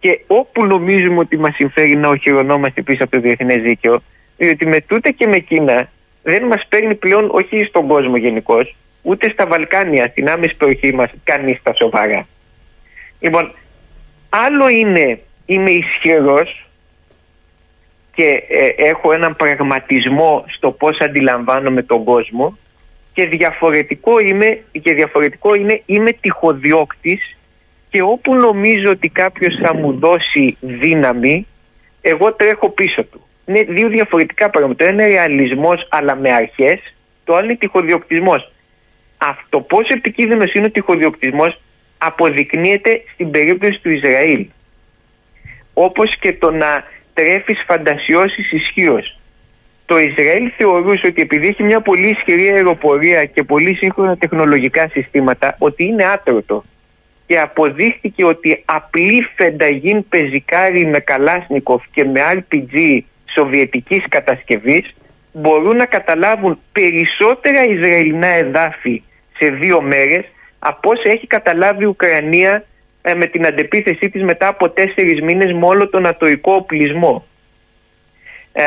και όπου νομίζουμε ότι μας συμφέρει να οχυρωνόμαστε πίσω από το διεθνές δίκαιο διότι με τούτα και με Κίνα δεν μας παίρνει πλέον όχι στον κόσμο γενικώς, ούτε στα Βαλκάνια, στην άμεση περιοχή μας, κανείς τα σοβαρά. Λοιπόν, άλλο είναι είμαι ισχυρός και ε, έχω έναν πραγματισμό στο πώς αντιλαμβάνομαι τον κόσμο και διαφορετικό, είμαι, και διαφορετικό είναι είμαι τυχοδιώκτης και όπου νομίζω ότι κάποιος θα μου δώσει δύναμη εγώ τρέχω πίσω του. Είναι δύο διαφορετικά πράγματα. Το ένα είναι ρεαλισμός, αλλά με αρχές. Το άλλο είναι τυχοδιοκτισμός. Αυτό πόσο επικίνδυνος είναι ο τυχοδιοκτισμός αποδεικνύεται στην περίπτωση του Ισραήλ. Όπως και το να τρέφεις φαντασιώσεις ισχύως. Το Ισραήλ θεωρούσε ότι επειδή έχει μια πολύ ισχυρή αεροπορία και πολύ σύγχρονα τεχνολογικά συστήματα, ότι είναι άτρωτο. Και αποδείχθηκε ότι απλή φενταγίν πεζικάρι με Καλάσνικοφ και με RPG σοβιετικής κατασκευής μπορούν να καταλάβουν περισσότερα Ισραηλινά εδάφη σε δύο μέρες από όσα έχει καταλάβει η Ουκρανία ε, με την αντεπίθεσή της μετά από τέσσερις μήνες με όλο τον ατοικό οπλισμό. Ε,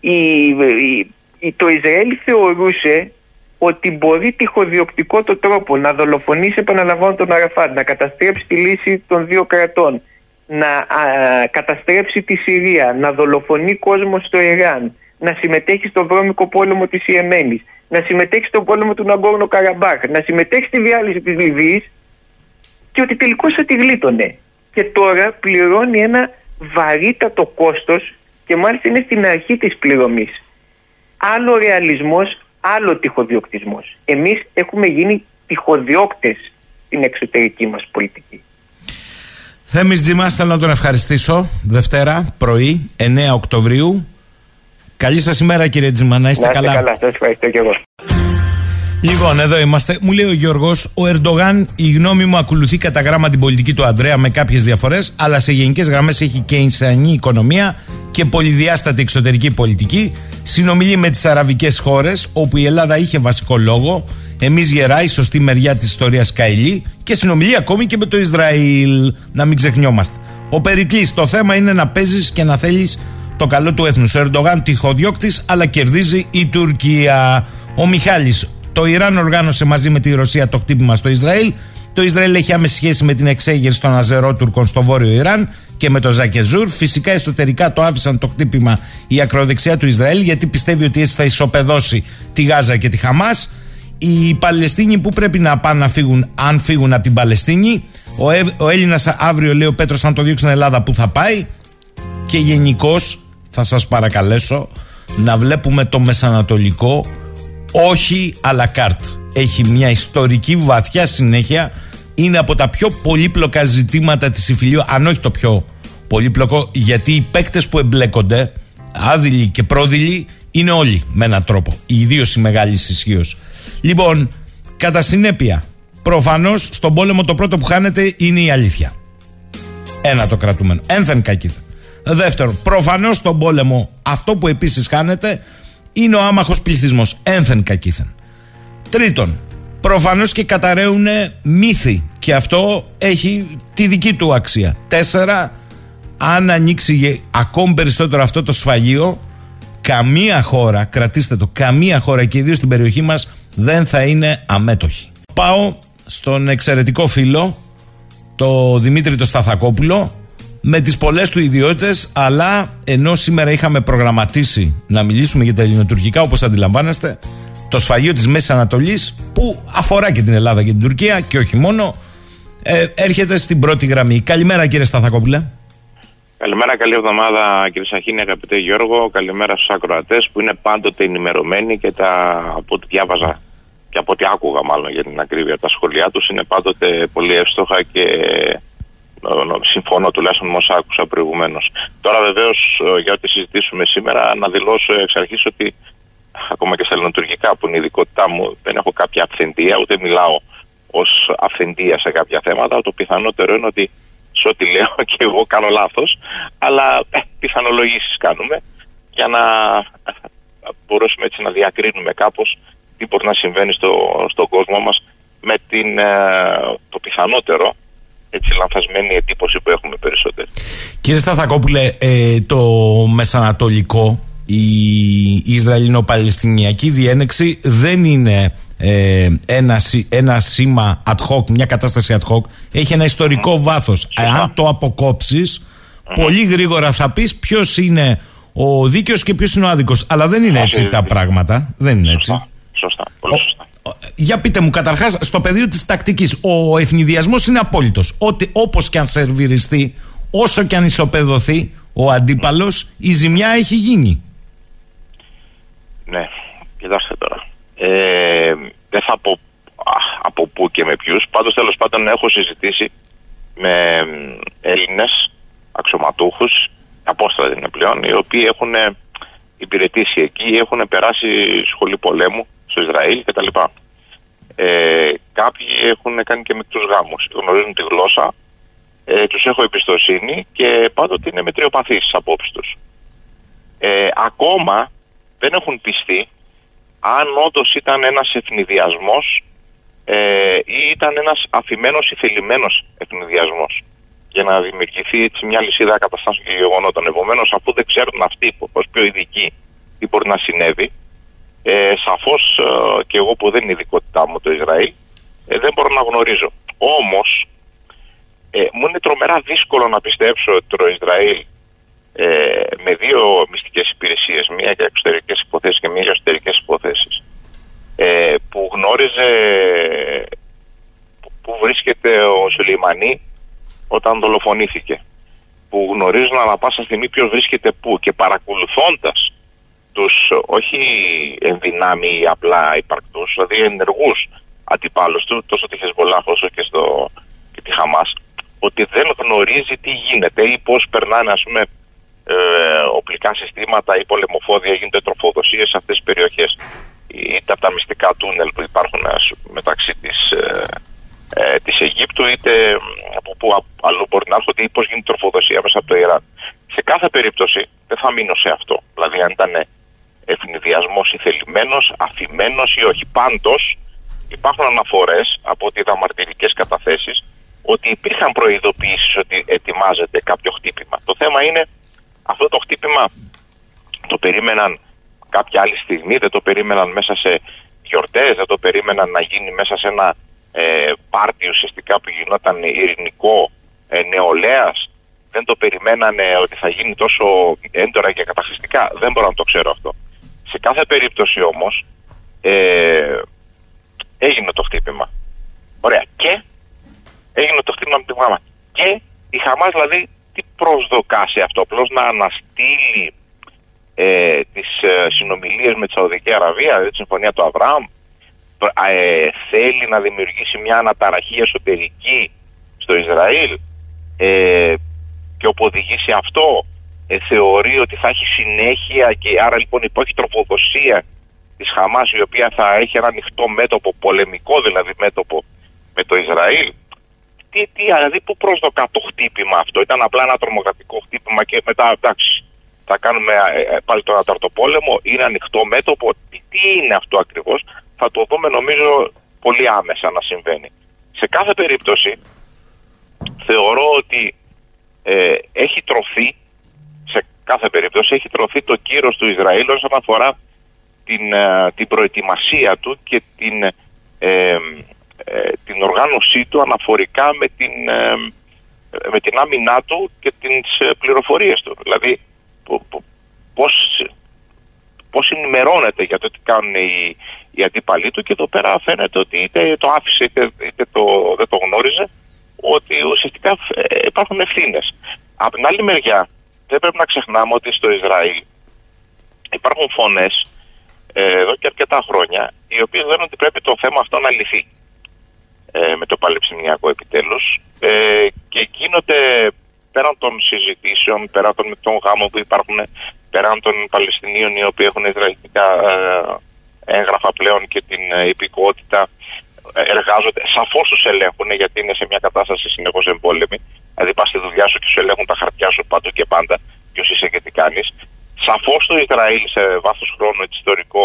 η, το Ισραήλ θεωρούσε ότι μπορεί τυχοδιοκτικό το τρόπο να δολοφονήσει επαναλαμβάνω τον Αραφάντ, να καταστρέψει τη λύση των δύο κρατών, να καταστρέψει τη Συρία, να δολοφονεί κόσμο στο Ιράν, να συμμετέχει στο βρώμικο πόλεμο της Ιεμένης, να συμμετέχει στον πόλεμο του Ναγκόρνο Καραμπάχ, να συμμετέχει στη διάλυση της Λιβύης και ότι τελικώς θα τη γλίτωνε. Και τώρα πληρώνει ένα βαρύτατο κόστος και μάλιστα είναι στην αρχή της πληρωμής. Άλλο ρεαλισμός, άλλο τυχοδιοκτισμός. Εμείς έχουμε γίνει τυχοδιώκτες στην εξωτερική μας πολιτική. Θέμης Τζιμάς θέλω να τον ευχαριστήσω Δευτέρα πρωί 9 Οκτωβρίου Καλή σας ημέρα κύριε Τζιμά να είστε να είστε καλά καλά, σας ευχαριστώ και εγώ Λοιπόν, εδώ είμαστε. Μου λέει ο Γιώργος, ο Ερντογάν, η γνώμη μου, ακολουθεί κατά γράμμα την πολιτική του Ανδρέα με κάποιες διαφορές, αλλά σε γενικές γραμμές έχει και ισανή οικονομία και πολυδιάστατη εξωτερική πολιτική. Συνομιλεί με τις αραβικές χώρες, όπου η Ελλάδα είχε βασικό λόγο. Εμείς γερά, η σωστή μεριά της ιστορίας Καηλή και συνομιλεί ακόμη και με το Ισραήλ. Να μην ξεχνιόμαστε. Ο Περικλής, το θέμα είναι να παίζεις και να θέλεις το καλό του έθνους. Ο Ερντογάν τυχοδιώκτη, αλλά κερδίζει η Τουρκία. Ο Μιχάλης, το Ιράν οργάνωσε μαζί με τη Ρωσία το χτύπημα στο Ισραήλ. Το Ισραήλ έχει άμεση σχέση με την εξέγερση των Αζερότουρκων στο βόρειο Ιράν και με το Ζακεζούρ. Φυσικά εσωτερικά το άφησαν το χτύπημα η ακροδεξιά του Ισραήλ γιατί πιστεύει ότι έτσι θα ισοπεδώσει τη Γάζα και τη Χαμάς. Οι Παλαιστίνοι που πρέπει να πάνε να φύγουν, αν φύγουν από την Παλαιστίνη. Ο, ε, ο Έλληνας αύριο, λέει ο Πέτρος, αν το διώξει στην Ελλάδα, που θα πάει. Και γενικώς θα σας παρακαλέσω να βλέπουμε το Μεσανατολικό όχι à la carte. Έχει μια ιστορική βαθιά συνέχεια. Είναι από τα πιο πολύπλοκα ζητήματα της υφηλίου, αν όχι το πιο πολύπλοκο, γιατί οι παίκτες που εμπλέκονται, άδειλοι και πρόδειλοι, είναι όλοι με έναν τρόπο. Ιδίως η μεγάλη ισχύως. Λοιπόν, κατά συνέπεια, προφανώς στον πόλεμο το πρώτο που χάνεται είναι η αλήθεια. Ένα το κρατούμενο. Ένθεν κακήθεν. Δεύτερον, προφανώς στον πόλεμο αυτό που επίσης χάνεται είναι ο άμαχος πληθυσμός. Ένθεν κακήθεν. Τρίτον, προφανώς και καταραίουν μύθοι και αυτό έχει τη δική του αξία. Τέσσερα, αν ανοίξει ακόμη περισσότερο αυτό το σφαγείο, καμία χώρα, κρατήστε το, καμία χώρα και ιδίως στην περιοχή μας δεν θα είναι αμέτωχη. Πάω στον εξαιρετικό φίλο, το Δημήτρη το Σταθακόπουλο, με τις πολλές του ιδιότητες αλλά ενώ σήμερα είχαμε προγραμματίσει να μιλήσουμε για τα ελληνοτουρκικά όπως αντιλαμβάνεστε το σφαγείο της Μέσης Ανατολής που αφορά και την Ελλάδα και την Τουρκία και όχι μόνο ε, έρχεται στην πρώτη γραμμή. Καλημέρα κύριε Σταθακόπουλε. Καλημέρα, καλή εβδομάδα κύριε Σαχίνη, αγαπητέ Γιώργο. Καλημέρα στους ακροατές που είναι πάντοτε ενημερωμένοι και τα, από ό,τι διάβαζα και από ό,τι άκουγα μάλλον για την ακρίβεια τα σχολεία τους είναι πάντοτε πολύ εύστοχα και συμφωνώ τουλάχιστον με όσα άκουσα προηγουμένως. Τώρα βεβαίως ε, για ό,τι συζητήσουμε σήμερα να δηλώσω εξ αρχής ότι ακόμα και στα ελληνοτουρκικά που είναι η ειδικότητά μου δεν έχω κάποια αυθεντία ούτε μιλάω ως αυθεντία σε κάποια θέματα. Το πιθανότερο είναι ότι σε ό,τι λέω <laughs> και εγώ κάνω λάθος, αλλά ε, πιθανολογήσεις κάνουμε για να μπορέσουμε έτσι να διακρίνουμε κάπως τι μπορεί να συμβαίνει στο, στον κόσμο μας με την, ε, το πιθανότερο έτσι λανθασμένη εντύπωση που έχουμε περισσότερο. Κύριε Σταθακόπουλε, ε, το Μεσανατολικό, η Ισραηλινο-Παλαιστινιακή διένεξη δεν είναι ε, ένα, ένα σήμα ad hoc, μια κατάσταση ad hoc. Έχει ένα ιστορικό mm. βάθος. Αν το αποκόψεις, πολύ γρήγορα θα πεις ποιος είναι ο δίκαιος και ποιος είναι ο άδικος. Αλλά δεν είναι έτσι τα πράγματα. Δεν είναι έτσι. Σωστά. Πολύ σωστά για πείτε μου, καταρχάς, στο πεδίο της τακτικής, ο ευνηδιασμό είναι απόλυτος. Ότι όπως και αν σερβιριστεί, όσο και αν ισοπεδωθεί, ο αντίπαλος, η ζημιά έχει γίνει. Ναι, κοιτάξτε τώρα. Ε, δεν θα πω α, από πού και με ποιους. Πάντως, τέλος πάντων, έχω συζητήσει με Έλληνες αξιωματούχους, απόστατα είναι πλέον, οι οποίοι έχουν υπηρετήσει εκεί, έχουν περάσει σχολή πολέμου στο Ισραήλ κτλ. Ε, κάποιοι έχουν κάνει και μικρούς γάμους, γνωρίζουν τη γλώσσα, ε, τους έχω εμπιστοσύνη και πάντοτε είναι μετριοπαθείς στι απόψεις τους. Ε, ακόμα δεν έχουν πιστεί αν όντως ήταν ένας ευνηδιασμό ε, ή ήταν ένας αφημένος ή θελημένος ευνηδιασμό για να δημιουργηθεί έτσι μια λυσίδα καταστάσεων και γεγονότων. Επομένως, αφού δεν ξέρουν αυτοί ω πιο ειδικοί τι μπορεί να συνέβη, ε, σαφώς ε, και εγώ που δεν είναι ειδικότητά μου το Ισραήλ, ε, δεν μπορώ να γνωρίζω. Όμως, ε, μου είναι τρομερά δύσκολο να πιστέψω ότι το Ισραήλ ε, με δύο μυστικές υπηρεσίες, μία για εξωτερικές υποθέσεις και μία για εσωτερικές υποθέσεις, ε, που γνώριζε που βρίσκεται ο Σουλεϊμανί όταν δολοφονήθηκε. Που γνωρίζουν ανα πάσα στιγμή ποιος βρίσκεται πού και παρακολουθώντας τους όχι ενδυνάμει ή απλά υπαρκτούς, δηλαδή ενεργούς αντιπάλους του, τόσο τη Χεσμολάχ όσο και, στο, και τη Χαμάς, ότι δεν γνωρίζει τι γίνεται ή πώς περνάνε ας πούμε, ε, οπλικά συστήματα ή πολεμοφόδια, γίνονται τροφοδοσίες σε αυτές τις περιοχές. Είτε από τα μυστικά τούνελ που υπάρχουν μεταξύ της, ε, ε, της Αιγύπτου είτε από πού αλλού μπορεί να έρχονται ή πώς γίνεται η τροφοδοσία μέσα από το Ιράν. Σε κάθε περίπτωση δεν θα μείνω σε αυτό. Δηλαδή αν ήταν ευνηδιασμός ή θελημένος, αφημένος ή όχι. Πάντως υπάρχουν αναφορές από ότι είδα μαρτυρικές καταθέσεις ότι υπήρχαν προειδοποιήσεις ότι ετοιμάζεται κάποιο χτύπημα. Το θέμα είναι αυτό το χτύπημα το περίμεναν κάποια άλλη στιγμή, δεν το περίμεναν μέσα σε γιορτές, δεν το περίμεναν να γίνει μέσα σε ένα ε, πάρτι ουσιαστικά που γινόταν ειρηνικό ε, νεολαίας δεν το περιμένανε ότι θα γίνει τόσο έντονα και καταχρηστικά δεν μπορώ να το ξέρω αυτό σε κάθε περίπτωση όμως ε, έγινε το χτύπημα. Ωραία. Και έγινε το χτύπημα με τη Χαμάς και η Χαμάς δηλαδή τι προσδοκά σε αυτό απλώς να αναστείλει ε, τις ε, συνομιλίες με τη Σαουδική Αραβία δηλαδή τη συμφωνία του Αβραάμ ε, θέλει να δημιουργήσει μια αναταραχή εσωτερική στο Ισραήλ ε, και όπου οδηγήσει αυτό ε, θεωρεί ότι θα έχει συνέχεια και άρα λοιπόν υπάρχει τροφοδοσία της Χαμάς η οποία θα έχει ένα ανοιχτό μέτωπο, πολεμικό δηλαδή μέτωπο με το Ισραήλ. Τι, τι, δηλαδή πού προσδοκά το χτύπημα αυτό; Ήταν απλά ένα τρομοκρατικό χτύπημα και μετά εντάξει θα κάνουμε ε, πάλι τον αταρτοπόλεμο είναι ανοιχτό μέτωπο. Τι, τι είναι αυτό ακριβώς; Θα το δούμε νομίζω πολύ άμεσα να συμβαίνει. Σε κάθε περίπτωση θεωρώ ότι ε, έχει τρωθεί, σε κάθε περίπτωση έχει τρωθεί το κύρος του Ισραήλ όσον αφορά την, ε, την προετοιμασία του και την, ε, την οργάνωσή του αναφορικά με την, με την άμυνά του και τις πληροφορίες του. Δηλαδή πώς, πώς ενημερώνεται για το τι κάνουν οι, οι αντίπαλοι του και εδώ πέρα φαίνεται ότι είτε το άφησε είτε, είτε το, δεν το γνώριζε ότι ουσιαστικά ε, υπάρχουν ευθύνες. Από την άλλη μεριά δεν πρέπει να ξεχνάμε ότι στο Ισραήλ υπάρχουν φωνές ε, εδώ και αρκετά χρόνια οι οποίε λένε ότι πρέπει το θέμα αυτό να λυθεί ε, με το παλαιψημιακό επιτέλους ε, και γίνονται πέραν των συζητήσεων, πέραν των μεικτών γάμων που υπάρχουν, πέραν των Παλαιστινίων οι οποίοι έχουν Ισραηλικά ε, έγγραφα πλέον και την ε, υπηκότητα ε, εργάζονται. Σαφώς τους ελέγχουν γιατί είναι σε μια κατάσταση συνεχώς εμπόλεμη. Δηλαδή πας στη δουλειά σου και σου ελέγχουν τα χαρτιά σου πάντω και πάντα, ποιος είσαι και τι κάνεις. Σαφώς το Ισραήλ σε βάθος χρόνου έτσι, ιστορικό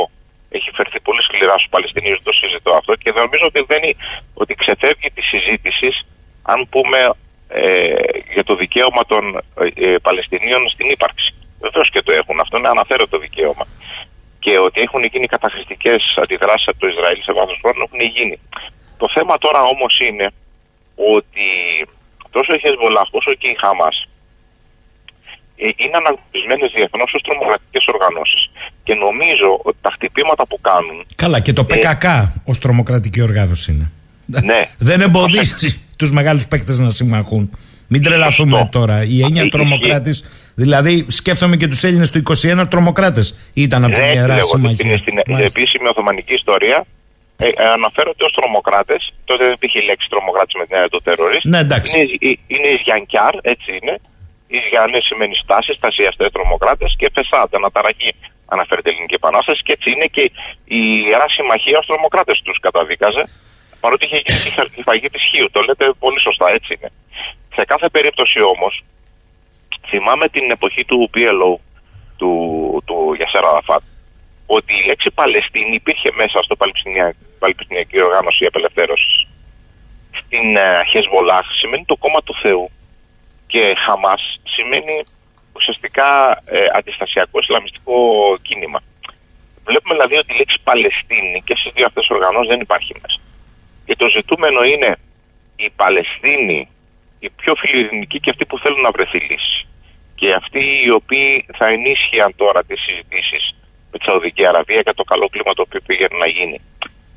έχει φερθεί πολύ σκληρά στους Παλαιστινίους, το συζητώ αυτό και νομίζω ότι, δεν είναι, ότι ξεφεύγει της συζήτησης αν πούμε ε, για το δικαίωμα των ε, Παλαιστινίων στην ύπαρξη. Βεβαίως και το έχουν αυτό, είναι αναφέρω το δικαίωμα και ότι έχουν γίνει καταχρηστικές αντιδράσεις από το Ισραήλ σε βάθος χρόνου έχουν γίνει. Το θέμα τώρα όμως είναι ότι τόσο η Χεσμολάχ όσο και η Χαμά ε, είναι αναγνωρισμένες διεθνώς ως τρομοκρατικές οργανώσεις. Και νομίζω ότι τα χτυπήματα που κάνουν. Καλά, και το ΠΚΚ ε, ως τρομοκρατική οργάνωση είναι. Ναι. Δεν εμποδίζει <laughs> τους μεγάλους παίκτες να συμμαχούν. Μην τρελαθούμε Σωστό. τώρα. Η έννοια Ε, τρομοκράτης, δηλαδή σκέφτομαι και τους Έλληνες του 21 τρομοκράτες ήταν από την Ναι, ιερά λέγω, στην, συμμαχία. στην Μάλιστα. επίσημη Οθωμανική ιστορία ε, ε, αναφέρονται ως τρομοκράτες. Τότε δεν υπήρχε η λέξη τρομοκράτης με την έννοια του terrorist. Ναι, εντάξει. Είναι, οι- είναι οι Γιανκιάρ, έτσι είναι. Οι Γιαννέ σημαίνει στάση, στασιαστέ τρομοκράτες και Φεσάντ, αναταραχή αναφέρεται η Ελληνική Επανάσταση. Και έτσι είναι και η Ιερά Συμμαχία ως τρομοκράτες τους καταδίκαζε. Παρότι είχε γίνει η φα- η φαγή της Χίου. Το λέτε πολύ σωστά, έτσι είναι. Σε κάθε περίπτωση όμως, θυμάμαι την εποχή του PLO, του, του Γιασέρα Αραφάτ, ότι η λέξη Παλαιστίνη υπήρχε μέσα στο Παλαιστινια- Παλαιστινιακή Οργάνωση Απελευθέρωσης. Στην ε, Χεσβολάχ σημαίνει το κόμμα του Θεού και Χαμάς σημαίνει ουσιαστικά ε, αντιστασιακό Ισλαμιστικό κίνημα. Βλέπουμε δηλαδή ότι η λέξη Παλαιστίνη και στις δύο αυτές οργανώσεις δεν υπάρχει μέσα. Και το ζητούμενο είναι η Παλαιστίνη, οι πιο φιλιρινικοί και αυτοί που θέλουν να βρεθεί λύση. Και αυτοί οι οποίοι θα ενίσχυαν τώρα τις συζητήσεις με τη Σαουδική Αραβία για το καλό κλίμα το οποίο πήγαινε να γίνει.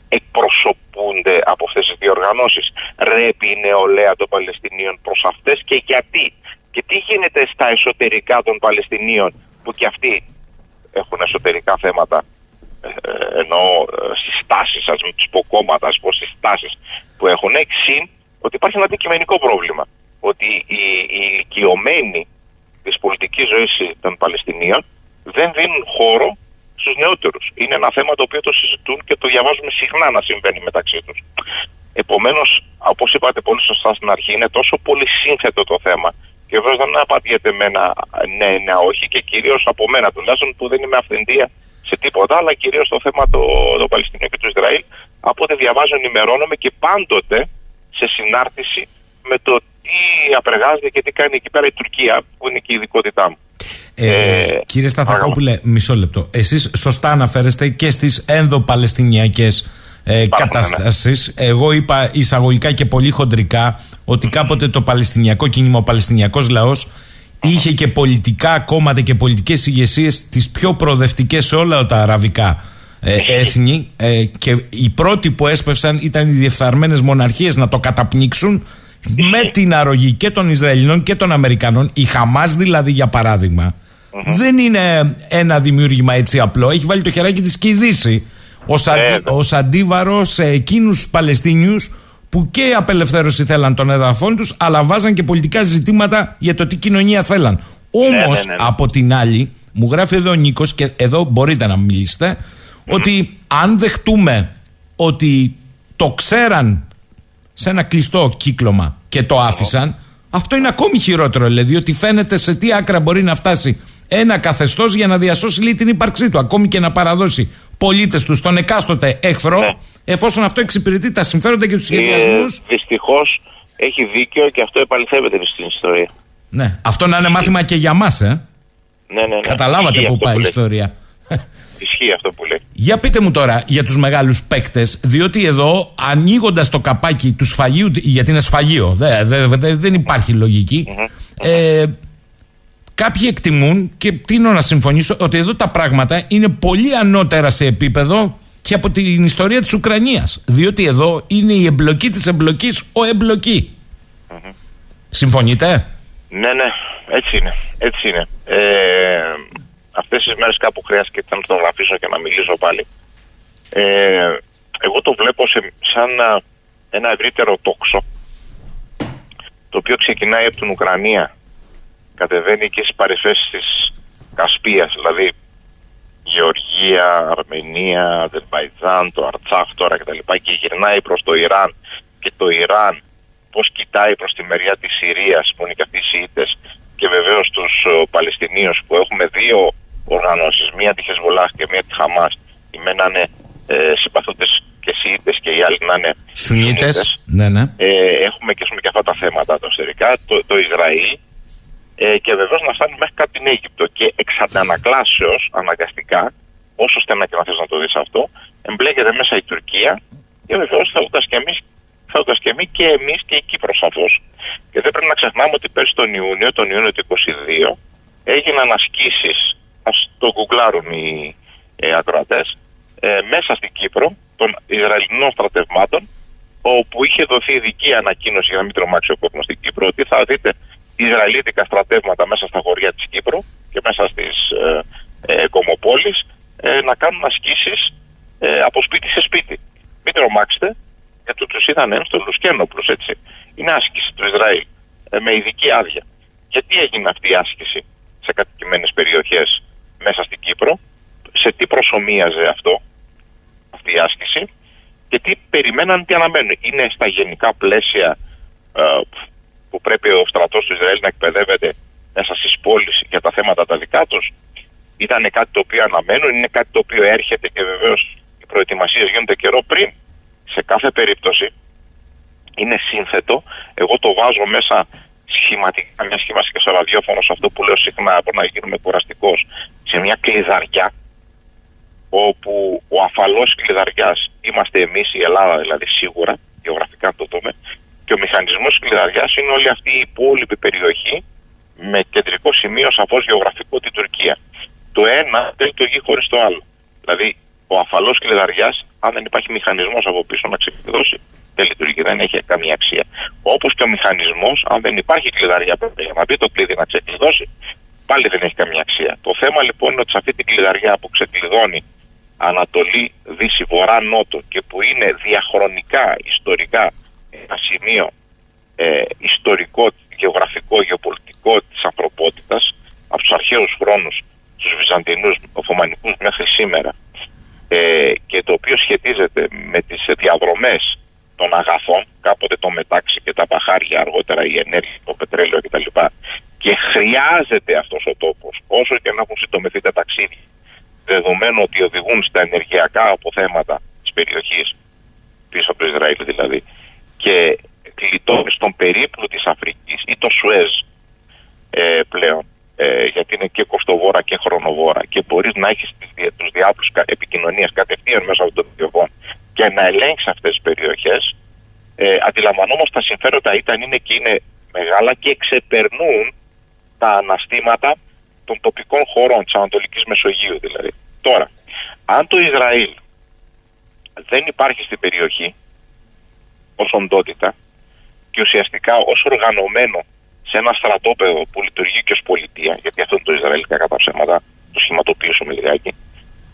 Εκπροσωπούνται από αυτές τις δύο οργανώσεις. Ρέπει η νεολαία των Παλαιστινίων προς αυτές και γιατί. Και τι γίνεται στα εσωτερικά των Παλαιστινίων που και αυτοί έχουν εσωτερικά θέματα ε, ε, εννοώ ε, στις τάσεις, ας μην τους πω κόμματα, ας πω στις τάσεις που έχουν συν ότι υπάρχει ένα αντικειμενικό πρόβλημα. Ότι οι, οι ηλικιωμένοι της πολιτικής ζωής των Παλαιστινίων δεν δίνουν χώρο στους νεότερους. Είναι ένα θέμα το οποίο το συζητούν και το διαβάζουμε συχνά να συμβαίνει μεταξύ τους. Επομένως, όπως είπατε πολύ σωστά στην αρχή, είναι τόσο πολύ σύνθετο το θέμα και βέβαια δεν απαντιέται με ένα ναι, ναι, όχι και κυρίως από μένα τουλάχιστον που δεν είμαι αυθεντία σε τίποτα, αλλά κυρίως το θέμα το, το Παλαιστινίου και του Ισραήλ από ό,τι διαβάζω ενημερώνομαι και πάντοτε σε συνάρτηση με το τι απεργάζεται και τι κάνει εκεί πέρα η Τουρκία που είναι και η ειδικότητά μου. Ε, Ε, κύριε Σταθακόπουλε, μισό λεπτό. Εσείς σωστά αναφέρεστε και στις ενδοπαλαιστινιακές ε, ναι. καταστάσεις. Εγώ είπα εισαγωγικά και πολύ χοντρικά ότι κάποτε το παλαιστινιακό κίνημα, ο παλαιστινιακός λαός είχε και πολιτικά κόμματα και πολιτικές ηγεσίες τις πιο προοδευτικές σε όλα τα αραβικά ε, <laughs> έθνη ε, και οι πρώτοι που έσπευσαν ήταν οι διεφθαρμένες μοναρχίες να το καταπνίξουν με την αρρωγή και των Ισραηλινών και των Αμερικανών, η Χαμάς δηλαδή για παράδειγμα, δεν είναι ένα δημιούργημα έτσι απλό. Έχει βάλει το χεράκι της και η Δύση ως, αντι, Βέβαια. ως αντίβαρος σε εκείνους τους Παλαιστίνιους που και η απελευθέρωση θέλαν των εδαφών τους αλλά βάζαν και πολιτικά ζητήματα για το τι κοινωνία θέλαν. Όμως ναι, ναι, ναι. από την άλλη μου γράφει εδώ ο Νίκος και εδώ μπορείτε να μιλήσετε ότι αν δεχτούμε ότι το ξέραν σε ένα κλειστό κύκλωμα και το άφησαν, αυτό είναι ακόμη χειρότερο. Δηλαδή ότι φαίνεται σε τι άκρα μπορεί να φτάσει ένα καθεστώς για να διασώσει λίγο την ύπαρξή του, ακόμη και να παραδώσει πολίτες τους στον εκάστοτε εχθρό, Ναι. εφόσον αυτό εξυπηρετεί τα συμφέροντα και τους σχεδιασμούς. Δυστυχώς έχει δίκιο και αυτό επαληθεύεται στην ιστορία. Ναι, αυτό να είναι μάθημα και για μας, ε. Ναι, ναι, ναι. Καταλάβατε Ισχύει πού αυτό πάει η λέει. ιστορία. Ισχύει αυτό που λέει. Για πείτε μου τώρα για τους μεγάλους παίκτες, διότι εδώ ανοίγοντας το καπάκι του σφαγείου, γιατί είναι σφαγείο, δε- δε- δε- δεν υπάρχει λογική, ε, κάποιοι εκτιμούν και τίνω να συμφωνήσω ότι εδώ τα πράγματα είναι πολύ ανώτερα σε επίπεδο και από την ιστορία της Ουκρανίας. Διότι εδώ είναι η εμπλοκή της εμπλοκής ο εμπλοκή. Συμφωνείτε; Ναι, ναι, έτσι είναι. Έτσι είναι. Ε, αυτές τις μέρες κάπου χρειάστηκε να το γραφήσω και να μιλήσω πάλι. Ε, εγώ το βλέπω σε, σαν α, ένα ευρύτερο τόξο το οποίο ξεκινάει από την Ουκρανία κατεβαίνει και στις παρεφέσεις της Κασπίας δηλαδή Γεωργία, Αρμενία, Αζερβαϊτζάν, το Αρτσάχ τώρα κτλ. Και γυρνάει προς το Ιράν και το Ιράν πώς κοιτάει προς τη μεριά της Συρίας που είναι και αυτοί οι Σιήτες και βεβαίως τους ε, Παλαιστινίους που έχουμε δύο οργανώσεις, μία τη Χεσβολάχ και μία τη Χαμάς. Οι μένα είναι ε, συμπαθούντες και Σιήτες και οι άλλοι να είναι Σουνίτες. Ναι, ναι. ε, έχουμε, και, έχουμε και αυτά τα θέματα τα εσωτερικά, το, το Ισραήλ ε, και βεβαίως να φτάνει μέχρι κάτω την Αίγυπτο. Και εξ αντανακλάσεως, αναγκαστικά, όσο στενά και να θες να το δεις αυτό, εμπλέκεται μέσα η Τουρκία και βεβαίως θέλοντας και εμείς θέλοντας και, εμείς και εμείς και η Κύπρος σαφώς. Και δεν πρέπει να ξεχνάμε ότι πέρσι τον Ιούνιο, τον Ιούνιο του 2022, έγιναν ασκήσεις, ας το γκουγκλάρουν οι ε, ακροατές, ε, μέσα στην Κύπρο των Ισραηλινών στρατευμάτων όπου είχε δοθεί ειδική ανακοίνωση για να μην τρομάξει ο κόσμος στην Κύπρο ότι θα δείτε Ισραηλίτικα στρατεύματα μέσα στα χωριά της Κύπρου και μέσα στις ε, ε, κομοπόλεις ε, να κάνουν ασκήσεις ε, από σπίτι σε σπίτι. Μην τρομάξετε, γιατί του είδαν ένστολους και ένοπλους, έτσι. Είναι άσκηση του Ισραήλ, ε, με ειδική άδεια. Γιατί έγινε αυτή η άσκηση σε κατοικημένες περιοχές μέσα στην Κύπρο, σε τι προσωμίαζε αυτό, αυτή η άσκηση και τι περιμέναν, τι αναμένουν. Είναι στα γενικά πλαίσια ε, που πρέπει ο στρατός του Ισραήλ να εκπαιδεύεται μέσα στις πόλεις για τα θέματα τα δικά τους. Ήταν κάτι το οποίο αναμένουν, είναι κάτι το οποίο έρχεται και βεβαίως οι προετοιμασίες γίνονται καιρό πριν. Σε κάθε περίπτωση είναι σύνθετο. Εγώ το βάζω μέσα σχηματικά, μια σχήμαση και στο ραδιόφωνο, σε αυτό που λέω συχνά, μπορεί να γίνουμε κουραστικός, σε μια κλειδαριά, όπου ο αφαλός κλειδαριάς είμαστε εμείς, η Ελλάδα δηλαδή σίγουρα, γεωγραφικά το δούμε, και ο μηχανισμός κλειδαριάς είναι όλη αυτή η υπόλοιπη περιοχή με κεντρικό σημείο σαφώς γεωγραφικό την Τουρκία. Το ένα δεν λειτουργεί χωρίς το άλλο. Δηλαδή ο αφαλός κλειδαριάς αν δεν υπάρχει μηχανισμός από πίσω να ξεκλειδώσει δεν λειτουργεί, δεν έχει καμία αξία. Όπως και ο μηχανισμός αν δεν υπάρχει κλειδαριά για να μπει το κλειδί να ξεκλειδώσει πάλι δεν έχει καμία αξία. Το θέμα λοιπόν είναι ότι σε αυτή την κλειδαριά που ξεκλειδώνει Ανατολή, Δύση, Βορρά, Νότο και που είναι διαχρονικά, ιστορικά ένα σημείο ε, ιστορικό, γεωγραφικό, γεωπολιτικό της ανθρωπότητας από τους αρχαίους χρόνους, τους Βυζαντινούς, Οθωμανικούς μέχρι σήμερα ε, και το οποίο σχετίζεται με τις διαδρομές των αγαθών, κάποτε το μετάξι και τα παχάρια, αργότερα η ενέργεια, το πετρέλαιο κτλ. Και χρειάζεται αυτός ο τόπος, όσο και να έχουν συντομηθεί τα ταξίδια, δεδομένου ότι οδηγούν στα ενεργειακά αποθέματα της περιοχής, πίσω από το Ισραήλ δηλαδή, και κλειτώνεις στον περίπλου της Αφρικής ή το Σουέζ ε, πλέον ε, γιατί είναι και κοστοβόρα και χρονοβόρα και μπορείς να έχεις τους διάβλους επικοινωνίας κατευθείαν μέσα από το βιβλίο και να ελέγξεις αυτές τις περιοχές ε, αντιλαμβανόμαστε τα συμφέροντα ήταν είναι και είναι μεγάλα και ξεπερνούν τα αναστήματα των τοπικών χωρών της Ανατολικής Μεσογείου δηλαδή. Τώρα, αν το Ισραήλ δεν υπάρχει στην περιοχή ως οντότητα και ουσιαστικά ως οργανωμένο σε ένα στρατόπεδο που λειτουργεί και ως πολιτεία, γιατί αυτό είναι το Ισραήλ κατά ψέματα, το σχηματοποιήσουμε λιγάκι.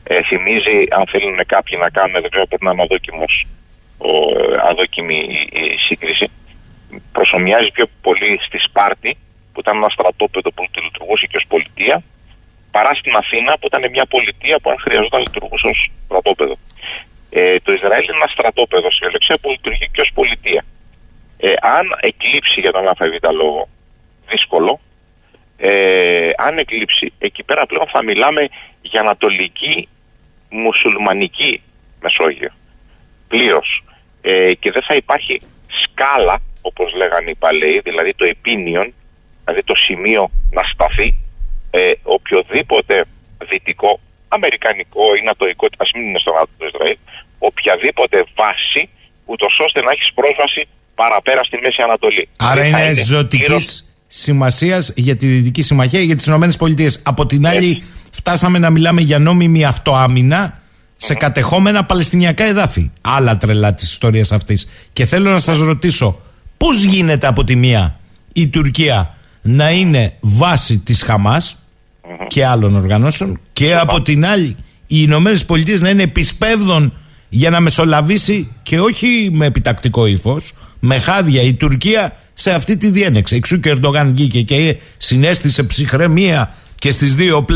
Ε, θυμίζει, αν θέλουν κάποιοι να κάνουν, δεν ξέρω, πρέπει να είναι αδόκιμος, ο, αδόκιμη η, η, σύγκριση, προσωμιάζει πιο πολύ στη Σπάρτη, που ήταν ένα στρατόπεδο που λειτουργούσε και ως πολιτεία, παρά στην Αθήνα που ήταν μια πολιτεία που αν χρειαζόταν λειτουργούσε ως στρατόπεδο. Ε, το Ισραήλ είναι ένα στρατόπεδο σε ελεξία που λειτουργεί και ως πολιτεία. Ε, αν εκλείψει για τον ΑΒ λόγο δύσκολο, ε, αν εκλείψει, εκεί πέρα πλέον θα μιλάμε για ανατολική μουσουλμανική Μεσόγειο. Πλήρως. Ε, και δεν θα υπάρχει σκάλα, όπως λέγανε οι παλαιοί, δηλαδή το επίνιον, δηλαδή το σημείο να σταθεί ε, οποιοδήποτε δυτικό, αμερικανικό ή νατοϊκό, ας μην είναι στο ΝΑΤΟ του Ισραήλ, οποιαδήποτε βάση, ούτως ώστε να έχεις πρόσβαση παραπέρα στη Μέση Ανατολή. Άρα είναι ζωτικής σημασίας για τη Δυτική Συμμαχία για τις ΗΠΑ. Από την άλλη, φτάσαμε να μιλάμε για νόμιμη αυτοάμυνα σε κατεχόμενα Παλαιστινιακά εδάφη. Άλλα τρελά της ιστορίας αυτής. Και θέλω να σας ρωτήσω, πώς γίνεται από τη μία η Τουρκία να είναι βάση της Χαμάς και άλλων οργανώσεων και από την άλλη οι Ηνωμένες Πολιτείες να είναι επισπεύδων για να μεσολαβήσει και όχι με επιτακτικό ύφος, με χάδια η Τουρκία σε αυτή τη διένεξη. Εξού και ο Ερντογάν βγήκε και συνέστησε ψυχραιμία και στις δύο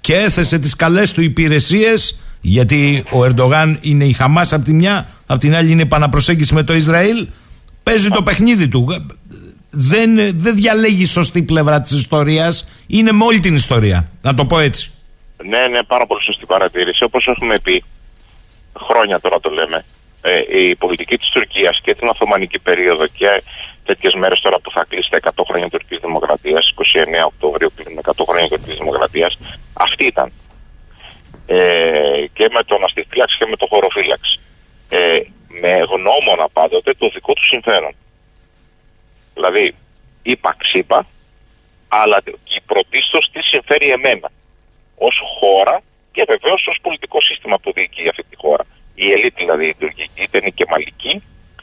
και έθεσε τις καλές του υπηρεσίες γιατί ο Ερντογάν είναι η Χαμάς από τη μια, από την άλλη είναι επαναπροσέγγιση με το Ισραήλ. Παίζει το παιχνίδι του. Δεν, δεν διαλέγει σωστή πλευρά της ιστορίας. Είναι με όλη την ιστορία. Να το πω έτσι. Ναι, ναι, πάρα πολύ σωστή παρατήρηση. Όπως έχουμε πει, χρόνια τώρα το λέμε, ε, η πολιτική της Τουρκίας και την Οθωμανική περίοδο και τέτοιες μέρες τώρα που θα κλείσει τα 100 χρόνια τουρκικής δημοκρατίας, 29 Οκτωβρίου κλείνουν 100 χρόνια τουρκικής δημοκρατίας, αυτή ήταν. Ε, και με τον αστιφύλαξη και με τον χωροφύλαξη. Ε, με γνώμονα πάντοτε το δικό του συμφέρον. Δηλαδή, είπα ξύπα, αλλά η πρωτίστως τι συμφέρει εμένα ως χώρα και βεβαίως ως πολιτικό σύστημα που διοικεί αυτή τη χώρα. Η ελίτ δηλαδή η τουρκική, είτε είναι και μαλική,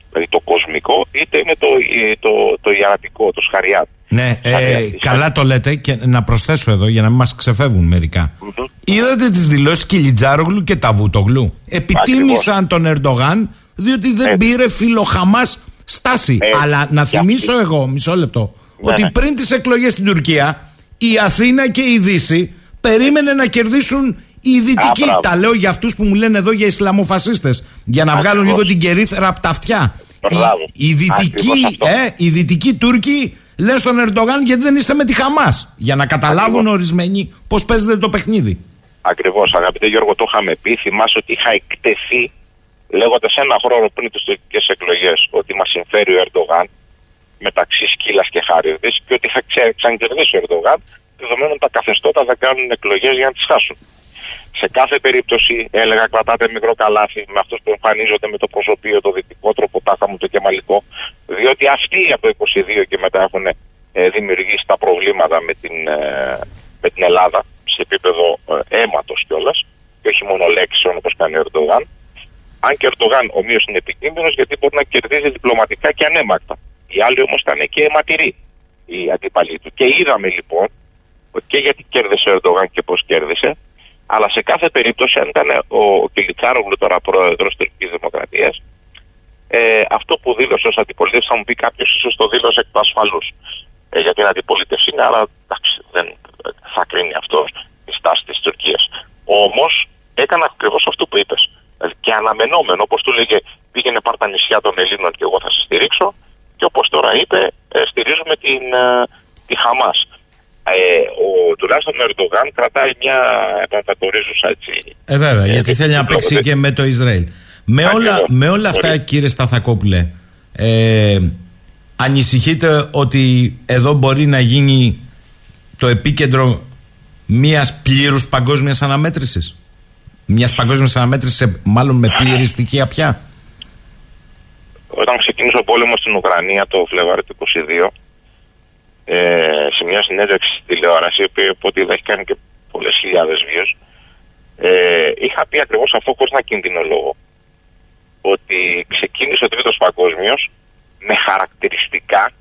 δηλαδή το κοσμικό, είτε είναι το, ε, το, το ιερατικό, το σχαριάτ. Ναι, ε, Σχαριάτ. καλά το λέτε και να προσθέσω εδώ για να μην μας ξεφεύγουν μερικά. Μμμ. Είδατε τις δηλώσεις Κιλιτζάρογλου και Ταβούτογλου; Επιτίμησαν τον Ερντογάν διότι δεν Έτσι. πήρε φιλοχαμάς στάση. Έτσι. Αλλά να Και θυμίσω αυτή- εγώ, μισό λεπτό, Ναι, ότι ναι. πριν τις εκλογές στην Τουρκία η Αθήνα και η Δύση περίμενε να κερδίσουν οι Δυτικοί. μπράβο. Τα λέω για αυτούς που μου λένε εδώ για Ισλαμοφασίστες. Για να βγάλουν Ακριβώς. λίγο την κερίθρα από τα αυτιά. Μπράβο. Οι, οι δυτικοί, Ακριβώς αυτό. ε, οι δυτικοί Τούρκοι λένε στον Ερντογάν γιατί δεν είσαι με τη Χαμάς. Για να καταλάβουν Ακριβώς. ορισμένοι πώς παίζεται το παιχνίδι. Ακριβώς, αγαπητέ Γιώργο, το είχαμε πει. Θυμάσαι ότι είχα εκτεθεί λέγοντας ένα χρόνο πριν τις τουρκικές εκλογές ότι μας συμφέρει ο Ερντογάν μεταξύ σκύλας και χάριδης και ότι θα ξε, ξανακερδίσει ο Ερντογάν δεδομένου τα καθεστώτα θα κάνουν εκλογές για να τις χάσουν. Σε κάθε περίπτωση έλεγα κρατάτε μικρό καλάθι με αυτούς που εμφανίζονται με το προσωπείο, το δυτικό τροποτάχα μου, το κεμαλικό, διότι αυτοί από το 22 και μετά έχουν ε, δημιουργήσει τα προβλήματα με την, ε, με την Ελλάδα σε επίπεδο ε, αίματος κιόλας και όχι μόνο λέξεων όπως κάνει ο Ερντογάν. Αν και ο Ερντογάν ομοίως είναι επικίνδυνος γιατί μπορεί να κερδίζει διπλωματικά και ανέμακτα. Οι άλλοι όμως ήταν και αιματηροί οι αντίπαλοι του. Και είδαμε λοιπόν ότι και γιατί κέρδισε ο Ερντογάν και πώς κέρδισε, αλλά σε κάθε περίπτωση, αν ήταν ο Κιλιτσάρογλου τώρα πρόεδρος της Τουρκική Δημοκρατίας, ε, αυτό που δήλωσε ως αντιπολίτευση θα μου πει κάποιος ίσως το δήλωσε εκ του ασφαλούς. Ε, για την αντιπολίτευση είναι, αλλά εντάξει, δεν θα κρίνει αυτό η στάση της Τουρκίας. Όμως έκανε ακριβώς αυτό που είπες. Δηλαδή, και αναμενόμενο, όπως του λέγε, πήγαινε πάρ τα νησιά των Ελλήνων και εγώ θα σε στηρίξω. Και όπως τώρα είπε, ε, στηρίζουμε την, ε, τη Χαμάς. Ε, ο, τουλάχιστον ο Ερντογάν κρατάει μια επαναπατορίζουσα έτσι. Ε, βέβαια, Ε, γιατί θέλει να διπλωματική. παίξει και με το Ισραήλ. Με Ακριβώς. όλα, με όλα αυτά, Μπορεί. κύριε Σταθακόπουλε, ε, ανησυχείτε ότι εδώ μπορεί να γίνει το επίκεντρο μιας πλήρους παγκόσμιας αναμέτρησης; Μιας παγκόσμιας αναμέτρησης, σε- μάλλον με πλήρη στοιχεία πια. Όταν ξεκίνησε ο πόλεμος στην Ουκρανία το Φλεβάρι του 22, ε, σε μια συνέντευξη στη τηλεόραση, η οποία από ό,τι είδα έχει κάνει και πολλές χιλιάδες views, ε, είχα πει ακριβώς αυτό χωρίς να κινδυνολογώ. Ότι ξεκίνησε ο Τρίτος Παγκόσμιος με χαρακτηριστικά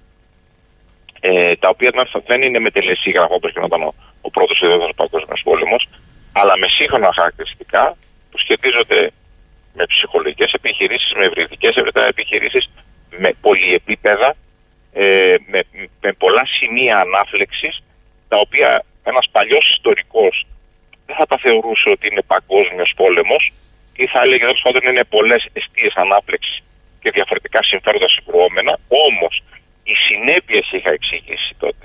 ε, τα οποία δεν- δεν είναι με τελεσίγραφα όπως γινόταν ο, ο πρώτος ή δεύτερος Παγκόσμιος Πόλεμος, αλλά με σύγχρονα χαρακτηριστικά που σχετίζονται με ψυχολογικές επιχειρήσεις, με ευρυδικέ επιχειρήσεις, με πολυεπίπεδα, ε, με, με πολλά σημεία ανάφλεξης, τα οποία ένας παλιός ιστορικός δεν θα τα θεωρούσε ότι είναι παγκόσμιος πόλεμος ή θα έλεγε τέλος πάντων είναι πολλές αιστείες ανάφλεξης και διαφορετικά συμφέροντα συγκρουόμενα. Όμως οι συνέπειες είχα εξηγήσει τότε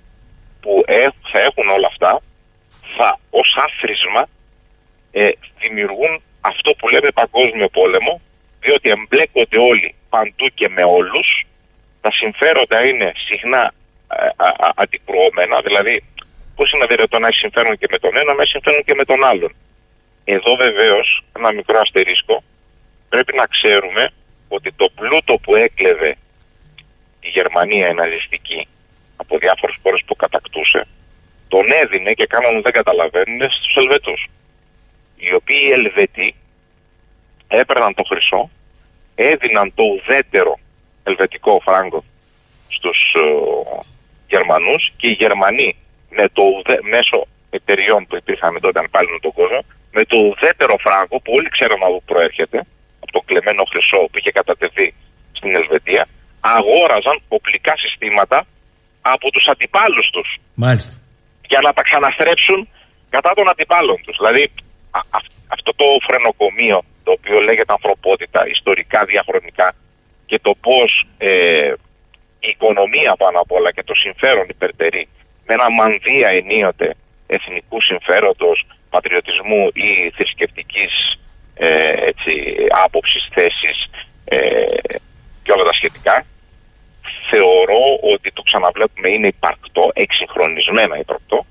που ε, θα έχουν όλα αυτά θα ως άθροισμα ε, δημιουργούν αυτό που λέμε παγκόσμιο πόλεμο διότι εμπλέκονται όλοι παντού και με όλους τα συμφέροντα είναι συχνά ε, α, α, αντικρουόμενα δηλαδή πώς είναι δυνατόν να έχει συμφέρον και με τον ένα να έχει συμφέρον και με τον άλλον. Εδώ βεβαίως ένα μικρό αστερίσκο πρέπει να ξέρουμε ότι το πλούτο που έκλεβε η Γερμανία η ναζιστική από διάφορες χώρες που κατακτούσε τον έδινε και κάνανε δεν καταλαβαίνουν στους Ελβετούς. Οι οποίοι οι Ελβετοί έπαιρναν το χρυσό, έδιναν το ουδέτερο ελβετικό φράγκο στους ε, Γερμανούς και οι Γερμανοί με το ουδέ, μέσω εταιριών που υπήρχαν τότε αν πάλι τον κόσμο, με το ουδέτερο φράγκο που όλοι ξέρουν από πού προέρχεται, από το κλεμμένο χρυσό που είχε κατατεθεί στην Ελβετία, αγόραζαν οπλικά συστήματα από τους αντιπάλους τους Μάλιστα. για να τα ξαναστρέψουν κατά των αντιπάλων τους. Δηλαδή α- α- αυτό το φρενοκομείο το οποίο λέγεται ανθρωπότητα ιστορικά διαχρονικά και το πώς ε, η οικονομία πάνω απ' όλα και το συμφέρον υπερτερεί. Με ένα μανδύα ενίοτε εθνικού συμφέροντος, πατριωτισμού ή θρησκευτικής ε, έτσι, άποψης, θέσης ε, και όλα τα σχετικά θεωρώ ότι το ξαναβλέπουμε είναι υπαρκτό, εξυγχρονισμένα υπαρκτό,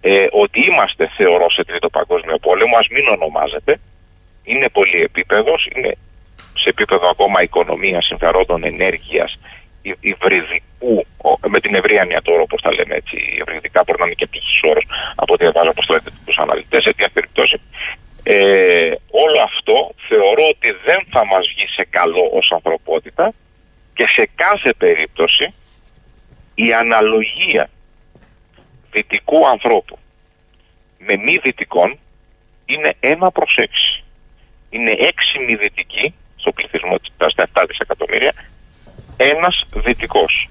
ε, ότι είμαστε θεωρώ σε τρίτο παγκόσμιο πόλεμο, ας μην ονομάζεται, είναι πολυεπίπεδος, είναι σε επίπεδο ακόμα οικονομίας, συμφερόντων, ενέργειας, υ- υβριδικού, ο- με την ευρία έννοια τώρα όπως τα λέμε έτσι, υβριδικά μπορεί να είναι και τύχης όρος από ό,τι διαβάζω από στρατιωτικούς αναλυτές, σε τέτοια περιπτώσεις. Ε, όλο αυτό θεωρώ ότι δεν θα μας βγει σε καλό ως ανθρωπότητα Και σε κάθε περίπτωση η αναλογία δυτικού ανθρώπου με μη δυτικών είναι ένα προς έξι. Είναι έξι μη δυτικοί στο πληθυσμό στα 7 δισεκατομμύρια, ένας δυτικός.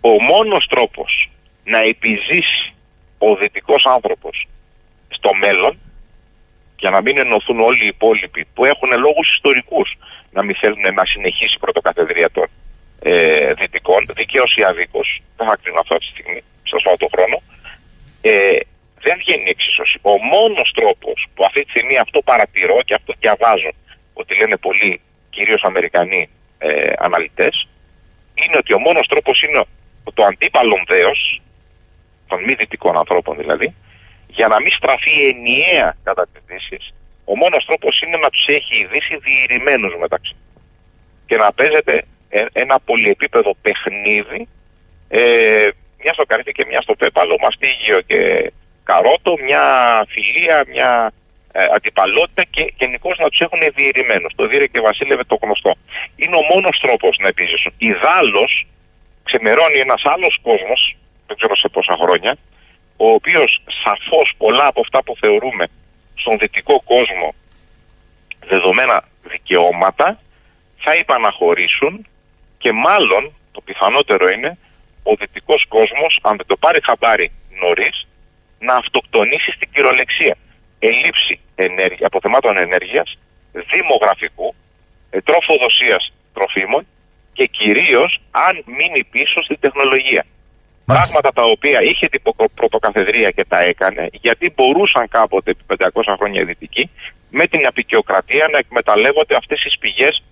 Ο μόνος τρόπος να επιζήσει ο δυτικός άνθρωπος στο μέλλον για να μην ενωθούν όλοι οι υπόλοιποι που έχουν λόγους ιστορικούς να μην θέλουν να συνεχίσει η πρωτοκαθεδρία των ε, δυτικών, δικαίως ή αδίκως, δεν θα κρίνω αυτό αυτή τη στιγμή, στο το χρόνο, ε, δεν βγαίνει η εξίσωση. Ο μόνος τρόπος που αυτή τη στιγμή αυτό παρατηρώ και αυτό διαβάζω ότι λένε πολλοί κυρίως Αμερικανοί ε, αναλυτές είναι ότι ο μόνος τρόπος είναι το αντίπαλο δέος των μη δυτικών ανθρώπων δηλαδή για να μην στραφεί ενιαία κατά τις δύσεις ο μόνος τρόπος είναι να τους έχει η Δύση διηρημένους μεταξύ. Και να παίζεται ε, ένα πολυεπίπεδο παιχνίδι ε, μια στο καρύδι και μια στο πέπαλο, μαστίγιο και καρότο, μια φιλία, μια ε, αντιπαλότητα και γενικώς να τους έχουν διηρημένου. Το δίρε και βασίλευε το γνωστό. Είναι ο μόνος τρόπος να επιζήσουν. Ιδάλω ξεμερώνει ένας άλλος κόσμος, δεν ξέρω σε πόσα χρόνια, ο οποίος σαφώς πολλά από αυτά που θεωρούμε στον δυτικό κόσμο δεδομένα δικαιώματα θα υπαναχωρήσουν και μάλλον το πιθανότερο είναι ο δυτικός κόσμος αν δεν το πάρει χαμπάρι νωρίς να αυτοκτονήσει στην κυριολεξία. Ελλείψη ενέργεια, αποθεμάτων ενέργειας, δημογραφικού, ε, τροφοδοσίας τροφίμων και κυρίως αν μείνει πίσω στην τεχνολογία. Πράγματα τα οποία είχε την πρωτοκαθεδρία και τα έκανε γιατί μπορούσαν κάποτε επί 500 χρόνια οι δυτικοί με την απεικιοκρατία να εκμεταλλεύονται αυτές τις πηγές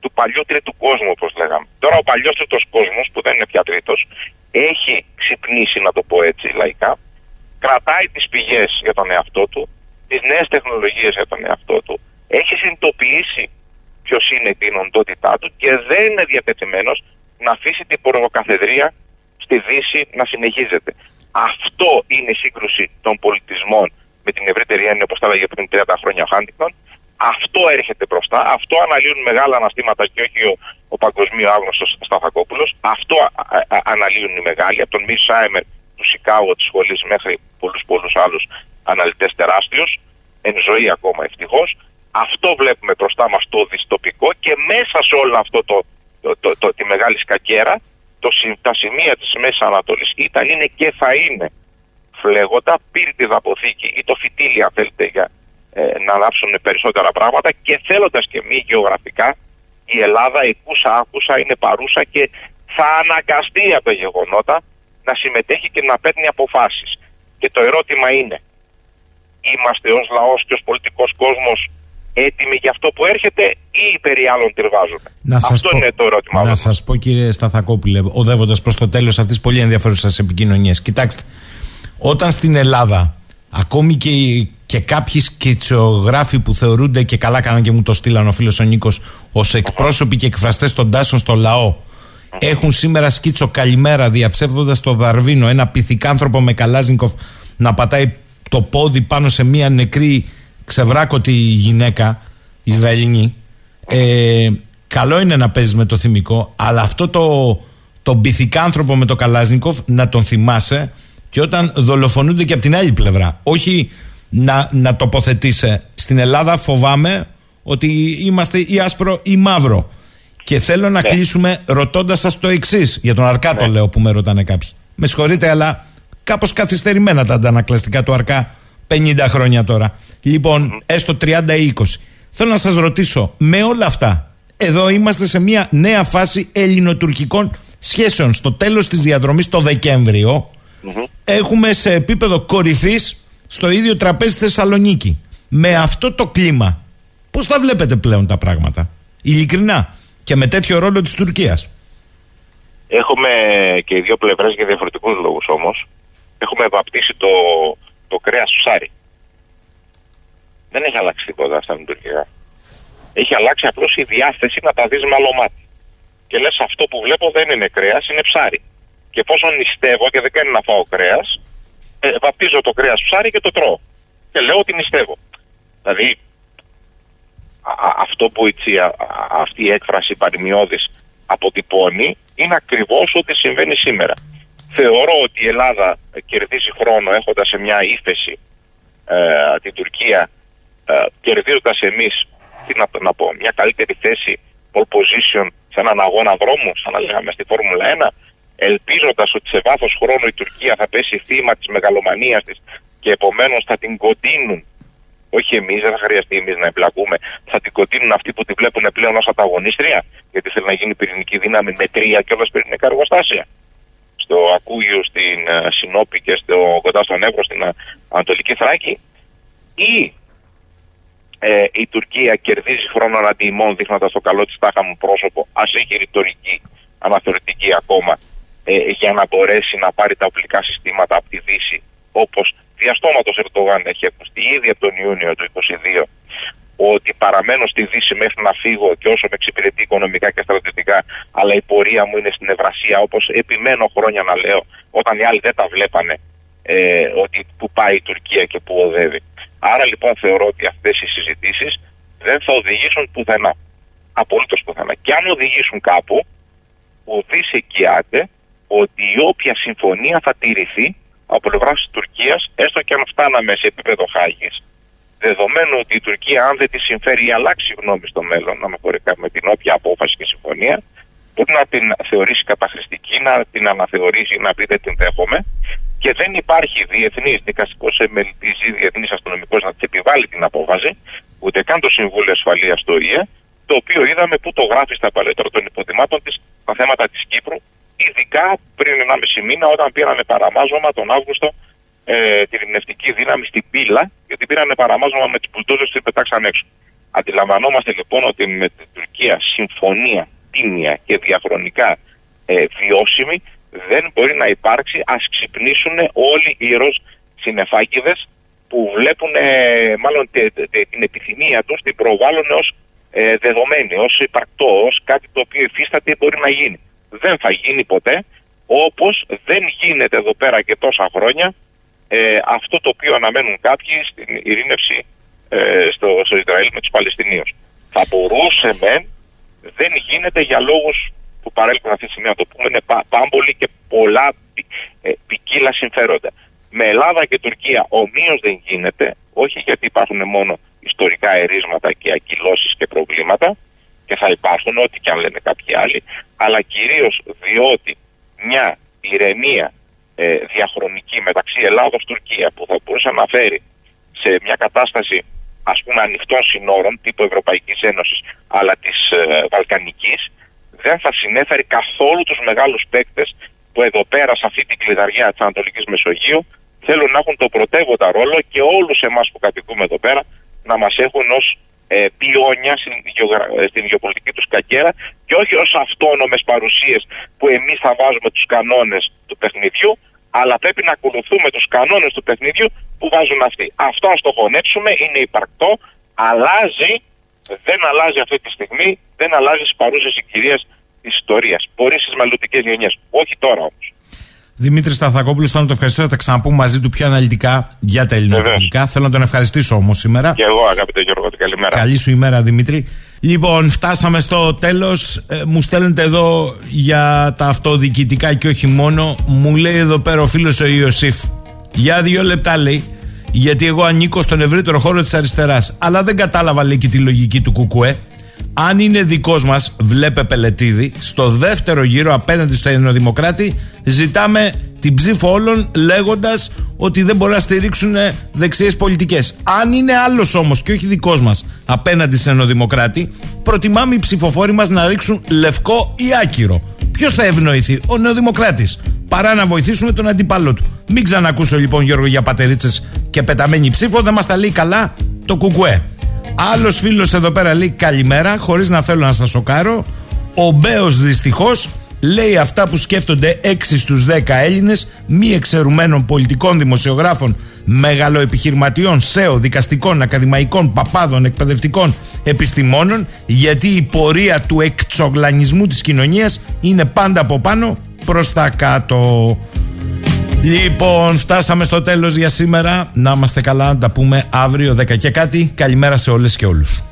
του παλιού τρίτου κόσμου, όπως λέγαμε. Τώρα ο παλιός τρίτος κόσμος, που δεν είναι πια τρίτος, έχει ξυπνήσει, να το πω έτσι λαϊκά, κρατάει τις πηγές για τον εαυτό του, τις νέες τεχνολογίες για τον εαυτό του, έχει συνειδητοποιήσει ποιος είναι η οντότητά του και δεν είναι διατεθειμένος να αφήσει την ποροκαθεδρία στη Δύση να συνεχίζεται. Αυτό είναι η σύγκρουση των πολιτισμών με την ευρύτερη έννοια, όπως τα έλεγε πριν 30 χρόνια ο Χάντικτον, αυτό έρχεται μπροστά, αυτό αναλύουν μεγάλα αναστήματα και όχι ο, ο παγκοσμίο άγνωστος Σταθακόπουλος. Αυτό αναλύουν οι μεγάλοι, από τον Μι Σάιμερ του Σικάγο της σχολής μέχρι πολλούς πολλούς άλλους αναλυτές τεράστιους, εν ζωή ακόμα ευτυχώς. Αυτό βλέπουμε μπροστά μας το δυστοπικό και μέσα σε όλο αυτό το, το, το, τη μεγάλη σκακέρα, το, τα σημεία της Μέσης Ανατολής ήταν, είναι και θα είναι φλέγοντα, πύρτιδα αποθήκη ή το φυτίλι, αν θέλετε, για, ε, να ανάψουν περισσότερα πράγματα και θέλοντας και μη γεωγραφικά η Ελλάδα κούσα άκουσα είναι παρούσα και θα αναγκαστεί από τα γεγονότα να συμμετέχει και να παίρνει αποφάσεις. Και το ερώτημα είναι, είμαστε ως λαός και ως πολιτικός κόσμος έτοιμοι για αυτό που έρχεται ή περί άλλων τυρβάζουμε. Να αυτό είναι το ερώτημα. Να σας πω κύριε Σταθακόπουλε, οδεύοντας προς το τέλος αυτής πολύ ενδιαφέρουσας επικοινωνίας. Κοιτάξτε, όταν στην Ελλάδα ακόμη και και κάποιοι σκητσογράφοι που θεωρούνται και καλά κάναν και μου το στείλαν ο φίλος ο Νίκος ως εκπρόσωποι και εκφραστές των τάσεων στο λαό έχουν σήμερα σκίτσο καλημέρα διαψεύδοντας το Δαρβίνο ένα πυθικάνθρωπο με Καλάζνικοφ να πατάει το πόδι πάνω σε μια νεκρή ξεβράκωτη γυναίκα Ισραηλινή ε, καλό είναι να παίζεις με το θυμικό αλλά αυτό το, το πυθικάνθρωπο με το Καλάζνικοφ να τον θυμάσαι και όταν δολοφονούνται και από την άλλη πλευρά όχι να, να τοποθετήσει. Στην Ελλάδα φοβάμαι ότι είμαστε ή άσπρο ή μαύρο. Και θέλω να ναι. κλείσουμε ρωτώντας σας το εξής. Για τον Αρκά το ναι. λέω που με ρωτάνε κάποιοι. Με συγχωρείτε, αλλά κάπως καθυστερημένα τα αντανακλαστικά του Αρκά 50 χρόνια τώρα. Λοιπόν, έστω 30 ή 20. Θέλω να σας ρωτήσω, με όλα αυτά, εδώ είμαστε σε μια νέα φάση ελληνοτουρκικών σχέσεων. Στο τέλος της διαδρομής, το δεκεμβριο έχουμε σε επίπεδο κορυφής στο ίδιο τραπέζι Θεσσαλονίκη. Με αυτό το κλίμα, πώς θα βλέπετε πλέον τα πράγματα, ειλικρινά, και με τέτοιο ρόλο της Τουρκίας. Έχουμε και οι δύο πλευρές για διαφορετικούς λόγους όμως. Έχουμε βαπτίσει το, το κρέας ψάρι. Δεν έχει αλλάξει τίποτα στα τουρκικά. Έχει αλλάξει απλώς η διάθεση να τα δεις με άλλο μάτι. Και λες αυτό που βλέπω δεν είναι κρέας, είναι ψάρι. Και εφόσον νηστεύω και δεν κάνει να φάω κρέας, ε, βαπτίζω το κρέας ψάρι και το τρώω. Και λέω ότι νηστεύω. Δηλαδή, αυτό που έτσι, αυτή η έκφραση παρημιώδης αποτυπώνει είναι ακριβώς ό,τι συμβαίνει σήμερα. Θεωρώ ότι η Ελλάδα κερδίζει χρόνο έχοντας σε μια ύφεση ε, την Τουρκία ε, κερδίζοντας εμείς τι να, να πω, μια καλύτερη θέση pole position σε έναν αγώνα δρόμου, σαν να λέγαμε στη Φόρμουλα 1, ελπίζοντας ότι σε βάθος χρόνου η Τουρκία θα πέσει θύμα της μεγαλομανίας της και επομένως θα την κοντίνουν. Όχι εμείς, δεν θα χρειαστεί εμείς να εμπλακούμε. Θα την κοντίνουν αυτοί που τη βλέπουν πλέον ως ανταγωνίστρια, γιατί θέλει να γίνει πυρηνική δύναμη με τρία και όλα πυρηνικά εργοστάσια. Στο Ακούγιο, στην uh, Συνόπη και στο, κοντά στον Εύρο, στην uh, Ανατολική Θράκη. Ή ε, η Τουρκία κερδίζει χρόνο αντί ημών, δείχνοντας το καλό της τάχα μου πρόσωπο, ας έχει ρητορική αναθεωρητική ακόμα, ε, για να μπορέσει να πάρει τα οπλικά συστήματα από τη Δύση, όπως διαστόματος Ερντογάν έχει ακουστεί ήδη από τον Ιούνιο του 2022, ότι παραμένω στη Δύση μέχρι να φύγω και όσο με εξυπηρετεί οικονομικά και στρατιωτικά, αλλά η πορεία μου είναι στην Ευρασία, όπως επιμένω χρόνια να λέω, όταν οι άλλοι δεν τα βλέπανε, ε, ότι που πάει η Τουρκία και που οδεύει. Άρα λοιπόν θεωρώ ότι αυτές οι συζητήσεις δεν θα οδηγήσουν πουθενά. Απολύτως πουθενά. Και αν οδηγήσουν κάπου, ουδή εγγυάται ότι η όποια συμφωνία θα τηρηθεί από πλευρά της Τουρκίας, έστω και αν φτάναμε σε επίπεδο Χάγης, δεδομένου ότι η Τουρκία, αν δεν της συμφέρει ή αλλάξει γνώμη στο μέλλον, να με με την όποια απόφαση και συμφωνία, μπορεί να την θεωρήσει καταχρηστική, να την αναθεωρήσει, να πει δεν την δέχομαι και δεν υπάρχει διεθνής δικαστικός εμελητής ή διεθνής αστυνομικός να της επιβάλλει την απόφαση, ούτε καν το Συμβούλιο Ασφαλείας του ΟΗΕ, το οποίο είδαμε που το γράφει στα παλέτρα των υποδημάτων της τα θέματα της Κύπρου, ειδικά πριν 1,5 μήνα όταν πήρανε παραμάζωμα τον Αύγουστο ε, την ειρηνευτική δύναμη στην Πύλα, γιατί πήρανε παραμάζωμα με τι πουλτόζε και πετάξαν έξω. Αντιλαμβανόμαστε λοιπόν ότι με την Τουρκία συμφωνία τίμια και διαχρονικά ε, βιώσιμη δεν μπορεί να υπάρξει ας ξυπνήσουν όλοι οι ροζ συνεφάκηδες που βλέπουν ε, μάλλον την επιθυμία τους την προβάλλουν ως ε, δεδομένη, ως υπαρκτό, ως κάτι το οποίο υφίσταται μπορεί να γίνει. Δεν θα γίνει ποτέ όπως δεν γίνεται εδώ πέρα και τόσα χρόνια ε, αυτό το οποίο αναμένουν κάποιοι στην ειρήνευση ε, στο, στο Ισραήλ με τους Παλαιστινίους. Θα μπορούσε μεν, δεν γίνεται για λόγους που παρέλθουν αυτή τη στιγμή, να το πούμε, είναι πάμπολοι και πολλά ε, ποικίλα συμφέροντα. Με Ελλάδα και Τουρκία ομοίως δεν γίνεται, όχι γιατί υπάρχουν μόνο ιστορικά ερίσματα και ακυλώσεις και προβλήματα, και θα υπάρχουν ό,τι και αν λένε κάποιοι άλλοι, αλλά κυρίως διότι μια ηρεμία ε, διαχρονική μεταξύ Ελλάδος-Τουρκία που θα μπορούσε να φέρει σε μια κατάσταση ας πούμε ανοιχτών συνόρων τύπου Ευρωπαϊκής Ένωσης αλλά της ε, Βαλκανικής δεν θα συνέφερε καθόλου τους μεγάλους παίκτες που εδώ πέρα σε αυτή την κλειδαριά της Ανατολικής Μεσογείου θέλουν να έχουν το πρωτεύοντα ρόλο και όλους εμάς που κατοικούμε εδώ πέρα να μας έχουν ως ε, πιόνια στην, γεωγρα... Ε, στην γεωπολιτική τους κακέρα και όχι ως αυτόνομες παρουσίες που εμείς θα βάζουμε τους κανόνες του παιχνιδιού αλλά πρέπει να ακολουθούμε τους κανόνες του παιχνιδιού που βάζουν αυτοί. Αυτό να το χωνέψουμε είναι υπαρκτό, αλλάζει δεν αλλάζει αυτή τη στιγμή, δεν αλλάζει τι παρούσες συγκυρίες της ιστορίας. Μπορεί στις μελλοντικές γενιές. Όχι τώρα όμως. Δημήτρη Σταθακόπουλος, θέλω να το ευχαριστήσω. Θα τα ξαναπούμε μαζί του πιο αναλυτικά για τα ελληνικά. Θέλω να τον ευχαριστήσω όμως σήμερα. Και εγώ, αγαπητέ Γιώργο, καλημέρα. Καλή σου ημέρα, Δημήτρη. Λοιπόν, φτάσαμε στο τέλος. Ε, μου στέλνετε εδώ για τα αυτοδιοικητικά και όχι μόνο. Μου λέει εδώ πέρα ο φίλος ο Ιωσήφ. Για δύο λεπτά λέει γιατί εγώ ανήκω στον ευρύτερο χώρο της αριστεράς. Αλλά δεν κατάλαβα λέει και τη λογική του Κουκουέ. Αν είναι δικός μας, βλέπε Πελετίδη, στο δεύτερο γύρο απέναντι στο Ενωδημοκράτη ζητάμε την ψήφο όλων λέγοντας ότι δεν μπορεί να στηρίξουν δεξιές πολιτικές. Αν είναι άλλος όμως και όχι δικός μας απέναντι στο Ενωδημοκράτη, προτιμάμε οι ψηφοφόροι μας να ρίξουν λευκό ή άκυρο. Ποιος θα ευνοηθεί, ο Νεοδημοκράτης, παρά να βοηθήσουμε τον αντίπαλό του. Μην ξανακούσω λοιπόν Γιώργο για πατερίτσες και πεταμένη ψήφο, δεν μας τα λέει καλά το κουκουέ. Άλλος φίλος εδώ πέρα λέει καλημέρα, χωρίς να θέλω να σας σοκάρω. Ο Μπέος δυστυχώς λέει αυτά που σκέφτονται 6 στους 10 Έλληνες μη εξαιρουμένων πολιτικών δημοσιογράφων, μεγαλοεπιχειρηματιών, ΣΕΟ, δικαστικών, ακαδημαϊκών, παπάδων, εκπαιδευτικών, επιστημόνων γιατί η πορεία του εκτσογλανισμού της κοινωνίας είναι πάντα από πάνω προς τα κάτω. Λοιπόν, φτάσαμε στο τέλος για σήμερα. Να είμαστε καλά, να τα πούμε αύριο 10 και κάτι. Καλημέρα σε όλες και όλους.